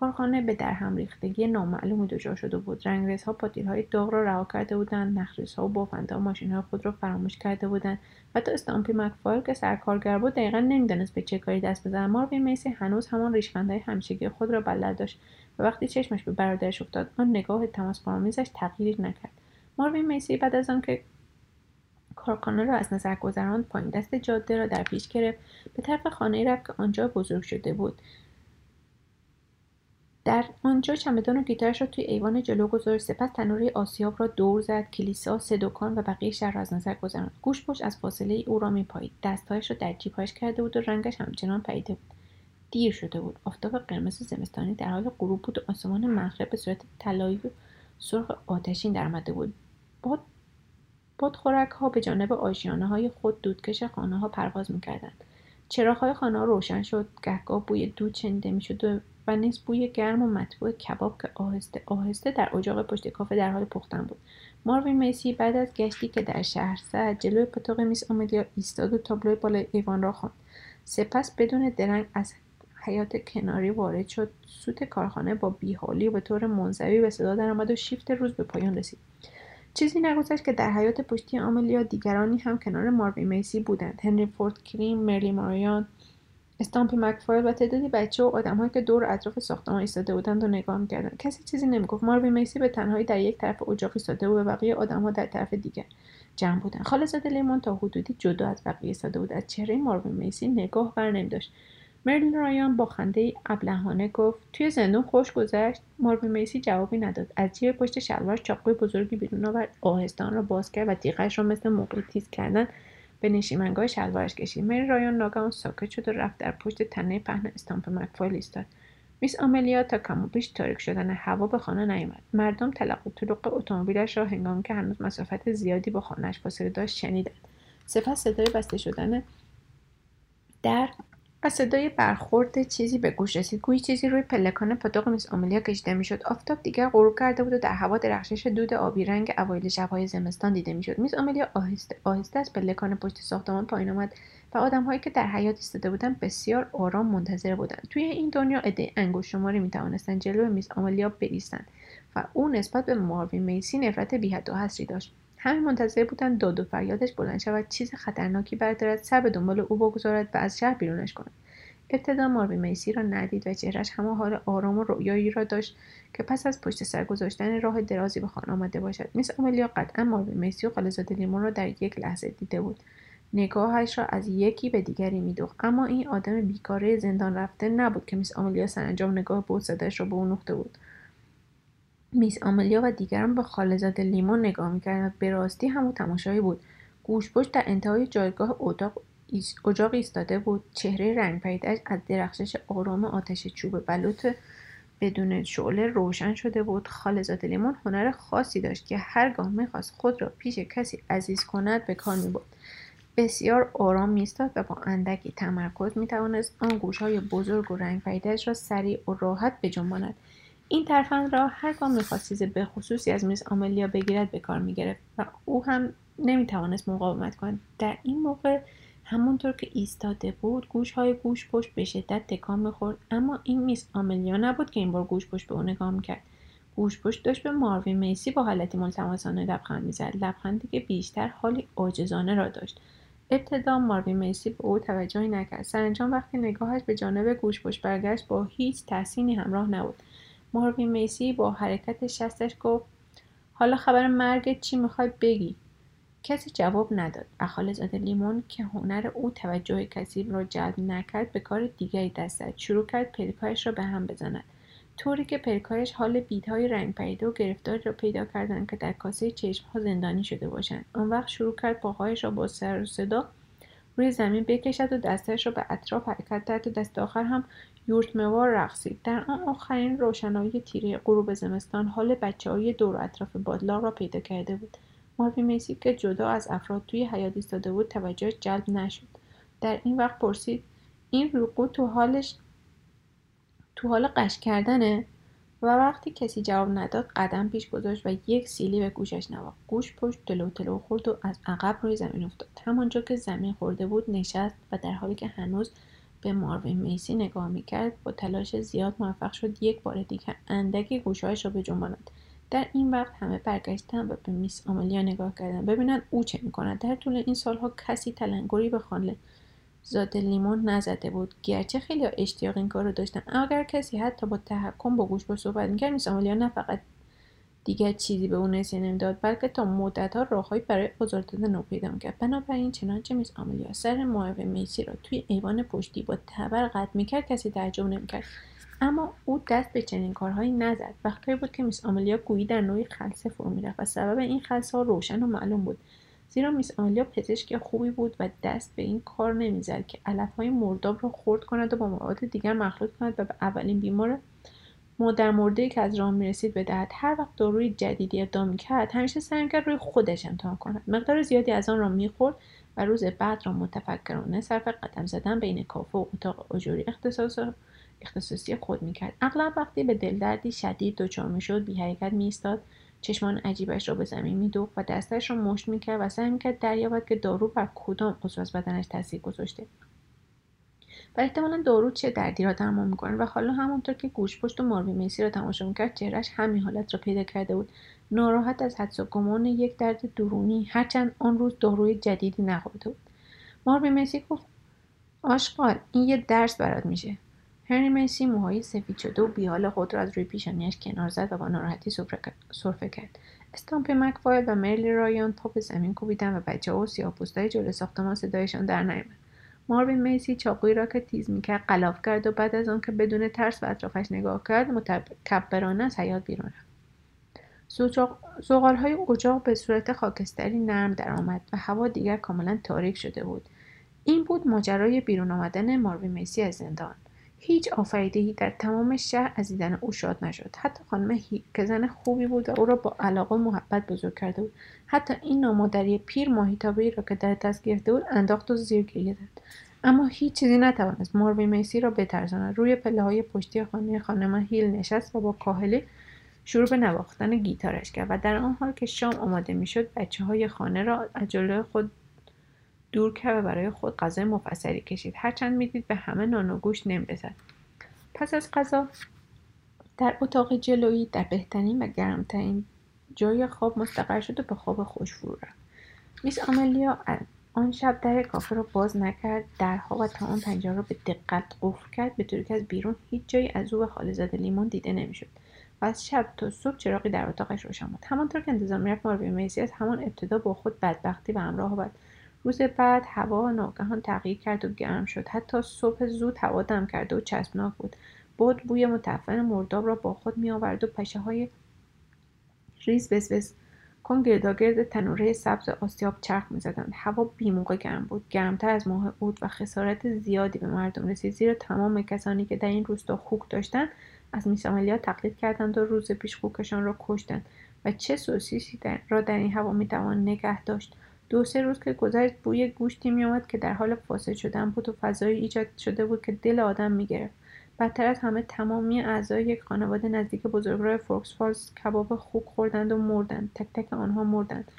کارخانه به درهم ریختگی نامعلومی دچار شده بود. رنگریزها پاتیلهای داغ را رها کرده بودند نخریزها و بافندها ماشینهای خود را فراموش کرده بودند. حتی استامپی مکفایل که سرکارگر بود دقیقا نمی‌دانست به چه کاری دست بزند. ماروین میسی هنوز همان ریشخندهای همیشگی خود را بلد داشت و وقتی چشمش به برادرش افتاد آن نگاه تماسبرآمیزش تغییری نکرد. ماروین میسی بعد از آنکه کارخانه را از نظر گذراند پایین دست جاده را در پیش گرفت. به طرف خانه رفت که آنجا بزرگ شده بود. در آنجا چمدان و گیتارش را توی ایوان جلو گذاشت. سپس تنوری آسیاب را دور زد کلیسا سه دکان و بقیه شهر را از نظر گذراند. گوش پشت از فاصله ای او را میپایید. دستهایش را در جیبهایش کرده بود و رنگش همچنان پریده بود. دیر شده بود. آفتاب قرمز زمستانی در حال غروب بود و آسمان مغرب به صورت طلایی و سرخ آتشین درآمده بود. باد بادخورک ها به جانب آشیانه های خود دودکش خانه ها پرواز می‌کردند. چراغ های خانه روشن شد. گهگاه بوی دود شنیده می‌شد و نیز بوی گرم و مطبوع کباب که آهسته آهسته در اجاق پشت کافه در حال پختن بود. ماروین میسی بعد از گشتی که در شهر زد جلوی پاتوق میس آملیا ایستاد و تابلوی بالای ایوان را خواند. سپس بدون درنگ از حیات کناری وارد شد. سوت کارخانه با بیحالی و به طور منزوی به صدا درآمد و شیفت روز به پایان رسید. چیزی نگذشت که در حیات پشتی آملیا دیگرانی هم کنار ماروین میسی بودند. هنری فورد کریم مرلی ماریان استامپی مکفایل و تعدادی بچه و آدمهایی که دور اطراف ساختمان ایستاده بودند و نگاه می‌کردند. کسی چیزی نمی‌گفت. ماروین میسی به تنهایی در یک طرف اجاق ایستاده و بقیه آدمها در طرف دیگر جمع بودند. خالصه لیمون تا حدودی جدا از بقیه ایستاده بود. از چهره ماروین میسی نگاه بر نمیداشت. مرلین رایان با خنده ابلهانه گفت توی زندون خوش گذشت؟ ماروین میسی جوابی نداد. از جیب پشت شلوارش چاقوی بزرگی بیرون آورد. آهستان را باز کرد و تیغش را مثل موقعی تیز کردن به نشیمنگاه شلوارش کشید. مری رایان ناگهان ساکت شد و رفت در پشت تنه پهن استامپ مکفایل ایستاد. میس آملیا تا کم و بیش تاریک شدن هوا به خانه نیامد مردم تلق و طرق اتومبیلش را هنگامی که هنوز مسافت زیادی با خانهاش فاصله داشت شنیدند. سپس صدای بسته شدن در و صدای برخورد چیزی به گوش رسید. گویی چیزی روی پلکان پاتوق میس آملیا کشیده می‌شد. آفتاب دیگر غروب کرده بود و در هوا درخشش دود آبی رنگ اوایل شبهای زمستان دیده می‌شد. میس آملیا آهسته آهسته از پلکان پشت ساختمان پایین آمد و آدمهایی که در حیات ایستاده بودند بسیار آرام منتظر بودند. توی این دنیا عده انگشت شماری می‌توانستند جلو میس آملیا بایستند و او نسبت به ماروین میسی نفرت بیحد و حصری داشت. همه منتظر بودند داد و فریادش بلند شود چیز خطرناکی بردارد سر به دنبال او بگذارد و از شهر بیرونش کند. ابتدا ماروی میسی را ندید و چهرش همان حال آرام و رویایی را داشت که پس از پشت سر گذاشتن راه درازی به خانه آمده باشد. میس آملیا قطعا ماروی میسی و خالزاده لیمون را در یک لحظه دیده بود. نگاهش را از یکی به دیگری میدوخت. اما این آدم بیکاره زندان رفته نبود که میس آملیا سرانجام نگاه بود صداش را به او نقطه بود میس آملیا و دیگران به خالزاده لیمون نگاه می‌کردند. به راستی همون تماشایی بود. گوشپشت در انتهای جایگاه اتاق اجاق ایستاده بود. چهره رنگ پیداش از درخشش آرام آتش چوب بلوط بدون شعله روشن شده بود. خالزاده لیمون هنر خاصی داشت که هرگاه می‌خواست خود را پیش کسی عزیز کند به کار می‌برد. بسیار آرام میستاد و با اندکی تمرکز می‌توانست آن گوشهای بزرگ و رنگ را سریع و راحت بجنباند. این ترفند را هرگاه می‌خواست به خصوصی از میز آملیا بگیرد به کار می‌گرفت و او هم نمی‌توانست مقاومت کند. در این موقع همونطور که ایستاده بود گوشهای گوش پشت به شدت تکان می‌خورد اما این میس آملیا نبود که این بار گوش پشت به او نگاه می‌کرد. گوش پشت داشت به ماروین میسی با حالتی ملتمسانه لبخند می‌زد لبخندی که بیشتر حالی عاجزانه را داشت. ابتدا ماروین میسی به او توجهی نکرد. سرانجام وقتی نگاهش به جانب گوش پشت برگشت با هیچ تحسینی همراه نبود. ماروین میسی با حرکت شستش گفت حالا خبر مرگت چی می‌خوای بگی؟ کسی جواب نداد. و زاده لیمون که هنر او توجه کسی را جلب نکرد به کار دیگری دست زد. شروع کرد پلکایش را به هم بزند. طوری که پلکایش حال بیدهای رنگ پریده و گرفتاری را پیدا کردند که در کاسه چشمها زندانی شده باشند. آن وقت شروع کرد پاهایش را با سر و صدا روی زمین بکشد و دستش را به اطراف حرکت دهد و دست آخر هم یورتموار رقصید. در آن آخرین روشنایی تیره غروب زمستان حال بچه های دور و اطراف بادلاق را پیدا کرده بود. مارفی میسی که جدا از افراد توی حیات ایستاده بود توجه جلب نشد. در این وقت پرسید این روقو تو حالش تو حال قش کردنه؟ و وقتی کسی جواب نداد قدم پیش گذاشت و یک سیلی به گوشش نواخت. گوش پشت تلو تلو خورد و از عقب روی زمین افتاد. همانجا که زمین خورده بود نشست و در حالی که هنوز به ماروین میسی نگاه می‌کرد با تلاش زیاد موفق شد یک بار دیگر اندکی گوشهایش را بجنباند در این وقت همه برگشتن و به میس آملیا نگاه کردن. ببینند او چه می‌کند. در طول این سالها کسی تلنگری به خانه زاد لیمون نزده بود. گرچه خیلی اشتیاق این کار رو داشتن. اگر کسی حتی با تحکم با گوش با صحبت می‌کرد میس آملیا نه فقط دیگر چیزی به او نسیه نمی‌داد بلکه تا مدتها راههایی برای آزار دادن او پیدا می‌کرد. بنابراین چنانچه میس آملیا سر معاوه میسی را توی ایوان پشتی با تبر قطع می‌کرد کسی تعجب نمی‌کرد. اما او دست به چنین کارهایی نزد. وقتی بود که میس آملیا گویی در نوعی خلصه فرو می‌رفت و سبب این خلصه ها روشن و معلوم بود. زیرا میس آملیا پزشک خوبی بود و دست به این کار نمی‌زد که علفهای مرداب را خرد کند و با مواد دیگر مخلوط کند و به اولین بیمار مادر مرده که از راه می‌رسید بدهد هر وقت داروی جدیدی ادعا کرد همیشه سعی کرد روی خودش امتحان کند. مقدار زیادی از آن را می‌خورد و روز بعد را متفکرانه صرف قدم زدن بین کافه و اتاق اجوری اختصاص اختصاصی خود می‌کرد. اغلب وقتی به دلدردی شدید دچار می‌شد بی حرکت میایستاد. چشمان عجیبش را به زمین میدوخت و دستش را مشت می‌کرد و سعی می‌کرد دریابد که دارو بر کدام عضو از بدنش تاثیر گذاشته. و احتمالا دارو چه دردی را درمان می‌کنه. و حالا همونطور که گوش پشت و ماروی میسی را تماشا می‌کرد چهرش همین حالت را پیدا کرده بود. ناراحت از حدس و گمان یک درد درونی هرچند آن روز داروی جدیدی نخورده بود. ماروی میسی گفت آشغال این یه درس برات میشه. هنری میسی موهای سفید شده و بیحال خود را از روی پیشانیش کنار زد و با ناراحتی سرفه کرد. استامپ مکفاید و مرلی رایان پا به زمین کوبیدن و بچه ها و سیاهپوستهای جلو ساختمان صدایشان در نیامد. ماروین میسی چاقویی را که تیز می‌کرد قلاف کرد و بعد از آن که بدون ترس به اطرافش نگاه کرد متکبرانه از حیات بیرون رفت. های اجاق به صورت خاکستری نرم درآمد و هوا دیگر کاملا تاریک شده بود. این بود ماجرای بیرون آمدن ماروین میسی از زندان. هیچ آفریدهی در تمام شهر از دیدن او شاد نشد. حتی خانم که زن خوبی بود و او را با علاقه و محبت بزرگ کرده بود. حتی این نامادری پیر ماهیتابهای را که در دست گرفته بود انداخت و زیر داد اما هیچ چیزی نتوانست. ماروی میسی را بترساند. روی پله های پشتی خانه خانم هیل نشست و با کاهلی شروع به نواختن گیتارش کرد و در آن حال که شام آماده می‌شد بچه های خانه را از جلوی خود دور کرد و برای خود غذای مفصلی کشید. هرچند می‌دید به همه نان و گوشت نمی‌رسد پس از غذا در اتاق جلویی در بهترین و گرمترین جای خواب مستقر شد و به خواب خوش فرو رفت. میس آملیا آن شب در کافه را باز نکرد درها و تمام پنجره را به دقت قفل کرد به طوری که از بیرون هیچ جایی از او به زده لیمون دیده نمی‌شد. و از شب تا صبح چراغی در اتاقش روشن بود. همانطور که انتظار می‌رفت ماروی میسی از همان ابتدا با خود بدبختی و همراه بود. روز بعد هوا ناگهان تغییر کرد و گرم شد. حتی صبح زود هوا دم کرده و چسبناک بود. بود بوی متفن مرداب را با خود می آورد و پشه های ریز بزبز کن گرداگرد تنوره سبز آسیاب چرخ می‌زدند. هوا بیموقع گرم بود. گرمتر از ماه بود و خسارت زیادی به مردم رسید. زیرا تمام کسانی که در این روستا خوک داشتند از میساملیا تقلید کردند و روز پیش خوکشان را کشتند و چه سوسیسی را در این هوا می‌توان نگه داشت. دو سه روز که گذشت بوی گوشتی میآمد که در حال فاسد شدن بود و فضایی ایجاد شده بود که دل آدم می‌گرفت. بدتر از همه تمامی اعضای یک خانواده نزدیک بزرگراه فورکس کباب خوک خوردند و مردند. تک تک آنها مردند.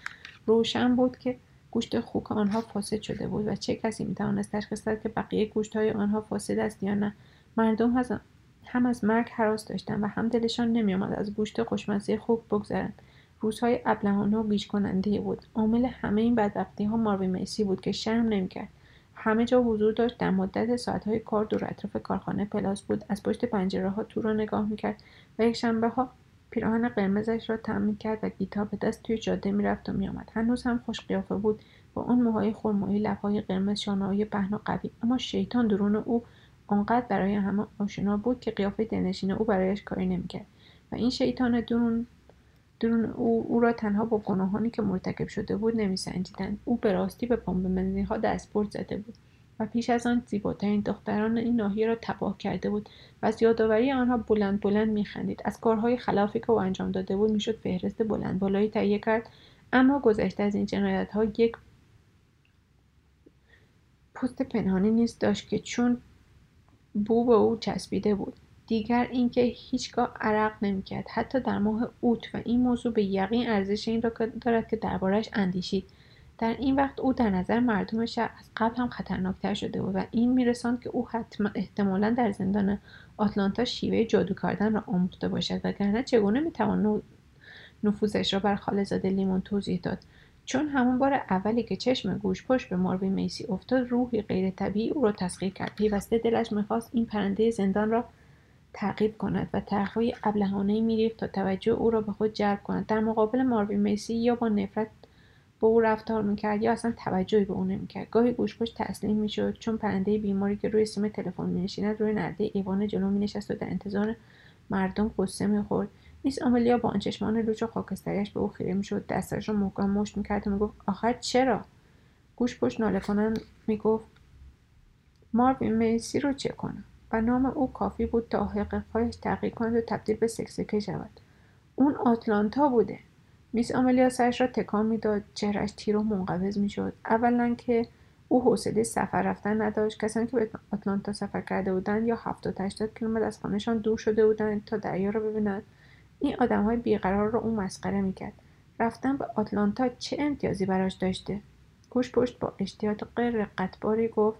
روشن بود که گوشت خوک آنها فاسد شده بود و چه کسی می‌توانست تشخیص دهد که بقیه گوشت های آنها فاسد است یا نه. مردم هم از مرگ حراس داشتند و هم دلشان نمیآمد از گوشت خوشمزه خوک بگذرند. روزهای ابلهانه و گیج کننده بود. عامل همه این بدبختی ها ماروی میسی بود که شرم نمی‌کرد. همه جا حضور داشت. در مدت ساعتهای کار دور اطراف کارخانه پلاس بود. از پشت پنجره ها تو را نگاه می‌کرد و یک شنبه ها پیراهن قرمزش را تم کرد و گیتار به دست توی جاده می‌رفت و میآمد. هنوز هم خوش قیافه بود. با اون موهای خرمایی لبهای قرمز شانههای پهن و قوی. اما شیطان درون او آنقدر برای همه آشنا بود که قیافه دلنشین او برایش کاری نمی‌کرد. و این شیطان درون درون او او را تنها با گناهانی که مرتکب شده بود نمیسنجیدند. او به راستی به پمپ ها دستبرد زده بود و پیش از آن زیباترین دختران این ناحیه را تباه کرده بود و از یادآوری آنها بلند بلند میخندید. از کارهای خلافی که او انجام داده بود می‌شد فهرست بلند بالایی تهیه کرد. اما گذشته از این جنایت ها یک پست پنهانی نیست داشت که چون بو به او چسبیده بود. دیگر اینکه هیچگاه عرق نمی‌کرد. حتی در ماه اوت و این موضوع به یقین ارزش این را دارد که دربارهش اندیشید. در این وقت او در نظر مردم شهر از قبل هم خطرناکتر شده بود و این میرساند که او حتما احتمالا در زندان آتلانتا شیوه جادو کردن را آموخته باشد وگرنه چگونه می‌توان نفوذش را بر خالزاده لیمون توضیح داد؟ چون همون بار اولی که چشم گوش پشت به ماروی میسی افتاد روحی غیر طبیعی او را تسخیر کرد. پیوسته دلش می‌خواست این پرنده زندان را تعقیب کند و طرحهای ابلهانهای میریخت تا توجه او را به خود جلب کند. در مقابل ماروی میسی یا با نفرت با او رفتار می‌کرد یا اصلا توجهی به او نمی‌کرد. گاهی گوشپشت تسلیم می‌شد چون پرنده بیماری که روی سیم تلفن مینشیند روی نرده ایوان جلو مینشست و در انتظار مردم قصه می‌خورد. میس آملیا با آن چشمان لوچ و خاکستریش به او خیره می‌شد. دستش را محکم مشت می‌کرد و می‌گفت آخر چرا؟ گوش ناله کنان می‌گفت ماروین میسی رو چه کنم؟ و نام او کافی بود تا حقیقهایش تغییر کند و تبدیل به سکسکه شود. اون آتلانتا بوده. میس آملیا سرش را تکان می‌داد. چهرش تیر و منقبض می‌شد. اولا که او حوصله سفر رفتن نداشت. کسانی که به آتلانتا سفر کرده بودند یا هفتاد هشتاد کیلومتر از خانهشان دور شده بودند تا دریا را ببینند. این آدم های بیقرار را او مسخره می‌کرد. رفتن به آتلانتا چه امتیازی براش داشته؟ گوش پشت با اشتیاق غیر رقتباری گفت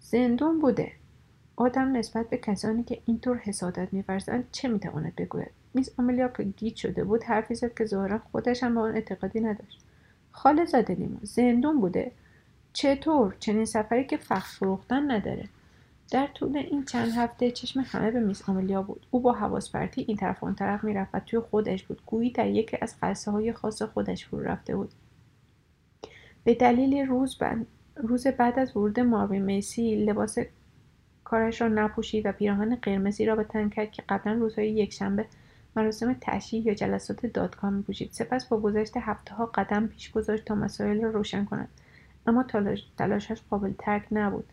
زندون بوده. آدم نسبت به کسانی که اینطور حسادت میورزند چه می‌تواند بگوید؟ میز آملیا که گیت شده بود حرفی زد که ظاهرا خودش هم به آن اعتقادی نداشت. خاله زده لیمو زندون بوده. چطور؟ چنین سفری که فخر فروختن نداره. در طول این چند هفته چشم همه به میس آملیا بود. او با حواس پرتی این طرف آن طرف می‌رفت و توی خودش بود. گویی در یکی از قصه های خاص خودش فرو رفته بود. به دلیل روز, بعد روز بعد از ورود ماروی میسی لباس کارش را نپوشید و پیراهن قرمزی را به تن کرد که قبلا روزهای یکشنبه مراسم تشییع یا جلسات دادگاه میپوشید. سپس با گذشت هفته ها قدم پیش گذاشت تا مسائل را روشن کند. اما تلاشش قابل ترک نبود.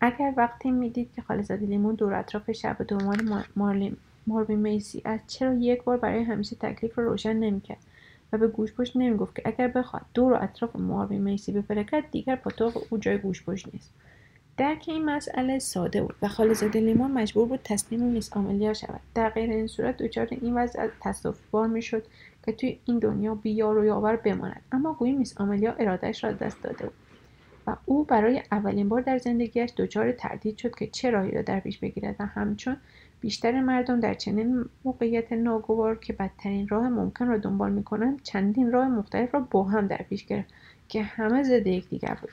اگر وقتی می‌دید که خالزاده لیمون دور اطراف شب دنبال ماروی میسی از چرا یک بار برای همیشه تکلیف را روشن نمی‌کرد و به گوش پشت نمی‌گفت که اگر بخواد دور اطراف ماروی میسی بپرکد دیگر پاتوق او جای گوش پشت نیست. درک این مسئله ساده بود و خالزاده لیمون مجبور بود تسلیم میس آملیا شود. در غیر این صورت دچار این وضع تصادفبار می‌شد که توی این دنیا بیار و یاور بماند. اما گویی میس آملیا ارادهش را دست داده بود و او برای اولین بار در زندگیش دچار تردید شد که چه راهی را در پیش بگیرد و همچون بیشتر مردم در چنین موقعیت ناگوار که بدترین راه ممکن را دنبال می‌کنند چندین راه مختلف را با هم در پیش گرفت که همه ضد یکدیگر بود.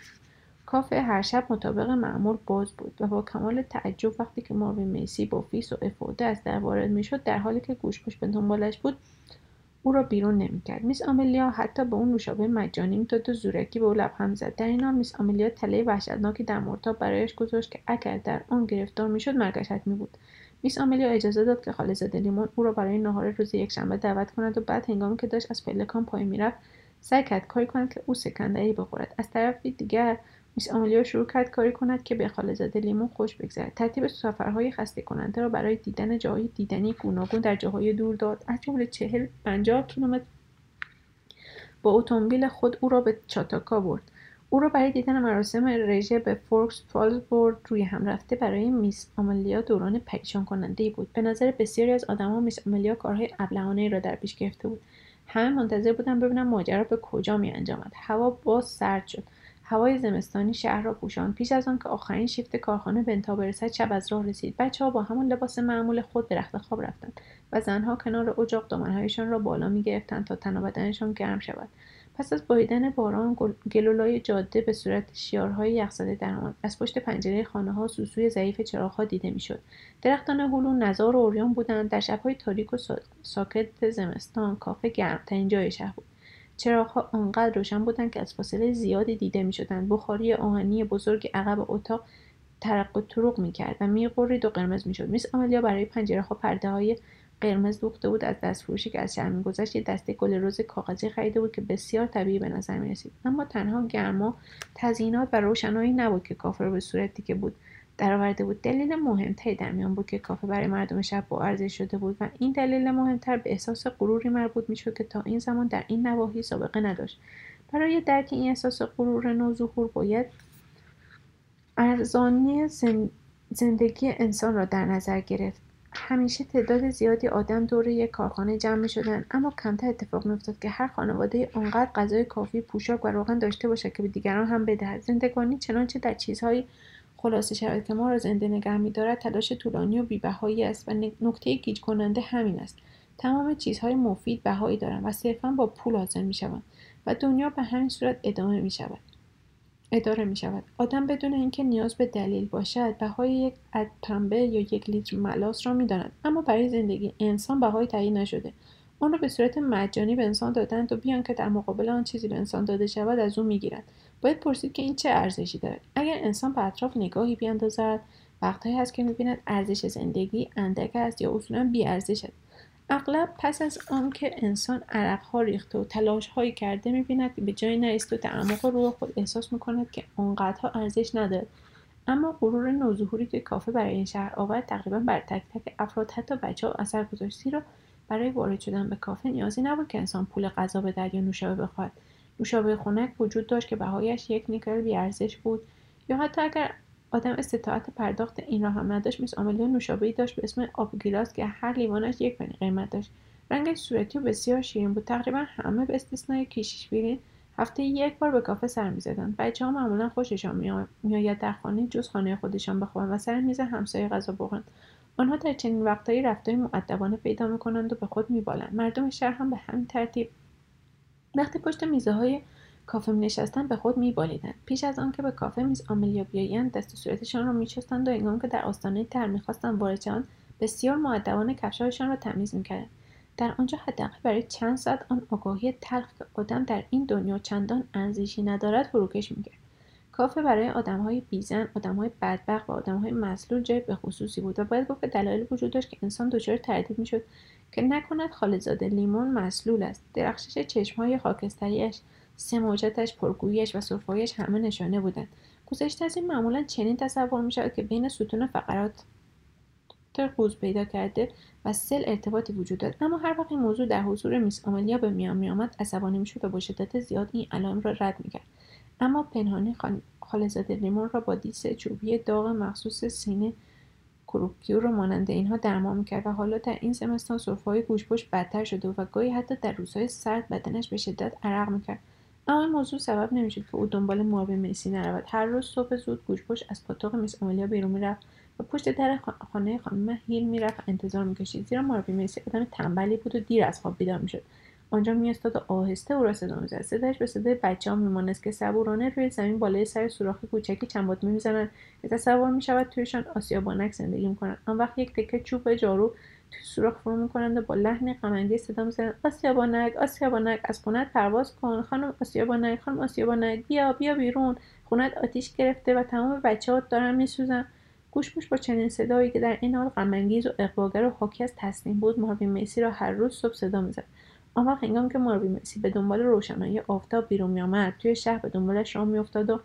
کافه هر شب مطابق معمول باز بود و با کمال تعجب وقتی که ماروین میسی با فیس و افاده از در وارد می‌شد در حالی که گوژپشت به دنبالش بود او را بیرون نمی‌کرد. میس آملیا حتی به اون نوشابه مجانی می‌داد و زورکی به او لبخند زد. در این حال میس آملیا تله وحشتناکی در مرداب برایش گذاشت که اگر در آن گرفتار می‌شد مرگش حتمی بود میس آملیا اجازه داد که خاله‌زاده لیمون او را برای نهار روز یکشنبه دعوت کند و بعد هنگامی که داشت از پلکان پایین می‌رفت سعی کرد کاری کند که او سکندری بخورد. از طرفی دیگر میس آملیا شروع کرد کاری کند که به خاله‌زاده لیمون خوش بگذرد ترتیب سفرهای خسته کننده را برای دیدن جاهای دیدنی گوناگون در جاهای دور داد. از جمله چهل پنجاه کیلومتر با اتومبیل خود او را به چاتاکا برد. او را برای دیدن مراسم رژه به فورکس فالز برد. روی هم رفته برای میس آملیا دوران پریشان کننده بود. به نظر بسیاری از آدمها میس آملیا کارهای ابلهانه را در پیش گرفته بود. همه منتظر بودن ببینم ماجرا به کجا می انجامد هوا باز سرد شد. هوای زمستانی شهر را پوشاند. پیش از آنکه آخرین شیفت کارخانه به انتها برسد شب از راه رسید. بچه ها با همون لباس معمول خود به رخت خواب رفتند و زنها کنار اجاق دامنهایشان را بالا می‌گرفتند تا تن بدنشان گرم شود. پس از بایدن باران گلولای جاده به صورت شیارهای یخزده درآمد از پشت پنجره خانه ها سوسوی ضعیف چراغها دیده می‌شد. درختان هلو نزار و اوریان بودند. در شبهای تاریک و ساکت زمستان کافه گرمترین جای شهر بود. چراغها آنقدر روشن بودند که از فاصله زیادی دیده می‌شدند بخاری آهنی بزرگ عقب اتاق ترق و طرق می‌کرد و میقرید و قرمز می‌شد. میس آملیا برای پنجره ها پرده های قرمز دوخته بود از دست فروشی که از شهر میگذشت یه دسته گل روز کاغذی خریده بود که بسیار طبیعی به نظر می رسید اما تنها گرما تزیینات و روشنایی نبود که کافه رو به صورتی که بود. درآورده بود. دلیل مهمتری در میان بود که کافه برای مردم شب با ارزش شده بود و این دلیل مهمتر به احساس غروری مربوط می‌شد که تا این زمان در این نواحی سابقه نداشت. برای درک این احساس غرور نوظهور باید ارزانی زندگی انسان را در نظر گرفت. همیشه تعداد زیادی آدم دور یک کارخانه جمع می شدن اما کمتر اتفاق می افتاد که هر خانواده آنقدر غذای کافی پوشاک و روغن داشته باشد که به دیگران هم بدهد. زندگانی چنانچه در چیزهایی خلاصه که ما را زنده نگه میدارد تلاش طولانی و بیبهایی است و نکته گیج کننده همین است تمام چیزهای مفید بهایی دارند و صرفا با پول حاصل می شوند و دنیا به همین صورت ادامه می شود اداره می شود. آدم بدون اینکه نیاز به دلیل باشد بهای یک عد پنبه یا یک لیتر ملاس را می داند. اما برای زندگی انسان بهای تعیین نشده آن را به صورت مجانی به انسان دادند و بیان که در مقابل آن چیزی به انسان داده شود از او می‌گیرند باید پرسید که این چه ارزشی دارد اگر انسان به اطراف نگاهی بیاندازد وقتهایی هست که می‌بیند ارزش زندگی اندک است یا اصولا بیارزش است. اغلب پس از آنکه انسان عرقها ریخته و تلاشهایی کرده می‌بیند که به جایی نرسید و تعمق روح خود احساس می‌کند که آنقدرها ارزش ندارد. اما غرور نوظهوری که کافه برای این شهر آورد تقریبا بر تک تک افراد حتی بچه ها اثر گذاشت را برای وارد شدن به کافه نیازی نبود که انسان پول غذا بدهد یا نوشابه بخواهد نوشابه خنک وجود داشت که بهایش یک نیکل بیارزش بود. یا حتی اگر آدم استطاعت پرداخت این را هم نداشت میس آملیا نوشابهای داشت به اسم آب گیلاس که هر لیوانش یک پنی قیمت داشت. رنگش صورتی و بسیار شیرین بود. تقریبا همه به استثنای کیشیش بیرین هفته یک بار به کافه سر می‌زدند بچه ها معمولا خوششان میآید در خانه جز خانه خودشان بخوابند و سر میز همسایه غذا بخورند آنها در چنین وقتهایی رفتاری مؤدبانه پیدا می‌کنند و به خود میبالند. مردم شهر هم به همین ترتیب وقتی پشت میزه های کافه می به خود می بالیدند. پیش از آنکه به کافه میز آملیا بیایند دست و صورتشان را میشستند و هنگام که در آستانه تر می‌خواستند وارد شوند بسیار مؤدبانه کفشهایشان را تمیز می‌کردند در آنجا حداقل برای چند ساعت آن آگاهی تلخ که آدم در این دنیا چندان ارزشی ندارد فروکش می‌کرد کافه برای آدمهای بیزن آدمهای بدبخت و آدمهای مسلول جای به خصوصی بود و باید گفت دلایل وجود داشت که انسان دچار تردید می‌شد که نکند خالزاده لیمون مسلول است. درخشش چشمهای خاکستریاش سماجتش پرگوییش و سرفایش همه نشانه بودند. گذشته از این معمولا چنین تصور می شود که بین ستون فقرات قوز پیدا کرده و سل ارتباطی وجود دارد. اما هر وقت این موضوع در حضور میس آملیا به میان میآمد عصبانی می‌شد و با شدت زیاد این علائم را رد می‌کرد. اما پنهانی خالزاده لیمون را با دیس چوبی داغ مخصوص سینه کروکیور رو مانند اینها درمان می‌کرد و حالا در این زمستان سرفههای گوشپشت بدتر شده و گاهی حتی در روزهای سرد بدنش به شدت عرق می‌کرد. اما این موضوع سبب نمی‌شد که او دنبال ماربی میسی نرود. هر روز صبح زود گوشپشت از پاتوق میس آملیا بیرون می‌رفت و پشت در خانه خانم هیل می‌رفت انتظار می‌کشید زیرا ماربی میسی آدم تنبلی بود و دیر از خواب بیدار می‌شد. آنجا میاستاد و آهسته او را صدا می‌زد. صدایش به صدای بچه ها میمانست که صبورانه روی زمین بالای سر سوراخ کوچکی چنبات می‌زنند که تصور می‌شود تویشان آسیابانک زندگی می‌کنند. آن وقت یک تکه چوب جارو توی سوراخ فرو می‌کنند و با لحن غمانگیز صدا می‌زنند آسیابانک آسیابانک از خونت پرواز کن. خانم آسیابانک خانم آسیابانک. بیا بیا بیرون. خونت آتیش گرفته و تمام بچه ها دارن میسوزن. گوشپوش با چنین صدایی که در این حال غمانگیز و اقواگر و حاکی از تسلیم بود ماروین میسی را هر روز صبح صدا می‌زد. آن وقت هنگام که ماروی مسی به دنبال روشنایی آفتاب بیرون میآمد توی شهر به دنبالش راه میافتاد و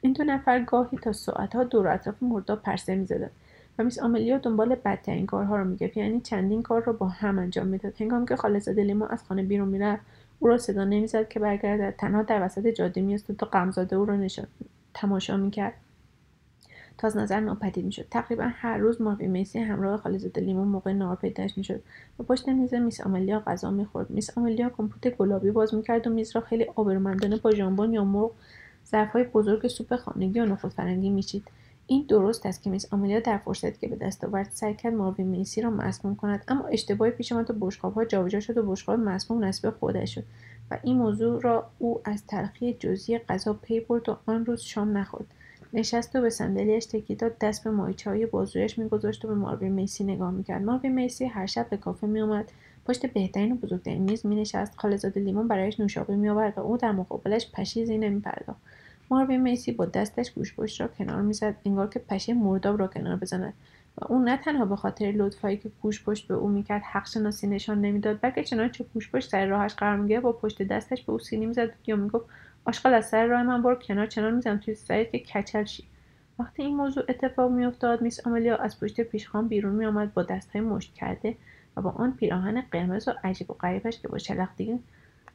این دو نفر گاهی تا ساعتها دور اطراف مرداب پرسه می‌زدند و میس آملیا دنبال بدترین کارها رو می‌گفت یعنی چندین کار رو با هم انجام می‌داد. هنگام که خالصه لیما از خانه بیرون می‌رفت او را صدا نمی‌زد که برگردد تنها در وسط جاده میاستاد تا غمزاده او را نشان تماشا می‌کرد. تا از نظر ناپدید می‌شد. تقریبا هر روز ماروی میسی همراه خالزاده لیمون موقع نهار پیداش می‌شد. و پشت میز میس آملیا غذا می‌خورد. میس آملیا کمپوت گلابی باز می‌کرد و میز را خیلی آبرومندانه با ژامبون یا مرغ ظرفهای بزرگ سوپ خانگی و نخود فرنگی میچید. این درست است که میس آملیا در فرصتی که به دست آورد سعی کرد میسی را مسموم کند اما اشتباهی پیش آمد و بشقابها جابجا شد و بشقاب مسموم نصیب خودش شد و این موضوع را او از تلخی جزئی غذا پی برد و آن روز شام نخورد. نشست و به صندلیاش تکیه داد. دست به ماهیچه های بازویش میگذاشت و به ماروین میسی نگاه می‌کرد. ماروین میسی هر شب به کافه میآمد. پشت بهترین و بزرگترین میز مینشست. خاله‌زاده لیمون برایش نوشابه میآورد و او در مقابلش پشیزی نمیپرداخت. ماروین میسی با دستش گوشپشت را کنار می‌زد. انگار که پشه مرداب را کنار بزند. و او نه تنها به خاطر لطفهایی که گوشپشت به او می‌کرد حق شناسی نشان نمی‌داد بلکه چنانچه گوشپشت سر راهش قرار می‌گرفت با پشت دستش به او سینی می‌زد یا می‌گفت آشغال از سر راه من برو کنار چنان می‌زنم توی سرت که کچل شی. وقتی این موضوع اتفاق میافتاد میس آملیا از پشت پیشخان بیرون میآمد با دستهای مشت کرده و با آن پیراهن قرمز و عجیب و غریبش که با شلختگی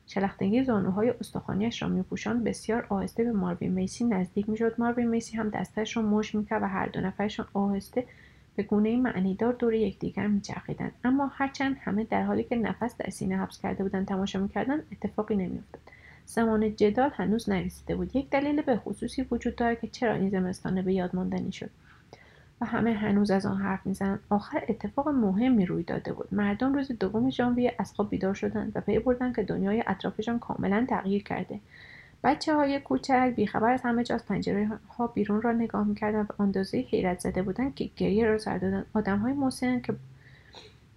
شلختگی زانوهای استخوانیش را میپوشاند بسیار آهسته به ماروین میسی نزدیک می‌شد. ماروین میسی هم دستش را مشت می‌کرد و هر دو نفرشان آهسته به گونه معنیدار دور یکدیگر میچرخیدند. اما هرچند همه در حالی که نفس در سینه حبس کرده بودند تماشا می‌کردند اتفاقی نمیافتاد. زمان جدال هنوز نرسیده بود. یک دلیل به خصوصی وجود دارد که چرا این زمستانه به یاد ماندنی شد. و همه هنوز از آن حرف می‌زنند آخر اتفاق مهمی روی داده بود. مردم روز دوم ژانویه از خواب بیدار شدند و پی بردند که دنیای اطرافشان کاملا تغییر کرده. بچه های کوچک بیخبر از همه جا از پنجره ها بیرون را نگاه می‌کردند و اندازه حیرت زده بودند که گریه را سر دادند. آدم های که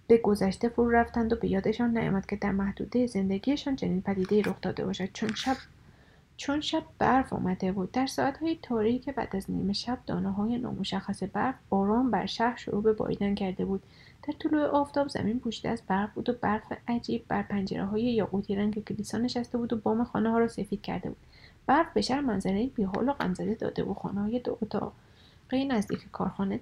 به گذشته فرو رفتند و به یادشان نیامد که در محدوده زندگیشان چنین پدیده رخ داده باشد. چون شب چون شب برف آمده بود. در ساعتهای تاریک بعد از نیمه شب دانه های نامشخص برف آرام بر شهر شروع به باییدن کرده بود. در طلوع آفتاب زمین پوشیده از برف بود و برف عجیب بر پنجره های یاقوتی رنگ کلیسا نشسته بود و بام خانه ها را سفید کرده بود. برف به شهر منظره بیحال و غمزده داده بود خانه های دو اتاقه نزدیک کارخانه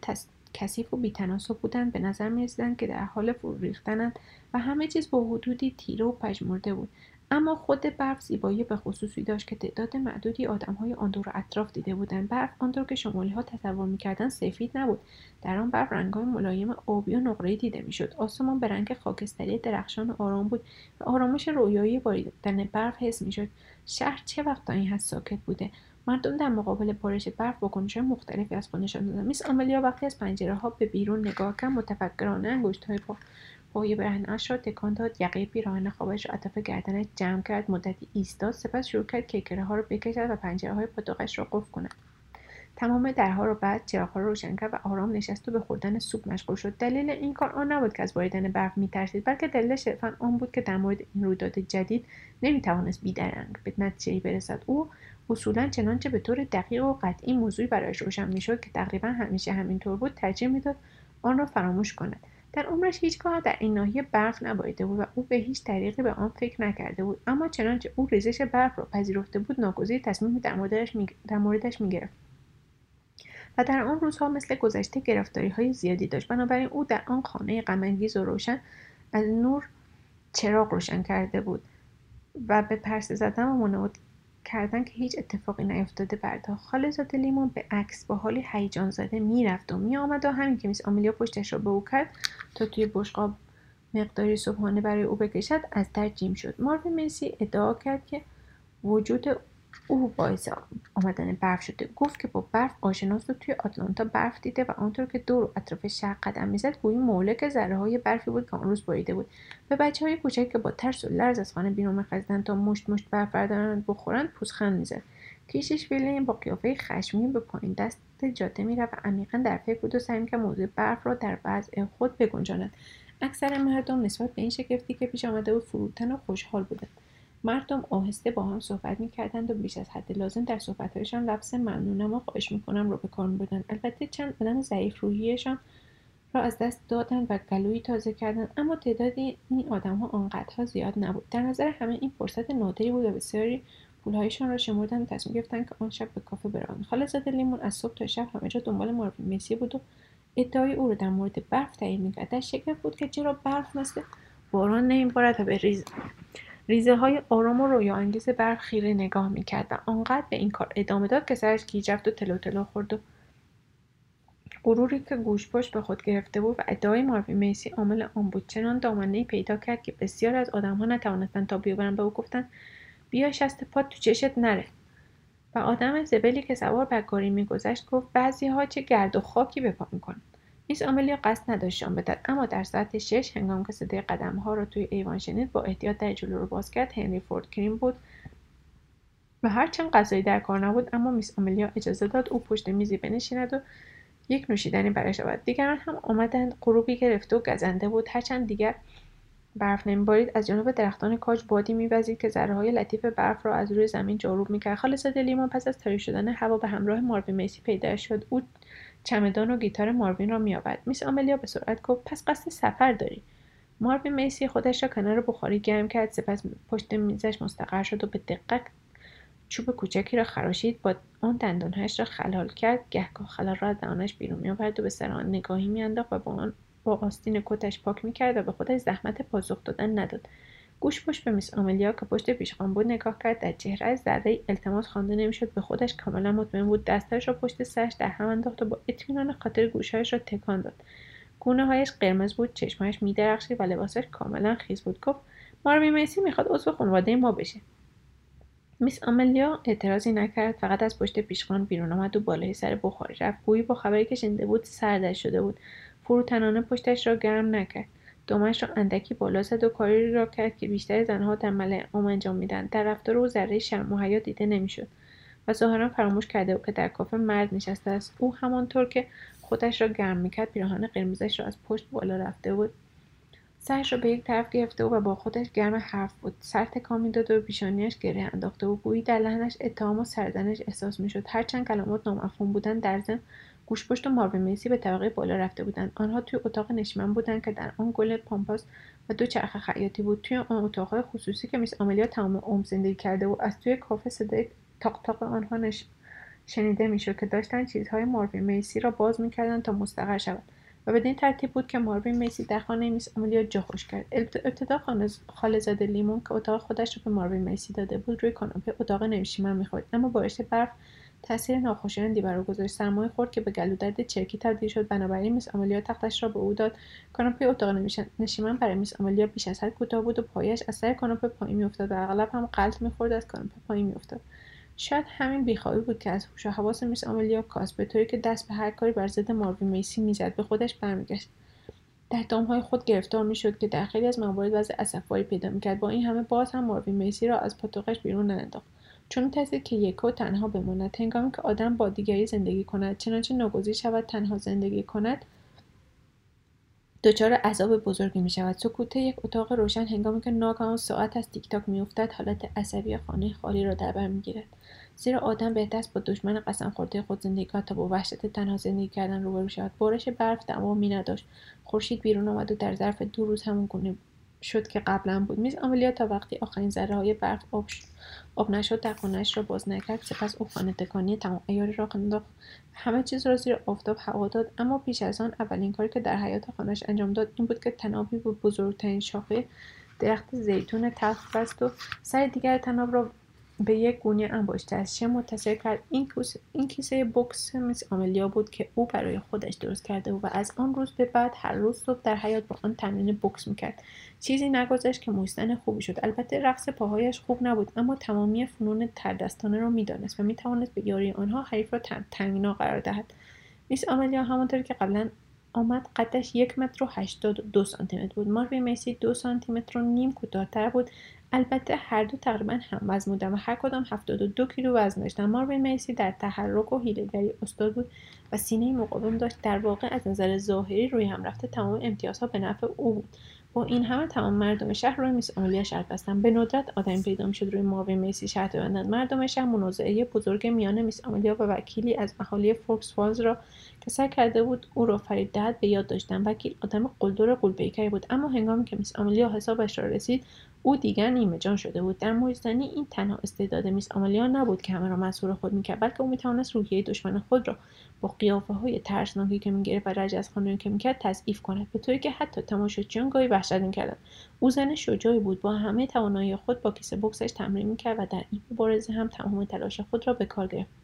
کثیف و بیتناسب بودند به نظر می‌رسیدند که در حال فرو ریختنند و همه چیز با حدودی تیره و پژمرده بود. اما خود برف زیبایی به خصوصی داشت که تعداد معدودی آدمهای آن دور اطراف دیده بودند. برف آنطور که شمالی ها تصور می‌کردند سفید نبود. در آن برف رنگهای ملایم آبی و نقرهای دیده می‌شد. آسمان به رنگ خاکستری درخشان آرام بود و آرامش رویایی باریدن برف حس می‌شد. شهر چه وقت تا این حد ساکت بوده؟ مردم در مقابل بارش برف واکنشهای مختلفی از خود نشان دادند میس آملیا وقتی از پنجره ها به بیرون نگاه کرد متفکرانه انگشتهای پا پای برهنهاش را تکان داد. یقه پیراهن خوابش را اطراف گردنش جمع کرد. مدتی ایستاد سپس شروع کرد کیکره ها را بکشد و پنجره های پاتوقش را قفل کند. تمام درها را بعد چراغها را روشن کرد و آرام نشست و به خوردن سوپ مشغول شد. دلیل این کار آن نبود که از باریدن برف میترسید بلکه دلیل صرفا آن بود که در مورد این رویداد جدید نمی‌توانست بیدرنگ به نتیجهای برسد. او اصولا چنانچه به طور دقیق و قطعی موضوعی برایش روشن می‌شد که تقریبا همیشه همینطور بود ترجیح می‌داد آن را فراموش کند. در عمرش هیچگاه در این ناحیه برف نباییده بود و او به هیچ طریقی به آن فکر نکرده بود. اما چنانچه او ریزش برف را پذیرفته بود ناگزیر تصمیمی در موردش, می... می‌گرفت و در آن روزها مثل گذشته گرفتاری های زیادی داشت. بنابراین او در آن خانه غمانگیز و روشن از نور چراغ روشن کرده بود و به پرسه زدن و کردن که هیچ اتفاقی نیفتاده پرداخت خالزاده لیمون به عکس با حالی هیجان زده می‌رفت و میآمد و همین که میس آملیا پشتش را به او کرد تا توی بشقاب مقداری صبحانه برای او بکشد از در جیم شد. ماروین مسی ادعا کرد که وجود او باعث آمدن برف شده گفت که با برف آشناست و توی آتلانتا برف دیده و آنطور که دور اطراف شهر قدم می‌زد گویی مولک ذره های برفی بود که آن روز بریده بود. به بچه های کوچک که با ترس و لرز از خانه بیرون میخزیدند تا مشت مشت برف بردارند بخورند پوزخند می‌زد. کیشش ویلیم با قیافه خشمگین به پایین دست جاده می‌رفت و عمیقا در فکر بود و سعی می‌کرد موضوع برف را در وضع خود بگنجاند. اکثر مردم نسبت به این شگفتی که پیش آمده بود فروتن و خوشحال بودند. مردم آهسته با هم صحبت می‌کردند و بیش از حد لازم در صحبتهایشان لفظ ممنونم و خواهش می‌کنم را به کار میبردند البته چند آدم ضعیف روحیشان را از دست دادند و گلویی تازه کردند اما تعداد این آدمها آنقدرها زیاد نبود. در نظر همه این فرصت نادری بود و بسیاری پولهایشان را شمردند و تصمیم گرفتند که آن شب به کافه بروند. خالهزاده لیمون از صبح تا شب همه جا دنبال ماروین مسی بود و ادعای او را در مورد برف تایید می‌کرد. در شگفت بود که چرا برف مثل باران نمیبارد و ریز ریزه های آرام و انگیز برف خیره نگاه می‌کرد و آنقدر به این کار ادامه داد که سرش گیج و تلو تلو خورد و غروری که گوشپشت به خود گرفته بود و ادعای ماروی میسی عامل آن بود. چنان پیدا کرد که بسیار از آدمها نتوانستند تا بیاورند به او گفتند بیا شست پات تو چشت نره. و آدم زبلی که سوار بر گاری میگذشت گفت بعضی ها چه گرد و خاکی به پا میس آملیا قصد نداشت شام بدهد. اما در ساعت شش هنگام که صدای قدمها را توی ایوان شنید با احتیاط در جلو رو باز کرد. هنری فورد کریم بود و هرچند غذایی در کار نبود اما میس آملیا اجازه داد او پشت میزی بنشیند و یک نوشیدنی برای شود دیگران هم آمدند غروبی گرفته و گزنده بود. هرچند دیگر برف نمیبارید از جانب درختان کاج بادی میوزید که ذرههای لطیف برف را از روی زمین جاروب می‌کرد. خالصاده لیمان پس از تاریک شدن هوا به همراه ماروین میسی پیدا شد. او چمدان و گیتار ماروین را میآورد میس آملیا به سرعت گفت پس قصد سفر داری. ماروین میسی خودش را کنار بخاری گرم کرد سپس پشت میزش مستقر شد و به دقت چوب کوچکی را خراشید با آن دندانهایش را خلال کرد. گهگاه خلال را از دهانش بیرون میآورد و به سر آن نگاهی میانداخت و با آن با آستین کتش پاک می‌کرد و به خودش زحمت پاسخ دادن نداد. گوش پشت به میس آملیا که پشت پیشخان بود نگاه کرد. در چهره ذره التماس خوانده نمی‌شد. به خودش کاملا مطمئن بود. دستش را پشت سرش در هم انداخت و با اطمینان خاطر گوشهایش را تکان داد. گونه هایش قرمز بود. چشمهایش میدرخشید و لباسش کاملا خیز بود. گفت ماروی میسی می‌خواد عضو خانواده ما بشه. میس آملیا اعتراضی نکرد. فقط از پشت پیشخان بیرون آمد و بالای سر بخاری رفت. گویی با خبری که شنیده بود سردش شده بود. فروتنانه پشتش را گرم نکرد. دمش را اندکی بالا زد و کاری را کرد که بیشتر زنها در ملع عام انجام میدن. در رفتار او ذره شرم و حیا دیده نمی‌شد و ظاهرا فراموش کرده بود که در کافه مرد نشسته است. او همانطور که خودش را گرم می‌کرد پیراهن قرمزش را از پشت بالا رفته بود. سرش را به یک طرف گرفته و با خودش گرم حرف بود. سر تکان می‌داد و پیشانیاش گره انداخته و گویی در لحنش اتهام و سرزنش احساس می‌شد. هرچند کلمات نامفهوم بودند در ضمن گوشپشت و ماروین میسی به طبقه بالا رفته بودند. آنها توی اتاق نشیمن بودند که در آن گل پامپاس و دو چرخ خیاطی بود. توی آن اتاقهای خصوصی که میس آملیا تمام عمر زندگی کرده و از توی کافه صدای تاق آنها نش... شنیده می‌شد که داشتن چیزهای ماروین میسی را باز می‌کردند تا مستقر شود و بدین ترتیب بود که ماروین میسی در خانه میس آملیا جا خوش کرد. ابتدا خالزاده لیمون که اتاق خودش را به ماروین میسی داده بود روی کاناپه اتاق نشیمن می‌خورد. اما بارش برف تاثیر ناخوشایندی بر او گذاشت. سرمای خورد که به گلودرد چرکی تبدیل شد بنابراین میس آمالیا تختش را به او داد. کاناپه اتاق نشیمن برای میس آمالیا بیش از حد کوتاه بود و پایش از سر کاناپه پایین میافتاد و اغلب هم قلط می‌خورد از کاناپه پایین میافتاد. شاید همین بیخوابی بود که از هوش و حواس میس آمالیا کاست به طوری که دست به هر کاری بر ضد ماروین میسی می‌زد به خودش برمیگشت. در دامهای خود گرفتار می‌شد که در خیلی از موارد وضع اسفباری پیدا می‌کرد. با این همه باز هم ماروین میسی را از پاتوقش بیرون نانداخت چون میترسید که یکو تنها بماند هنگامی که آدم با دیگری زندگی کند چنانچه ناگزیر شود تنها زندگی کند دچار عذاب بزرگی می شود سکوت یک اتاق روشن هنگامی که ناگهان ساعت از تیک تاک میافتد حالت عصبی خانه خالی را در بر می‌گیرد. زیرا آدم بهتر است با دشمن قسم خورده خود زندگی کند تا با وحشت تنها زندگی کردن روبرو شود. بارش برف دمامی نداشت خورشید بیرون آمد و در ظرف دو روز همون گونه شد که قبلا بود. میز آملیا تا وقتی آخرین ذره های برف آب, آب نشد خانهاش را باز نکرد. سپس او خانه تکانی تمام ایاری را انداخت همه چیز را زیر آفتاب هوا داد اما پیش از آن اولین کاری که در حیات خانهاش انجام داد این بود که تنابی به بزرگترین شاخه درخت زیتون تلخ بست و سر دیگر تناب را به یک از شم متصل کرد. این, این کیسه بکس میس آملیا بود که او برای خودش درست کرده و از آن روز به بعد هر روز صبح در حیات با آن تمرین بکس می‌کرد. چیزی نگذشت که مویستن خوبی شد. البته رقص پاهایش خوب نبود اما تمامی فنون تردستانه را می‌دانست و می‌توانست به یاری آنها حریف را تنگنا قرار دهد. میس آملیا همانطور که قبلا آمد قدش یک متر و هشتاد دو سانتی بود. ماروی میسی دو سانتی متر و نیم کوتاهتر بود. البته هر دو تقریبا هم وزن بودن و هر کدام 72 کیلو وزن داشتن. ماروین میسی در تحرک و حیلهگری استاد بود و سینه مقاوم داشت. در واقع از نظر ظاهری روی هم رفته تمام امتیازها به نفع او بود. با این همه تمام مردم شهر روی میس آملیا شرط بستن. به ندرت آدمی پیدا می‌شد روی ماروین میسی شرط ببندند مردم شهر منازعه بزرگ میان میس آملیا و وکیلی از اهالی فورکس فالز را که سعی کرده بود او را فریب دهد به یاد داشتن. وکیل آدم قلدر غول‌پیکری بود. اما هنگامی که میس آملیا حسابش را رسید او دیگر نیمه جان شده بود. در مشت‌زنی این تنها استعداد میس آملیا نبود که همه را مسحور خود می‌کرد بلکه او می‌توانست روحیه دشمن خود را با قیافه های ترسناکی که می‌گرفت و رجزخوانی که می‌کرد تضعیف کند به طوری که حتی تماشاچیان گاهی وحشت می‌کردند. او زن شجاعی بود. با همه توانایی خود با کیسه بکسش تمرین می‌کرد و در این مبارزه هم تمام تلاش خود را به کار گرفت.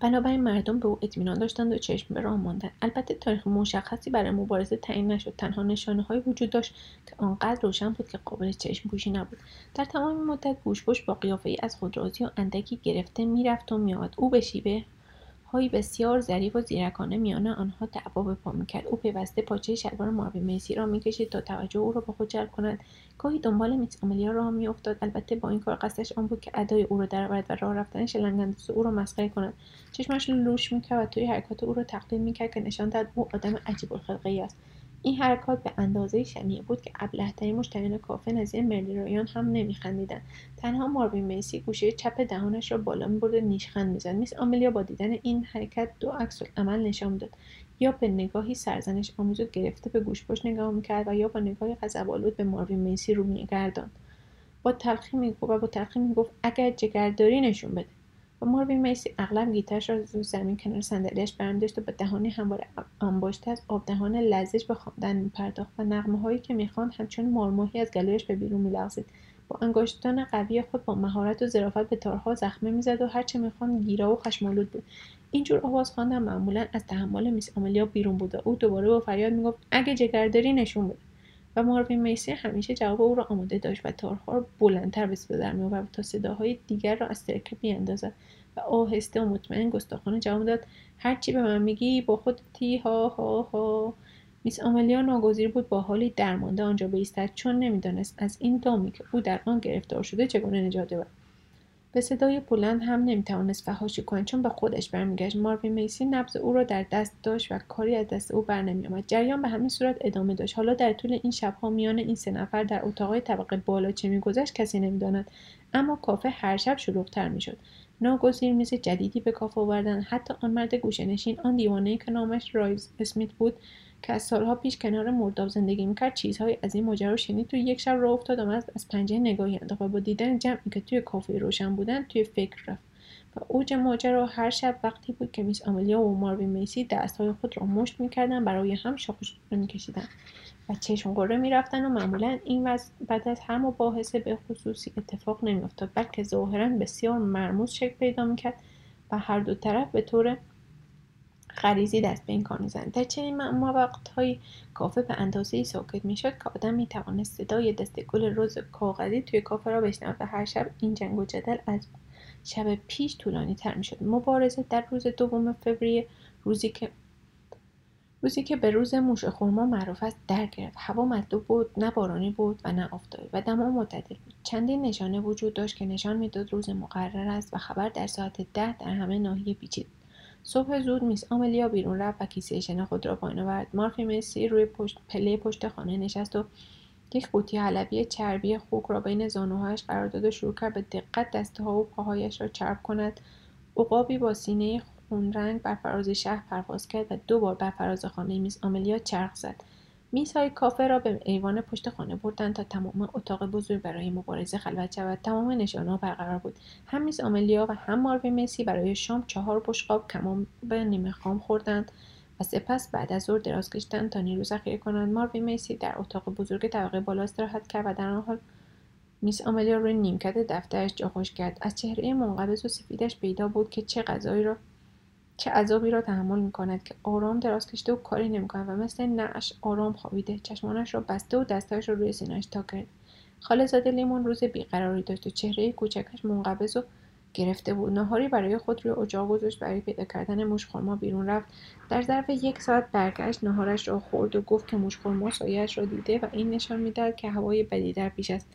بنابراین مردم به او اطمینان داشتند و چشم به راه ماندند. البته تاریخ مشخصی برای مبارزه تعیین نشد. تنها نشانه های وجود داشت که آنقدر روشن بود که قابل چشم پوشی نبود. در تمام مدت گوشپشت با قیافه ای از خود راضی و اندکی گرفته می‌رفت و میآمد. او به شیوه هایی بسیار ظریف و زیرکانه میان آنها دعوا به پا می‌کرد. او پیوسته پاچه شلوار ماروی میسی را می‌کشید تا توجه او را به خود جلب کند. گاهی دنبال میس آملیا راه میافتاد. البته با این کار قصدش آن بود که ادای او را درآورد و راه رفتن شلنگانداز او را مسخره کند. چشمش لوش می‌کرد و توی حرکات او را تقلید می‌کرد که نشان داد او آدم عجیب الخلقه است. این حرکات به اندازه شنیع بود که ابلهترین مشتریان کافه نظیر مردی هم نمیخندیدند. تنها ماروین میسی گوشه چپ دهانش را بالا می‌برد و نیشخند می‌زد. میس آملیا با دیدن این حرکت دو عکس عمل نشان داد. یا به نگاهی سرزنش آمیز گرفته به گوشپشت نگاه می‌کرد و یا با نگاهی غضبآلود به ماروین میسی رو میگرداند با تلخی می‌گفت و با تلخی می‌گفت اگر جگرداری نشون بده. و ماروین میسی اغلب گیترش را رو زمین کنار صندلیاش برمیداشت و با دهانی همواره انباشته از آبدهان لرزش به خواندن میپرداخت و نغمه هایی که می‌خواند همچون مارماهی از گلویش به بیرون میلغزید. با انگشتان قوی خود با مهارت و ظرافت به تارها زخمه می‌زد و هرچه می‌خواند گیرا و خشمالود بود. اینجور آواز خواندن معمولا از تحمل میس آملیا بیرون بود و او دوباره با فریاد می‌گفت اگه جگرداری نشون بده. و ماروین میسی همیشه جواب او را آماده داشت و تارها را بلندتر به صدا در میآورد تا صداهای دیگر را از ترکه بیاندازد و آهسته و مطمئن گستاخانه جواب داد. هرچی به من میگی با خودتی ها ها ها. میس آملیا ناگزیر بود با حالی درمانده آنجا بایستد چون نمی‌دانست از این دامی که او در آن گرفتار شده چگونه نجات یابد. به صدای بلند هم نمی‌توانست فهاشی کند چون به خودش برمیگشت. ماروین میسی نبض او را در دست داشت و کاری از دست او برنمیآمد. جریان به همین صورت ادامه داشت. حالا در طول این شبها میان این سه نفر در اتاقهای طبقه بالا چه میگذشت کسی نمی‌داند. اما کافه هر شب شلوغتر می‌شد. ناگزیر میز جدیدی به کافه آوردن. حتی آن مرد گوشهنشین آن دیوانهای که نامش رایز اسمیت بود که از سالها پیش کنار مرداب زندگی می‌کرد چیزهایی از این ماجرا شنید. توی یک شب راه افتاد و از پنجره نگاهی انداخت و با دیدن جمعی که توی کافه روشن بودن توی فکر رفت. و اوج ماجرا هر شب وقتی بود که میس آملیا و ماروین میسی دستهای خود را مشت می‌کردن برای هم شاخش میکشیدن. و چشم قره می‌رفتن و معمولا این وضع بعد از هر مباحثه به خصوصی اتفاق نمیافتاد. بلکه ظاهرا بسیار مرموز شکل پیدا می‌کرد و هر دو طرف به طور غریزی دست به این کار می‌زنند در چنین وقتهایی کافه به اندازه ساکت می‌شد که آدم می‌توانست صدای دست گل روز کاغذی توی کافه را بشنود و هر شب این جنگ و جدل از شب پیش طولانی تر می‌شد. مبارزه در روز دوم فوریه روزی که روزی که به روز موش خورما معروف است در گرفت. هوا مطلوب بود نه بارانی بود و نه آفتابی و دما معتدل بود. چندین نشانه وجود داشت که نشان می‌داد روز مقرر است و خبر در ساعت ده در همه ناحیه پیچید صبح زود میس آملیا بیرون رفت و کیسه شنا خود را پایین آورد. مارفی مسی روی پشت پله پشت خانه نشست و یک قوطی حلبی چربی خوک را بین زانوهایش قرار داد و شروع کرد به دقت دسته ها و پاهایش را چرب کند. عقابی با سینه رنگ بر فراز شهر پرواز کرد و دو بار بر فراز خانه میس آملیا چرخ زد. میزهای کافه را به ایوان پشت خانه بردند تا تمام اتاق بزرگ برای مبارزه خلوت شود. تمام نشانها برقرار بود. هم میز آملیا و هم ماروی مسی برای شام چهار بشقاب کمان به نیمه خام خوردند و سپس بعد از ظهر دراز کشیدند تا نیرو ذخیره کنند. ماروی میسی در اتاق بزرگ طبقه بالا استراحت کرد و در آن حال میس آملیا روی نیمکت دفترش جا خوش کرد. از چهره منقبض و سفیدش پیدا بود که چه غذایی را چه عذابی را تحمل می کند که آرام دراز کشیده و کاری نمی کند و مثل نعش آرام خوابیده چشمانش را بسته و دستهایش را روی سینهاش تا کرد. خاله زاده لیمون روز بیقراری داشت و چهره کوچکش منقبض و گرفته بود. ناهاری برای خود روی اجاق گذاشت برای پیدا کردن موشخورما بیرون رفت. در ظرف یک ساعت برگشت ناهارش را خورد و گفت که موشخورما سایهاش را دیده و این نشان می‌دهد که هوای بدی در پیش است.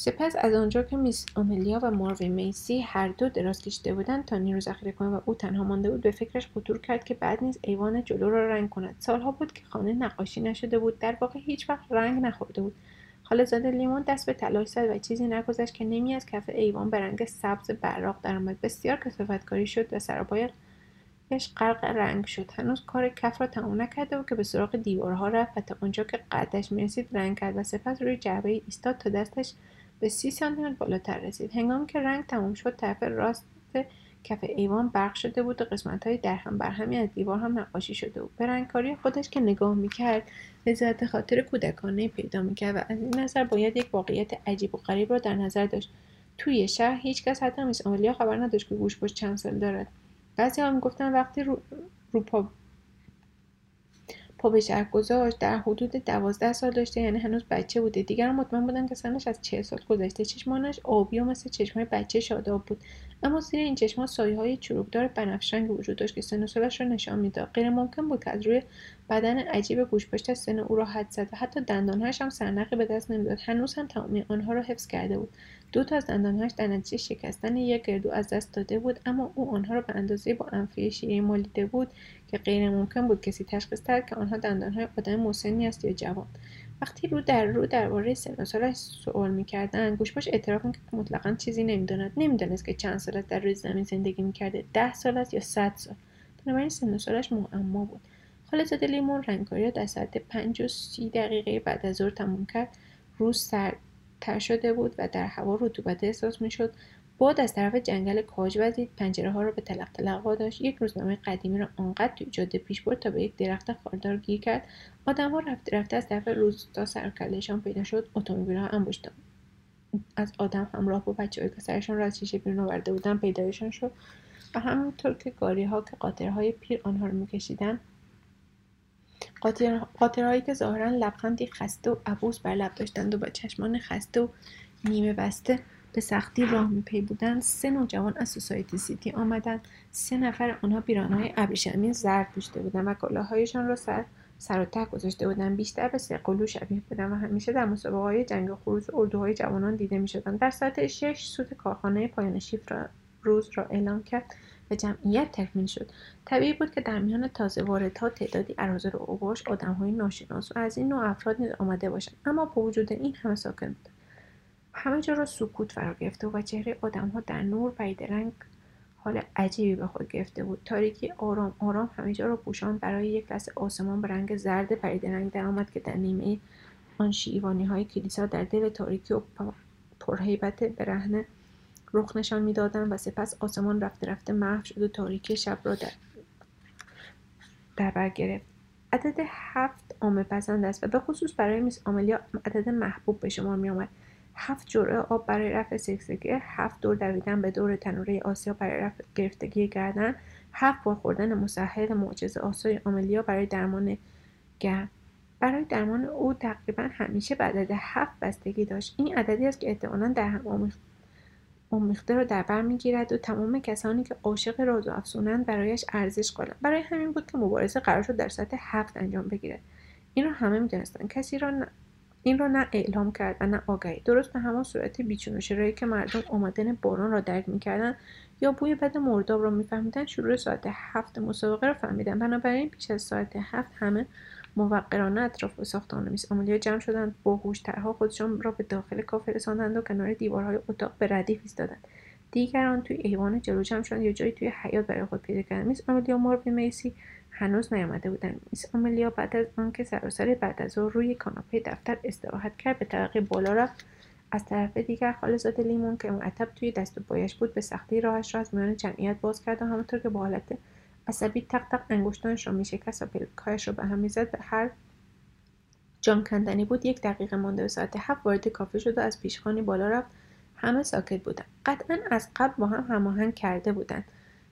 سپس از آنجا که میس آملیا و ماروی میسی هر دو دراز کشیده بودند تا نیرو ذخیره کنند و او تنها مانده بود به فکرش خطور کرد که بعد نیز ایوان جلو را رنگ کند. سالها بود که خانه نقاشی نشده بود در واقع هیچ وقت رنگ نخورده بود. خاله زاده لیمون دست به تلاش زد و چیزی نگذشت که نمی از کف ایوان به رنگ سبز براق درآمد بسیار کاری شد و سراپایش غرق رنگ شد. هنوز کار کف را تمام نکرده بود که به سراغ دیوارها رفت و تا آنجا که قدش می‌رسید رنگ کرد و سپس روی جعبه ایستاد تا دستش به سی سانتیمتر بالاتر رسید. هنگامی که رنگ تمام شد طرف راست کف ایوان برق شده بود و قسمت های در هم بر همی از دیوار هم نقاشی شده بود. به رنگکاری خودش که نگاه می‌کرد لذت خاطر کودکانه پیدا می‌کرد و از این نظر باید یک واقعیت عجیب و غریب را در نظر داشت. توی شهر هیچکس حتی میس خبر نداشت که گوش چند سال دارد. بعضی هم می‌گفتن وقتی رو, رو پا به شهر گذاشت در حدود دوازده سال داشته یعنی هنوز بچه بوده. دیگران مطمئن بودن که سنش از چه سال گذشته. چشمانش آبی و مثل چشمای بچه شاداب بود. اما زیر این چشمان سایه های چروکدار بنفشنگ وجود داشت که سن و سالش را نشان می‌داد. غیر ممکن بود که از روی بدن عجیب گوشپشت سن او را حد زد و حتی دندانهایش هم سرنخی به دست نمی‌داد. هنوز هم تمامی آنها را حفظ کرده بود. دو تا از دندانهایش در نتیجه شکستن یک گردو از دست داده بود اما او آنها را به اندازه با انفیه شیره مالیده بود که غیر ممکن بود کسی تشخیص دهد که آنها دندانهای آدم مسنی است یا جوان. وقتی رو در رو درباره سن و سالش سوال می‌کردند گوشباش اعتراف می‌کرد که مطلقا چیزی نمی‌داند. نمی‌دانست که چند سال در روی زمین زندگی می‌کرده. ده سال است یا صد سال. بنابراین سن و سالش معما بود. خالص لیمون رنگکاری را در ساعت پنج و سی دقیقه بعد از ظهر تموم کرد. روز سردتر شده بود و در هوا رطوبت احساس می‌شد. باد از طرف جنگل کاج وزید پنجره ها را به تلق تلق داشت. یک روزنامه قدیمی را آنقدر توی جاده پیش برد تا به یک درخت خاردار گیر کرد. آدمها رفته رفته از طرف روستا سرکلهشان پیدا شد. اتومبیلها انباشته از آدم همراه با بچههایی که سرشان را از شیشه بیرون آورده بودن پیدایشان شد. و همینطور که گاری ها که قاطرهای پیر آنها را میکشیدند قاطرهایی که ظاهرا لبخندی خسته و عبوس بر لب داشتند و با چشمان خسته و نیمه بسته به سختی راه میپی بودند سه نوجوان از سوسایتی سیتی آمدند سه نفر آنها پیراهنهای ابریشمی زرد پوشیده بودند و کلاههایشان را سر سر و ته گذاشته بودند بیشتر به سقلو شبیه بودند و همیشه در مسابقه های جنگ خروج اردوهای جوانان دیده می‌شدند در ساعت شش سود کارخانه پایان شیفت را روز را اعلام کرد و جمعیت تکمیل شد. طبیعی بود که در میان تازه واردها تعدادی اراذل و اوباش آدمهای ناشناس و از این نوع افراد نیز آمده باشند. اما با وجود این همه ساکن بودند. همه جا را سکوت فرا گرفته و چهره آدمها در نور رنگ حال عجیبی به خود گرفته بود. تاریکی آرام آرام همه جا را پوشان برای یک لحظه آسمان به رنگ زرد پریدرنگ درآمد که در نیمه آن شیوانی های کلیسا در دل تاریکی و پرهیبت برهنه رخ نشان می‌دادند و سپس آسمان رفته رفته محو شد و تاریکی شب را در, در بر گرفت. عدد هفت عامه پسند است و به خصوص برای میس آملیا عدد محبوب به شما می آمد هفت جرعه آب برای رفع سکسگی هفت دور دویدن به دور تنوره آسیا برای رفع گرفتگی گردن هفت بار خوردن مسهل معجزه آسای آملیا برای درمان گرم. برای درمان او تقریبا همیشه به عدد هفت بستگی داشت. این عددی است که احتمالا در هم آمیخته را در بر می‌گیرد و تمام کسانی که عاشق راز و افسونند برایش ارزش قائلند. برای همین بود که مبارزه قرار شد در ساعت هفت انجام بگیرد. این را همه می‌دانستند. کسی را این را نه اعلام کرد و نه آگهی. درست به همان صورت بیچون و که مردم آمدن باران را درک می‌کردند یا بوی بد مرداب را میفهمیدند شروع ساعت هفت مسابقه را فهمیدند بنابراین پیش از ساعت هفت همه موقرانه اطراف ساختمان میس آملیا جمع شدند. باهوشترها خودشان را به داخل کافه رساندند و کنار دیوارهای اتاق به ردیف ایستادند. دیگران توی ایوان جلو جمع شدند یا جایی توی حیات برای خود پیدا کردند میس آملیا ماربی میسی هنوز نیامده بودند میس آملیا بعد از آنکه سراسر بعد از ظهر روی کاناپه دفتر استراحت کرد به طبقه بالا رفت. از طرف دیگر خالصات لیمون که مرتب توی دست و پایش بود به سختی راهش را از میان جمعیت باز کرد و همانطور که با حالت عصبی تق تق انگشتانش را میشکست و پلکهایش را به هم می‌زد. به هر جان کندنی بود یک دقیقه مانده به ساعت هفت وارد کافه شد و از پیشخانی بالا رفت. همه ساکت بودند. قطعا از قبل با هم هماهنگ کرده بودند.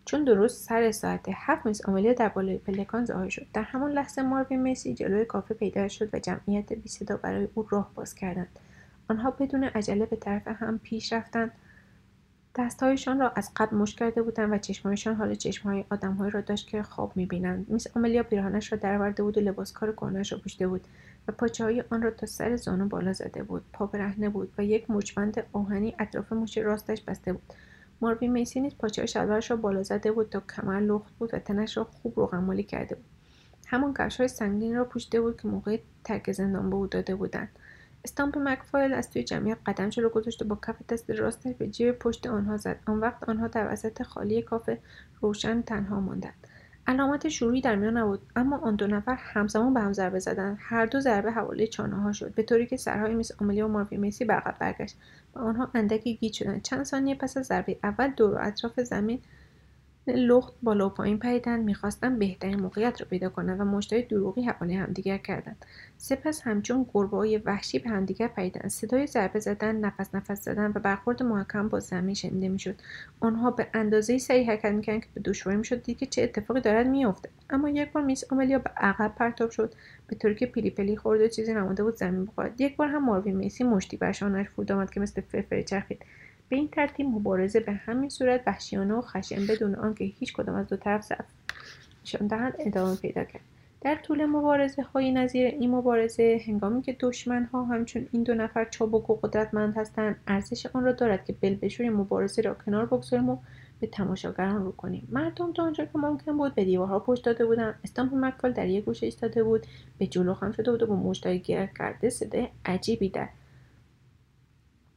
چون درست سر ساعت هفت میز آملیا در بالای پلکان ظاهر شد. در همان لحظه ماروین میسی جلوی کافه پیدا شد و جمعیت بی صدا برای او راه باز کردند. آنها بدون عجله به طرف هم پیش رفتند. دستهایشان را از قبل مشت کرده بودند و چشمهایشان حال چشمهای آدمهایی را داشت که خواب می‌بینند. میس آملیا پیراهنش را درآورده بود و لباسکار کهنهاش را پوشیده بود و پاچه های آن را تا سر زانو بالا زده بود. پا برهنه بود و یک مچبند آهنی اطراف مچ راستش بسته بود. ماربی میسی نیز پاچه شلوارش را بالا زده بود تا کمر لخت بود و تنش را خوب روغنمالی کرده بود. همان کفش های سنگین را پوشیده بود که موقع ترک زندان به او داده بودند. استامپ مکفایل از توی جمعیت قدم جلو گذاشت و با کف دست راستش به جیب پشت آنها زد. آن وقت آنها در وسط خالی کافه روشن تنها ماندند. علامت شروعی در میان نبود اما آن دو نفر همزمان به هم ضربه زدند. هر دو ضربه حواله چانه ها شد به طوری که سرهای میس آملیا و مارفی میسی به برگشت. و آنها اندکی گیج شدند. چند ثانیه پس از ضربه اول دور و اطراف زمین لخت بالا و پایین پریدند. می‌خواستند بهترین موقعیت را پیدا کنند و مشتهای دروغی حواله همدیگر کردند. سپس همچون گربههای وحشی به همدیگر پریدند. صدای ضربه زدن نفس نفس زدن و برخورد محکم با زمین شنیده می‌شد. آنها به اندازه سریع حرکت می‌کردند که به دشواری می‌شد. دید که چه اتفاقی دارد میافتد اما یک بار میس آملیا به عقب پرتاب شد. به طوری که پیلی پلی خورد و چیزی نمانده بود زمین بخورد. یک بار هم ماروی میسی مشتی بر شانهاش فرود آمد که مثل فرفره چرخید. به این ترتیب مبارزه به همین صورت وحشیانه و خشن بدون آنکه هیچ کدام از دو طرف ضعف نشان دهند ادامه پیدا کرد. در طول مبارزه های نظیر این مبارزه هنگامی که دشمن ها همچون این دو نفر چابک و قدرتمند هستند ارزش آن را دارد که بلبشوی مبارزه را کنار بگذاریم و به تماشاگران رو کنیم. مردم تا آنجا که ممکن بود به دیوارها پشت داده بودند. استامپ مکفال در یک گوشه ایستاده بود به جلو خم شده بود و با مشتهای گرد کرده صدای عجیبی در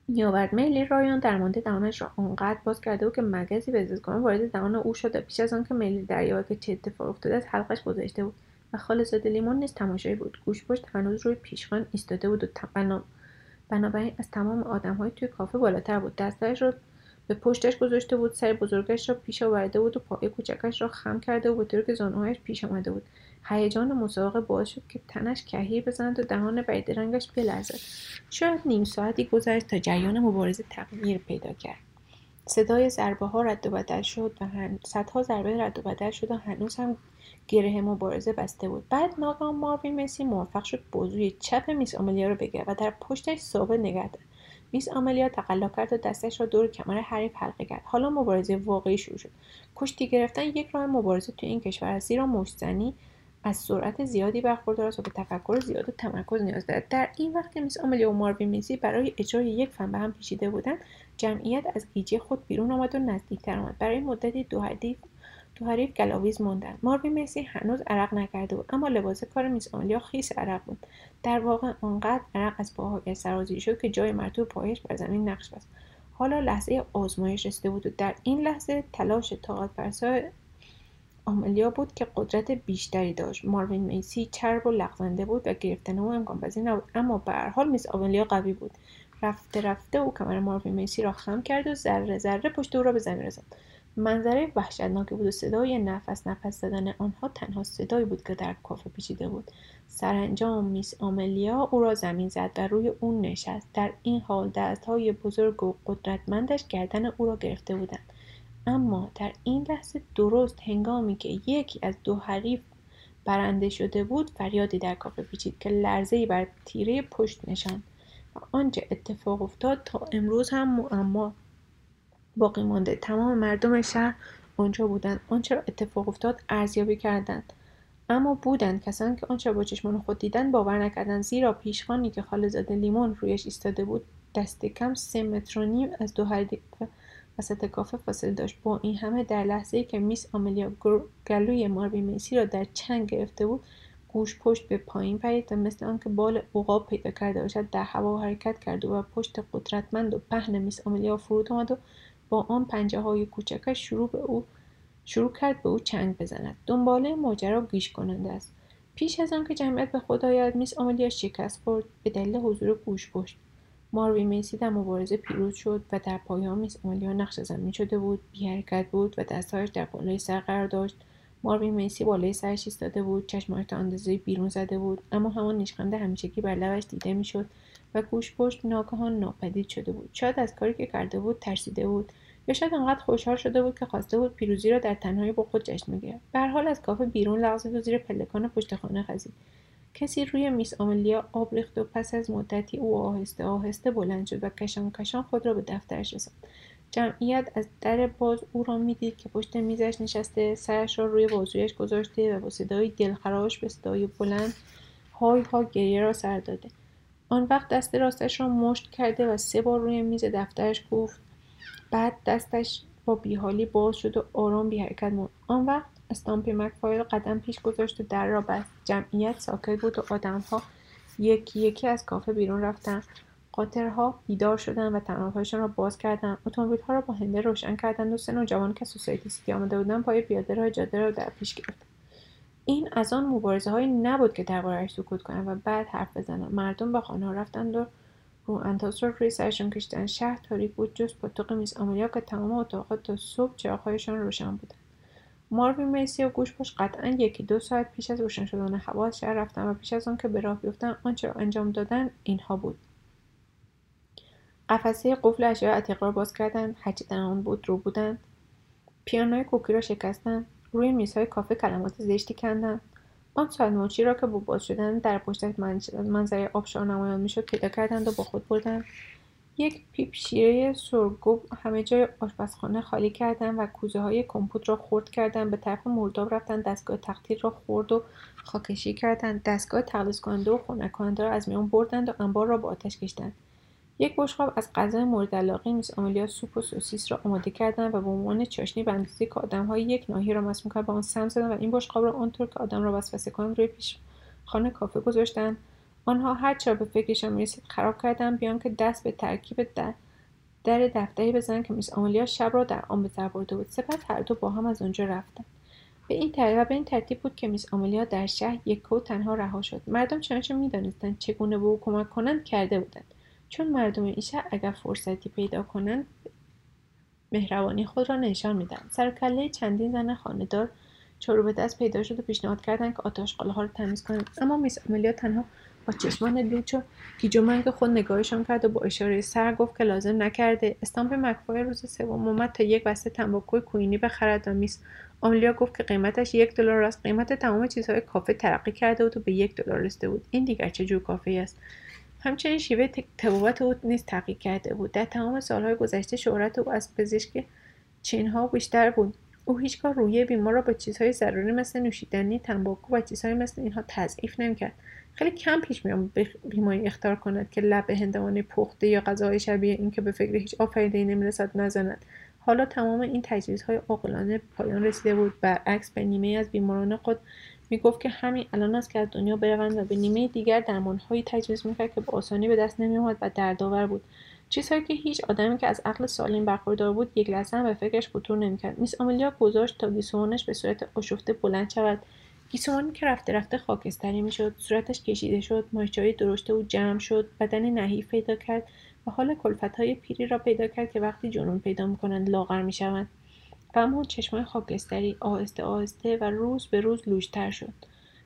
میآورد میلی رایان درمانده دهانش را آنقدر باز کرده بود که مگزی به وارد دهان او شد و پیش از آنکه میلی دریابد که چه اتفاق افتاده از حلقش گذاشته بود و خالصاده لیمون نیز تماشایی بود. گوش پشت هنوز روی پیشخان ایستاده بود و بنابراین از تمام آدمهای توی کافه بالاتر بود. دستش را به پشتش گذاشته بود سر بزرگش را پیش آورده بود و پای کوچکش را خم کرده بود به که زانوهایش پیش آمده بود. هیجان مسابقه باعث شد که تنش کهیر بزند و دهان رنگش بلرزد شاید نیم ساعتی گذشت تا جریان مبارزه تغییر پیدا کرد. صدای ضربه ها رد و بدل شد و هن... صدها ضربه رد و بدل شد و هنوز هم گره مبارزه بسته بود. بعد ناگهان ماروین مسی موفق شد بازوی چپ میس آملیا را بگیرد و در پشتش ثابت نگه دارد میس آملیا تقلا کرد و دستش را دور کمر حریف حلقه کرد. حالا مبارزه واقعی شروع شد. کشتی گرفتن یک راه مبارزه توی این کشور است زیرا مشتزنی از سرعت زیادی برخوردار است و به تفکر زیاد و تمرکز نیاز دارد. در این وقت که میس آملیا و ماروین میسی برای اجرای یک فن به هم پیچیده بودند جمعیت از گیجی خود بیرون آمد و نزدیکتر آمد. برای مدتی دو حریف دو حریف گلاویز ماندند. ماروین مسی هنوز عرق نکرده بود اما لباس کار میس آملیا خیس عرق بود. در واقع آنقدر عرق از پاهایش سرازیر شد که جای مرتوب پایش بر زمین نقش بست. حالا لحظه آزمایش رسیده بود و در این لحظه تلاش طاقت فرسای آملیا بود که قدرت بیشتری داشت. ماروین میسی چرب و لغزنده بود و گرفتن او امکان پذیر نبود. اما به هر حال میس آملیا قوی بود. رفته رفته او کمر ماروین میسی را خم کرد و ذره ذره پشت او را به زمین رساند. منظره وحشتناکی بود و صدای نفس نفس زدن آنها تنها صدایی بود که در کافه پیچیده بود. سرانجام میس آملیا او را زمین زد و روی او نشست. در این حال دستهای بزرگ و قدرتمندش گردن او را گرفته بودند. اما در این لحظه درست هنگامی که یکی از دو حریف برنده شده بود فریادی در کافه پیچید که لرزهای بر تیره پشت نشان و آنچه اتفاق افتاد تا امروز هم معما باقی مانده. تمام مردم شهر آنجا بودند آنچه را اتفاق افتاد ارزیابی کردند. اما بودند کسانی که آنچه با چشمان خود دیدند باور نکردند زیرا پیشخانی که خالزاده لیمون رویش ایستاده بود دست کم سه متر و نیم از دو حریف کافه فاصله داشت. با این همه در لحظه ای که میس آملیا گلوی ماروی میسی را در چنگ گرفته بود گوش پشت به پایین پرید و مثل آنکه بال عقاب پیدا کرده باشد در هوا حرکت کرد و پشت قدرتمند و پهن میس آملیا فرود آمد و با آن پنجه های کوچکش شروع به او شروع کرد به او چنگ بزند. دنباله ماجرا گیش کننده است. پیش از آنکه جمعیت به خود آید میس آملیا شکست خورد. به دلیل حضور گوش پشت ماروی میسی در مبارزه پیروز شد و در پایان میس آملیا نقش زمین شده بود بی حرکت بود و دستهایش در بالای سر قرار داشت. ماروی میسی بالای سرش ایستاده بود چشمهایش تا اندازه بیرون زده بود اما همان نیشخند همیشگی بر لبش دیده می‌شد و گوش پشت ناگهان ناپدید شده بود. شاید از کاری که کرده بود ترسیده بود یا شاید انقدر خوشحال شده بود که خواسته بود پیروزی را در تنهایی با خود جشن بگیرد. به حال از کافه بیرون لغزید و زیر پلکان پشت خانه خزید. کسی روی میس آملیا آب ریخت و پس از مدتی او آهسته آهسته بلند شد و کشان کشان خود را به دفترش رساند. جمعیت از در باز او را می‌دید که پشت میزش نشسته سرش را روی بازویش گذاشته و با صدای دلخراش به صدای بلند های ها گریه را سر داده. آن وقت دست راستش را مشت کرده و سه بار روی میز دفترش گفت. بعد دستش با بیحالی باز شد و آرام بی حرکت موند آن وقت استامپی مکفایل قدم پیش گذاشت و در را بست. جمعیت ساکت بود و آدمها یکی یکی از کافه بیرون رفتند قاطرها بیدار شدند و تنابهایشان را باز کردند اتومبیلها را با هنده روشن کردند و سه نوجوان که سوسایتی سیتی آمده بودند پای پیاده راه جاده را در پیش گرفت. این از آن مبارزه هایی نبود که دربارهاش سکوت کنند و بعد حرف بزنند. مردم به خانه رفتند و رو انتاس را روی سرشان شهر تاریک بود جز پاتوق میز آملیا که تمام اتاقها تا صبح چراغهایشان روشن بودند. ماروین میسی و گوشپشت قطعا یکی دو ساعت پیش از روشن شدن هوا از شهر رفتن و پیش از آن که به راه بیفتن آنچه را انجام دادن اینها بود. قفسه قفل اشیاء عتیق را باز کردند. هرچی در آن بود رو بودند. پیانوی کوکی را شکستند. روی میزهای کافه کلمات زشتی کندند. آن ساعت را که با باز شدن در پشت منظره آبشار نمایان می‌شد پیدا کردند و با خود بردند. یک پیت شیره سورگو همه جای آشپزخانه خالی کردن و کوزه های کمپوت را خورد کردن. به طرف مرداب رفتن دستگاه تقطیر را خورد و خاکشیر کردند دستگاه تغلیظ کننده و خنک کننده را از میان بردند و انبار را با آتش کشیدند یک بشقاب از غذای مورد علاقه میس آملیا سوپ و سوسیس را آماده کردند و به عنوان چاشنی به اندازه‌ای که آدمهای یک ناحیه را مسموم کرد به آن سم زدند و این بشقاب را آنطور که آدم را وسوسه کنند روی پیش خانه کافه گذاشتند آنها هر چرا به فکرشان می‌رسید خراب کردند بیان که دست به ترکیب در در دفتری بزنند که میس آمالیا شب را در آن به سر برده بود. سپس هر دو با هم از آنجا رفتند. به این ترتیب به این ترتیب بود که میس آمالیا در شهر یک کو تنها رها شد. مردم چنانچه می‌دانستند چگونه به او کمک کنند کرده بودند. چون مردم این شهر اگر فرصتی پیدا کنند مهربانی خود را نشان می‌دهند. سر چندین زن خانهدار چارو به دست پیدا شد و پیشنهاد کردند که آتشقاله ها را تمیز کنند. اما میس آمالیا تنها چشمان لوچ و گیج خود نگاهشان کرد و با اشاره سر گفت که لازم نکرده. استامپ مکفای روز سوم اومد تا یک بسته تنباکوی کوینی بخرد و میس آملیا گفت که قیمتش یک دلار است. قیمت تمام چیزهای کافه ترقی کرده بود و به یک دلار رسیده بود. این دیگر چه جور کافه است؟ همچنین شیوه تبابت او نیز تغییر کرده بود. در تمام سالهای گذشته شهرت او از پزشک چینها بیشتر بود. او هیچگاه روی بیمار را با چیزهای ضروری مثل نوشیدنی تنباکو و چیزهایی مثل اینها تضعیف نمی‌کرد. خیلی کم پیش میام بیماری اختار کند که لب هندوانه پخته یا غذاهای شبیه این که به فکر هیچ آفریدهای نمی‌رسد نزند. حالا تمام این تجویزهای عاقلانه به پایان رسیده بود. برعکس به نیمه از بیماران خود می‌گفت که همین الان است که از دنیا بروند و به نیمه دیگر درمانهایی تجویز می‌کرد که به آسانی به دست نمیآمد و دردآور بود. چیزهایی که هیچ آدمی که از عقل سالم برخوردار بود یک لحظه هم به فکرش خطور نمی‌کرد. میس آملیا گذاشت تا گیسوانش به صورت آشفته بلند شود. گیسوانی که رفته رفته خاکستری می‌شد صورتش کشیده شد ماهیچههای درشته او جمع شد بدن نحیف پیدا کرد و حال های پیری را پیدا کرد که وقتی جنون پیدا می‌کنند لاغر می‌شوند. و اما چشمای خاکستری آهسته آهسته و روز به روز لوشتر شد.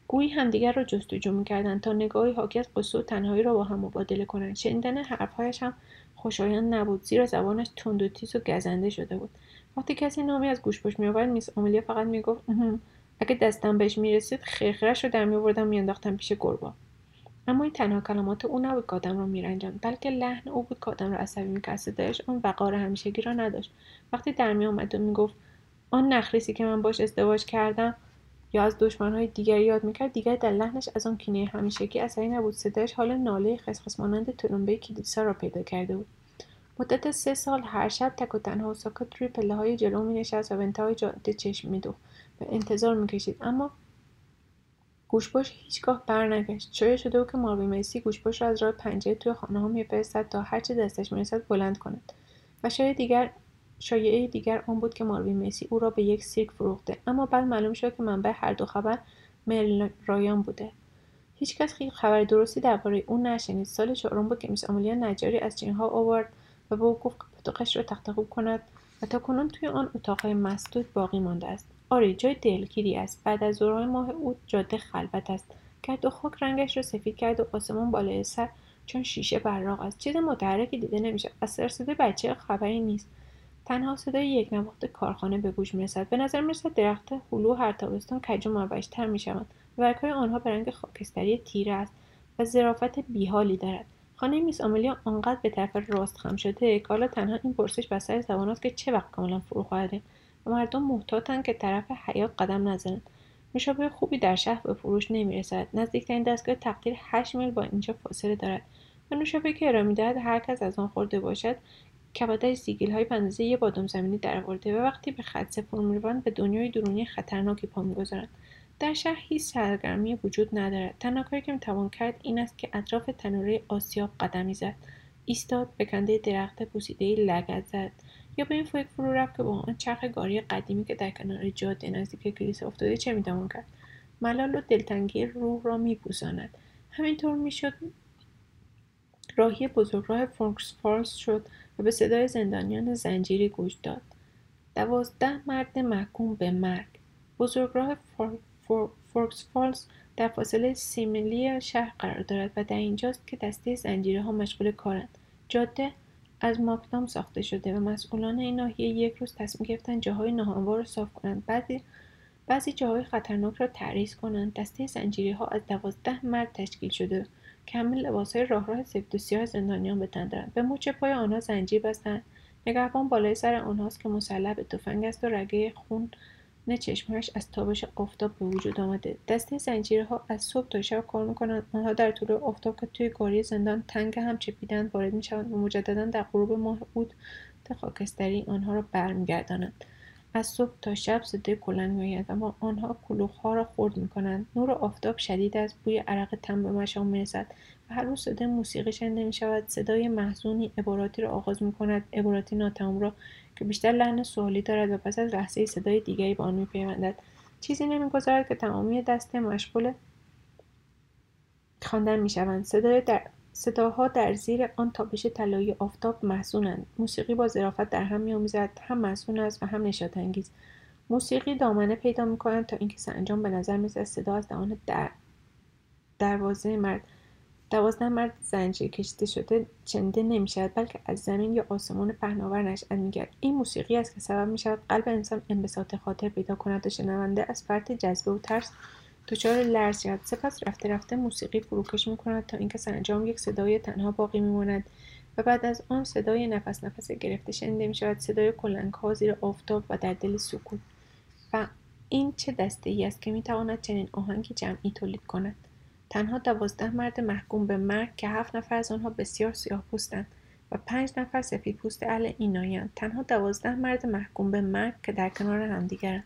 گویی همدیگر را جستجو می‌کردند تا نگاهی حاکی از قصه و تنهایی را با هم مبادله کنند. شنیدن حرفهایش هم خوشایند نبود زیرا زبانش تند و تیز و گزنده شده بود. وقتی کسی نامی از گوشپشت میآورد میس آملیا فقط می‌گفت اگه دستم بهش می‌رسید خرخرش رو در میآوردم میانداختم پیش گربا اما این تنها کلمات او نبود که آدم را میرنجاند بلکه لحن او بود که آدم را عصبی می‌کرد صدایش آن وقار همیشگی را نداشت. وقتی در میآمد و می‌گفت آن نخریسی که من باش ازدواج کردم یا از دشمنهای دیگری یاد می‌کرد دیگر در لحنش از آن کینه همیشگی اثری نبود. صدایش حال ناله خسخس مانند تلمبه کلیسا را پیدا کرده بود. مدت سه سال هر شب تک و تنها و ساکت روی پله های جلو می نشست و به انتهای جاده چشم میدوخت. انتظار می‌کشید. اما گوشپاش هیچگاه برنگشت شاید شده بود که ماروی میسی گوشپاش را از راه پنجره توی خانه ها میفرستد تا هرچه دستش می‌رسد بلند کند. و شاید دیگر شایعه دیگر آن بود که ماروی میسی او را به یک سیرک فروخته. اما بعد معلوم شد که منبع هر دو خبر مل رایان بوده. هیچکس خبر درستی درباره او نشنید. سال چهارم بود که میس آمولیا نجاری از چینها آورد و به او گفت که پتوقش را تخته خوب کند و تا کنون توی آن اتاقهای مسدود باقی مانده است. آری جای دلگیری است. بعد از ظهرهای ماه او جاده خلوت است. گرد و خاک رنگش را سفید کرد و آسمان بالای سر چون شیشه براق است. چیز متحرکی دیده نمی‌شود. از سرصدای بچه خبری نیست. تنها صدای یک نواخت کارخانه به گوش می‌رسد. به نظر می‌رسد درخت هلو هر تابستان کج و مربشتر می‌شوند. برگهای آنها به رنگ خاکستری تیره است و ظرافت بیحالی دارد. خانه میس آملیا آنقدر به طرف راست خم شده که حالا تنها این پرسش بر سر زبان است که چه وقت کاملا فرو خواهد و مردم محتاطند که طرف حیات قدم نزنند نوشابه خوبی در شهر به فروش نمی‌رسد نزدیکترین دستگاه تقدیر هشت میل با اینجا فاصله دارد. و نوشابه که ارائه می‌دهد هر کس از آن خورده باشد کبدش زیگیل های پندازه یه بادام زمینی درآورده و وقتی به خط سپر می‌روند به دنیای درونی خطرناکی پا می‌گذارند در شهر هیچ سرگرمی وجود ندارد. تنها کاری که می‌توان کرد این است که اطراف تنوره آسیاب قدمی زد. ایستاد به کنده درخت پوسیده لگد زد. یا به این فکر فرو رفت که با آن چرخ گاری قدیمی که در کنار جاده نزدیک کلیسا افتاده چه می‌توان کرد؟ ملال و دلتنگی روح را میپوساند. همینطور می‌شد راهی بزرگراه فورکس فالز شد و به صدای زندانیان زنجیری گوش داد. دوازده مرد محکوم به مرگ. بزرگراه فورکس فالز در فاصله سی میلی شهر قرار دارد و در اینجاست که دسته زنجیره ها مشغول کارند. جاده از ماکدام ساخته شده و مسئولان این ناحیه یک روز تصمیم گرفتن جاهای ناهموار را صاف کنند بعضی بعضی جاهای خطرناک را تعریض کنند دسته زنجیری ها از دوازده مرد تشکیل شده. که همه لباسهای راه راه سفت و سیاه زندانیان به تن دارند به مچ پای آنها زنجیر بستند نگهبان بالای سر آنهاست که مسلح به تفنگ است و رگه خون نه چشمهایش از تابش آفتاب به وجود آمده. دسته زنجیرها از صبح تا شب کار می‌کنند. آنها در طول آفتاب که توی گاری زندان تنگ هم چپیدند وارد می‌شوند و مجددا در غروب ماه اود خاکستری آنها را برمیگردانند. از صبح تا شب صدای کلنگ میآید و آنها کلوخها را خرد می‌کنند. نور آفتاب شدید است بوی عرق تن به مشام می‌رسد و هر روز صدای موسیقی شنیده می‌شود صدای محزونی عباراتی را آغاز می‌کند. عباراتی ناتمام را که بیشتر لحن سوالی دارد و پس از لحظه صدای دیگری به آن میپیوندد. چیزی نمی‌گذارد که تمامی دسته مشغول خواندن می‌شوند. صدای در صداها در زیر آن تابش طلایی آفتاب محزونند. موسیقی با ظرافت در هم میآمیزد. هم محزون است و هم نشاطانگیز. موسیقی دامنه پیدا می‌کند تا اینکه سرانجام به نظر می‌رسد صدا از دهان در دروازه مرد دوازده مرد زنجیر کشیده شده چنده نمی‌شود بلکه از زمین یا آسمان پهناور نشأت می‌گیرد. این موسیقی است که سبب می‌شود قلب انسان انبساط خاطر پیدا کند و شنونده از فرط جذبه و ترس دچار لرز شود. سپس رفته رفته موسیقی فروکش می‌کند تا اینکه سرانجام یک صدای تنها باقی میماند و بعد از آن صدای نفس نفس گرفته شنیده می‌شود. صدای کلنگها زیر آفتاب و در دل سکوت. و این چه دسته ای است که می‌تواند چنین آهنگی جمعی تولید کند؟ تنها دوازده مرد محکوم به مرگ که هفت نفر از آنها بسیار سیاه پوستند و پنج نفر سفید پوست اهل اینایند تنها دوازده مرد محکوم به مرگ که در کنار همدیگرند